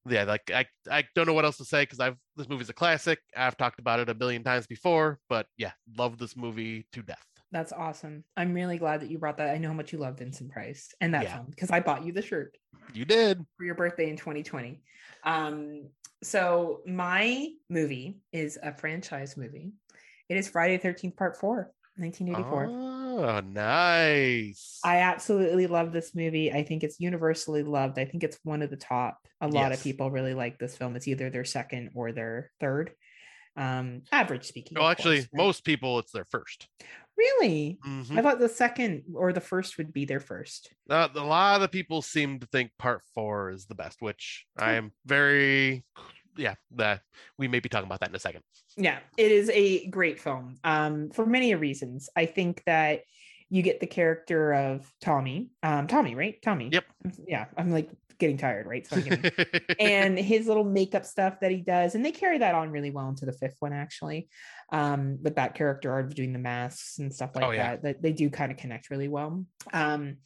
yeah, like, I, I don't know what else to say because I've, this movie's a classic. I've talked about it a billion times before, but yeah, love this movie to death. That's awesome. I'm really glad that you brought that. I know how much you love Vincent Price and that Yeah. film because I bought you the shirt You did. for your birthday in 2020. Um, so my movie is a franchise movie. It is Friday the 13th Part 4, 1984. Oh, nice. I absolutely love this movie. I think it's universally loved. I think it's one of the top. A lot of people really like this film. It's either their second or their third. Um, average speaking. well, actually, course, right? most people, it's their first. really. Mhm. I thought the second or the first would be their first. Uh, a lot of people seem to think part four is the best, which I Oh. am very, yeah, that we may be talking about that in a second. yeah it is a great film um for many reasons i think that you get the character of tommy um tommy right tommy Yep. yeah i'm like getting tired right so getting, and his little makeup stuff that he does and they carry that on really well into the fifth one actually um with that character art of doing the masks and stuff like Oh, yeah. that that they do kind of connect really well um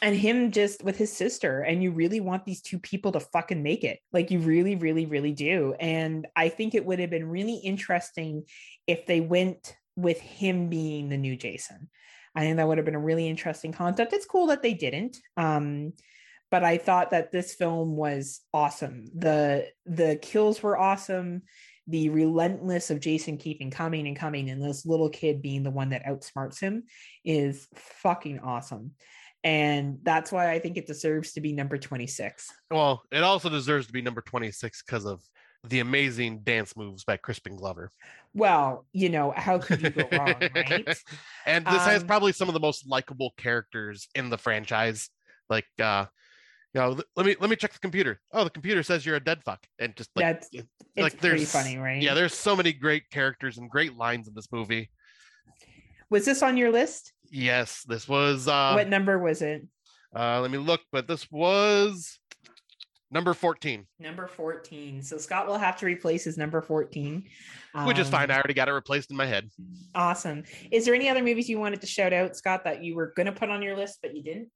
and him just with his sister and you really want these two people to fucking make it. Like you really really really do. And i think it would have been really interesting if they went with him being the new jason. I think that would have been a really interesting concept. It's cool that they didn't um but i thought that this film was awesome. The the kills were awesome. The relentless of jason keeping coming and coming and this little kid being the one that outsmarts him is fucking awesome and that's why I think it deserves to be number 26. Well, it also deserves to be number 26 because of the amazing dance moves by Crispin Glover. Well, you know, how could you go wrong, right? and this has Um, probably some of the most likable characters in the franchise. Like, uh, you know, let me let me check the computer. Oh, the computer says you're a dead fuck, and just like, That's it's like pretty there's funny, right? yeah, there's so many great characters and great lines in this movie. Was this on your list? Yes, this was. uh what number was it? uh Let me look, but this was number 14, Number 14. So Scott will have to replace his number 14. which is fine. Um, I already got it replaced in my head. Awesome. Is there any other movies you wanted to shout out, Scott, that you were going to put on your list, but you didn't?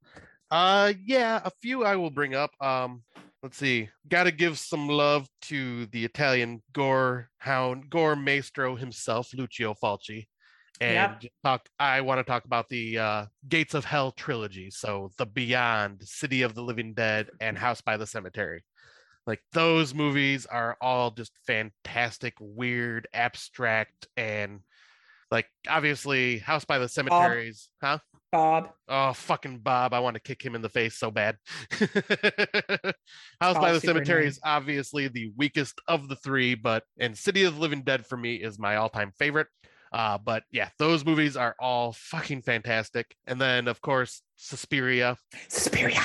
Uh, yeah, a few I will bring up. Um, let's see. Got to give some love to the Italian gore hound, gore maestro himself, Lucio Fulci. And Yep. talk. I want to talk about the uh, Gates of Hell trilogy. So, The Beyond, City of the Living Dead, and House by the Cemetery. Like those movies are all just fantastic, weird, abstract, and like obviously House by the Cemeteries, huh? Bob. Oh, fucking Bob. I want to kick him in the face so bad. House by the Cemetery nice. is obviously the weakest of the three, but and City of the Living Dead for me is my all-time favorite. Uh, but yeah, those movies are all fucking fantastic. And then of course Suspiria, Suspiria.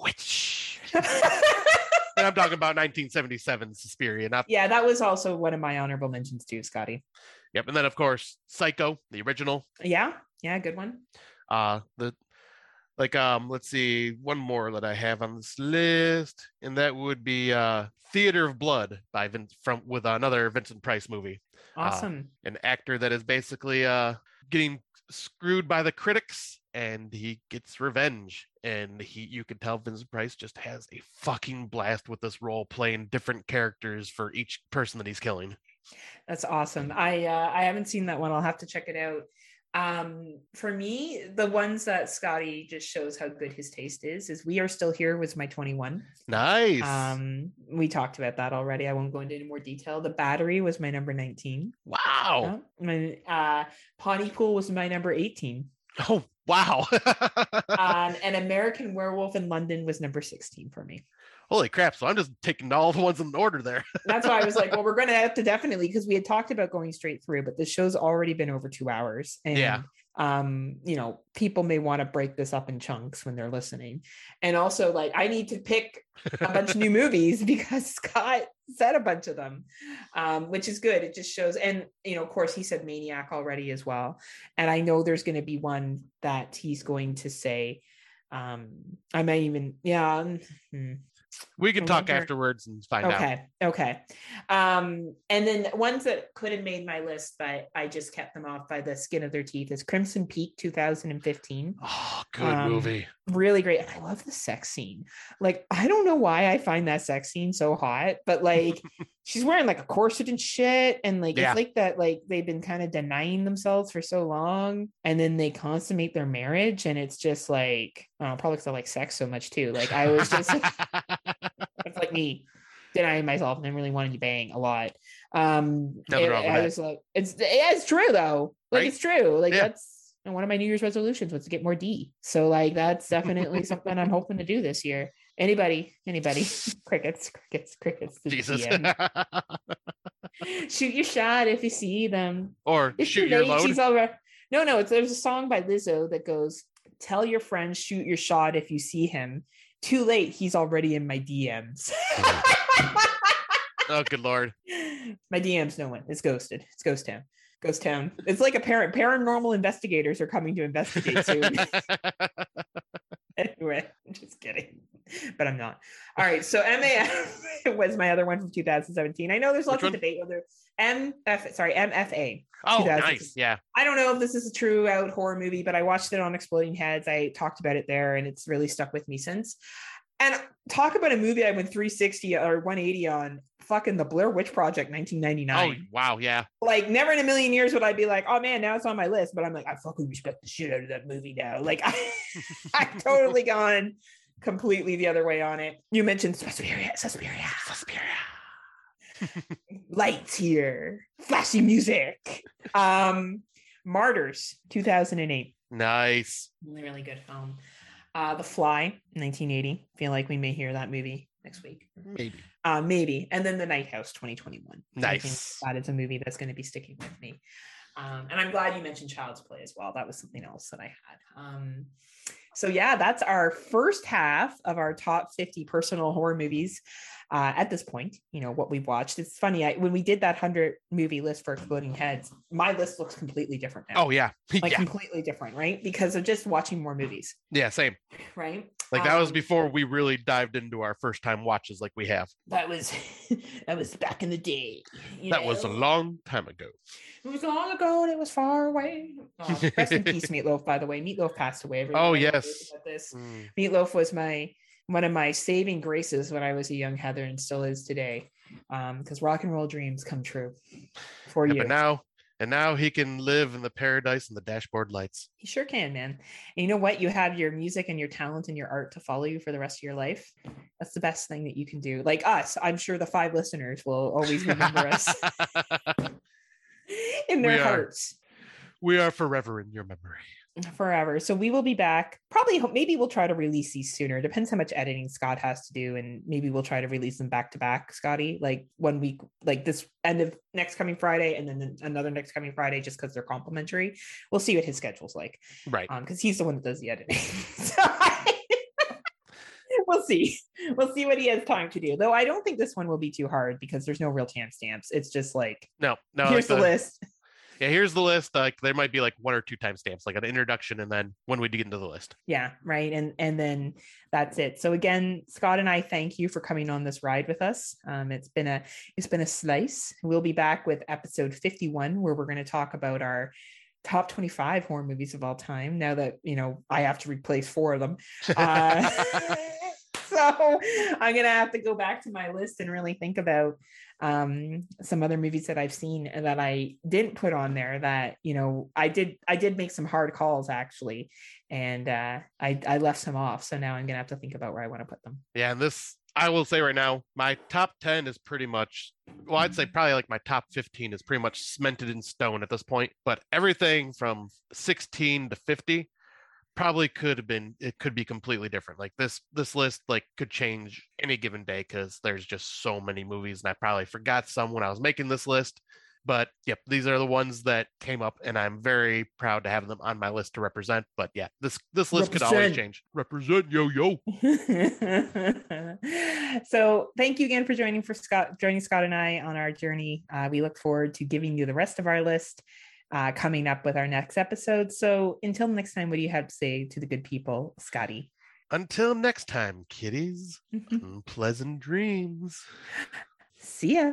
which and I'm talking about 1977 Suspiria, not yeah, that was also one of my honorable mentions too, Scotty. yep. And then of course Psycho, the original. Yeah, yeah, good one. uh the like um let's see one more that i have on this list and that would be uh theater of blood by Vin- from with another vincent price movie Awesome. an actor that is basically uh getting screwed by the critics and he gets revenge and he you can tell vincent price just has a fucking blast with this role playing different characters for each person that he's killing That's awesome. I uh, I haven't seen that one. I'll have to check it out. Um, for me, the ones that Scotty just shows how good his taste is is We Are Still Here was my 21. nice Um, we talked about that already. I won't go into any more detail. The Battery was my number 19. wow Yeah. My, uh, Pontypool was my number 18. oh wow Um, and American Werewolf in London was number 16 for me. Holy crap! So I'm just taking all the ones in order there. That's why I was like, well, we're going to have to definitely because we had talked about going straight through, but the show's already been over two hours. And, Yeah. um, you know, people may want to break this up in chunks when they're listening. And also, like, I need to pick a bunch of new movies because Scott said a bunch of them, um, which is good. It just shows, and you know, of course, he said Maniac already as well. And I know there's going to be one that he's going to say. Um, I may even, yeah. um, hmm. We can I talk wonder- afterwards and find out. Okay. Okay. Um, and then ones that could have made my list, but I just kept them off by the skin of their teeth is Crimson Peak 2015. Oh, good Um, movie. Really great. And I love the sex scene. Like, I don't know why I find that sex scene so hot, but like she's wearing like a corset and shit. And like Yeah. it's like that, like they've been kind of denying themselves for so long. And then they consummate their marriage. And it's just like, oh, probably because I like sex so much too. Like I was just like me denying myself and then really wanting to bang a lot. Um, Nothing it- wrong with I that. was like, it's yeah, it's true though. Like Right? it's true. Like Yeah. that's and one of my New Year's resolutions was to get more D. So like that's definitely something I'm hoping to do this year. Anybody, anybody, crickets, crickets, crickets. Jesus. Shoot your shot if you see them. or It's shoot your load. She's already. No, no. It's there's a song by Lizzo that goes, "Tell your friend shoot your shot if you see him." Too late. He's already in my DMs. Oh, good lord. my DMs. No one. It's ghosted. It's ghost town. Ghost town. It's like a parent. Paranormal investigators are coming to investigate soon. anyway, I'm just kidding, but I'm not. All right, so MAF was my other one from 2017. I know there's lots of debate whether MF, sorry, MFA. oh, nice. Yeah. I don't know if this is a true out horror movie, but I watched it on Exploding Heads. I talked about it there, and it's really stuck with me since. And talk about a movie I went 360 or 180 on. Fucking the Blair Witch Project, 1999. Oh, wow. Yeah. Like, never in a million years would I be like, oh man, now it's on my list. But I'm like, I fucking respect the shit out of that movie now. Like, I, I've totally gone completely the other way on it. You mentioned Suspiria, Suspiria, Suspiria. lights here, flashy music. Um, Martyrs, 2008. Nice. Really, really good film. Uh, The Fly, 1980. Feel like we may hear that movie next week. Maybe. Uh, maybe. And then The Night House, 2021. I think Nice. that is a movie that's going to be sticking with me. Um, and I'm glad you mentioned Child's Play as well. That was something else that I had. Um, so yeah, that's our first half of our top 50 personal horror movies. Uh, at this point, you know what we've watched. It's funny I, when we did that hundred movie list for Exploding Heads. My list looks completely different now. Oh, yeah. like yeah. completely different, right? Because of just watching more movies, Yeah. Same. right? Like that was Um, before we really dived into our first time watches like we have. that was that was back in the day. That was a long time ago. It was long ago and it was far away. Oh, rest in peace, Meatloaf. By the way, Meatloaf passed away. Everyone Oh, yes. this. Mm. Meatloaf was my one of my saving graces when I was a young Heather and still is today. Um, because rock and roll dreams come true for Yeah, you. but now and now he can live in the paradise and the dashboard lights. He sure can, man. And you know what? You have your music and your talent and your art to follow you for the rest of your life. That's the best thing that you can do. Like us, I'm sure the five listeners will always remember us in their We are. hearts we are forever in your memory. Forever. So we will be back. Probably, maybe we'll try to release these sooner. Depends how much editing Scott has to do, and maybe we'll try to release them back to back. Scotty, like one week, like this end of next coming Friday, and then another next coming Friday, just because they're complimentary. We'll see what his schedule's like. Right. um because he's the one that does the editing So we'll see we'll see what he has time to do though i don't think this one will be too hard because there's no real timestamps it's just like No, no. here's the, list Yeah, here's the list. Like there might be like one or two timestamps, like an introduction, and then when we dig into the list. yeah right and and then that's it so again scott and i thank you for coming on this ride with us um it's been a it's been a slice we'll be back with episode 51 where we're going to talk about our top 25 horror movies of all time now that you know i have to replace four of them uh, so I'm gonna have to go back to my list and really think about um, some other movies that I've seen that I didn't put on there. That you know, I did I did make some hard calls actually, and uh, I I left some off. So now I'm gonna have to think about where I want to put them. Yeah, and this I will say right now, my top 10 is pretty much well, I'd say probably like my top 15 is pretty much cemented in stone at this point, but everything from 16 to 50 probably could have been it could be completely different. Like this this list like could change any given day cuz there's just so many movies and I probably forgot some when I was making this list. But yep, these are the ones that came up and I'm very proud to have them on my list to represent. But yeah, this this list could always change. Represent yo yo. so thank you again for joining for Scott joining Scott and I on our journey. Uh, we look forward to giving you the rest of our list uh, coming up with our next episode. So until next time, what do you have to say to the good people, Scotty? Until next time, kiddies. Mm, Pleasant dreams. See ya.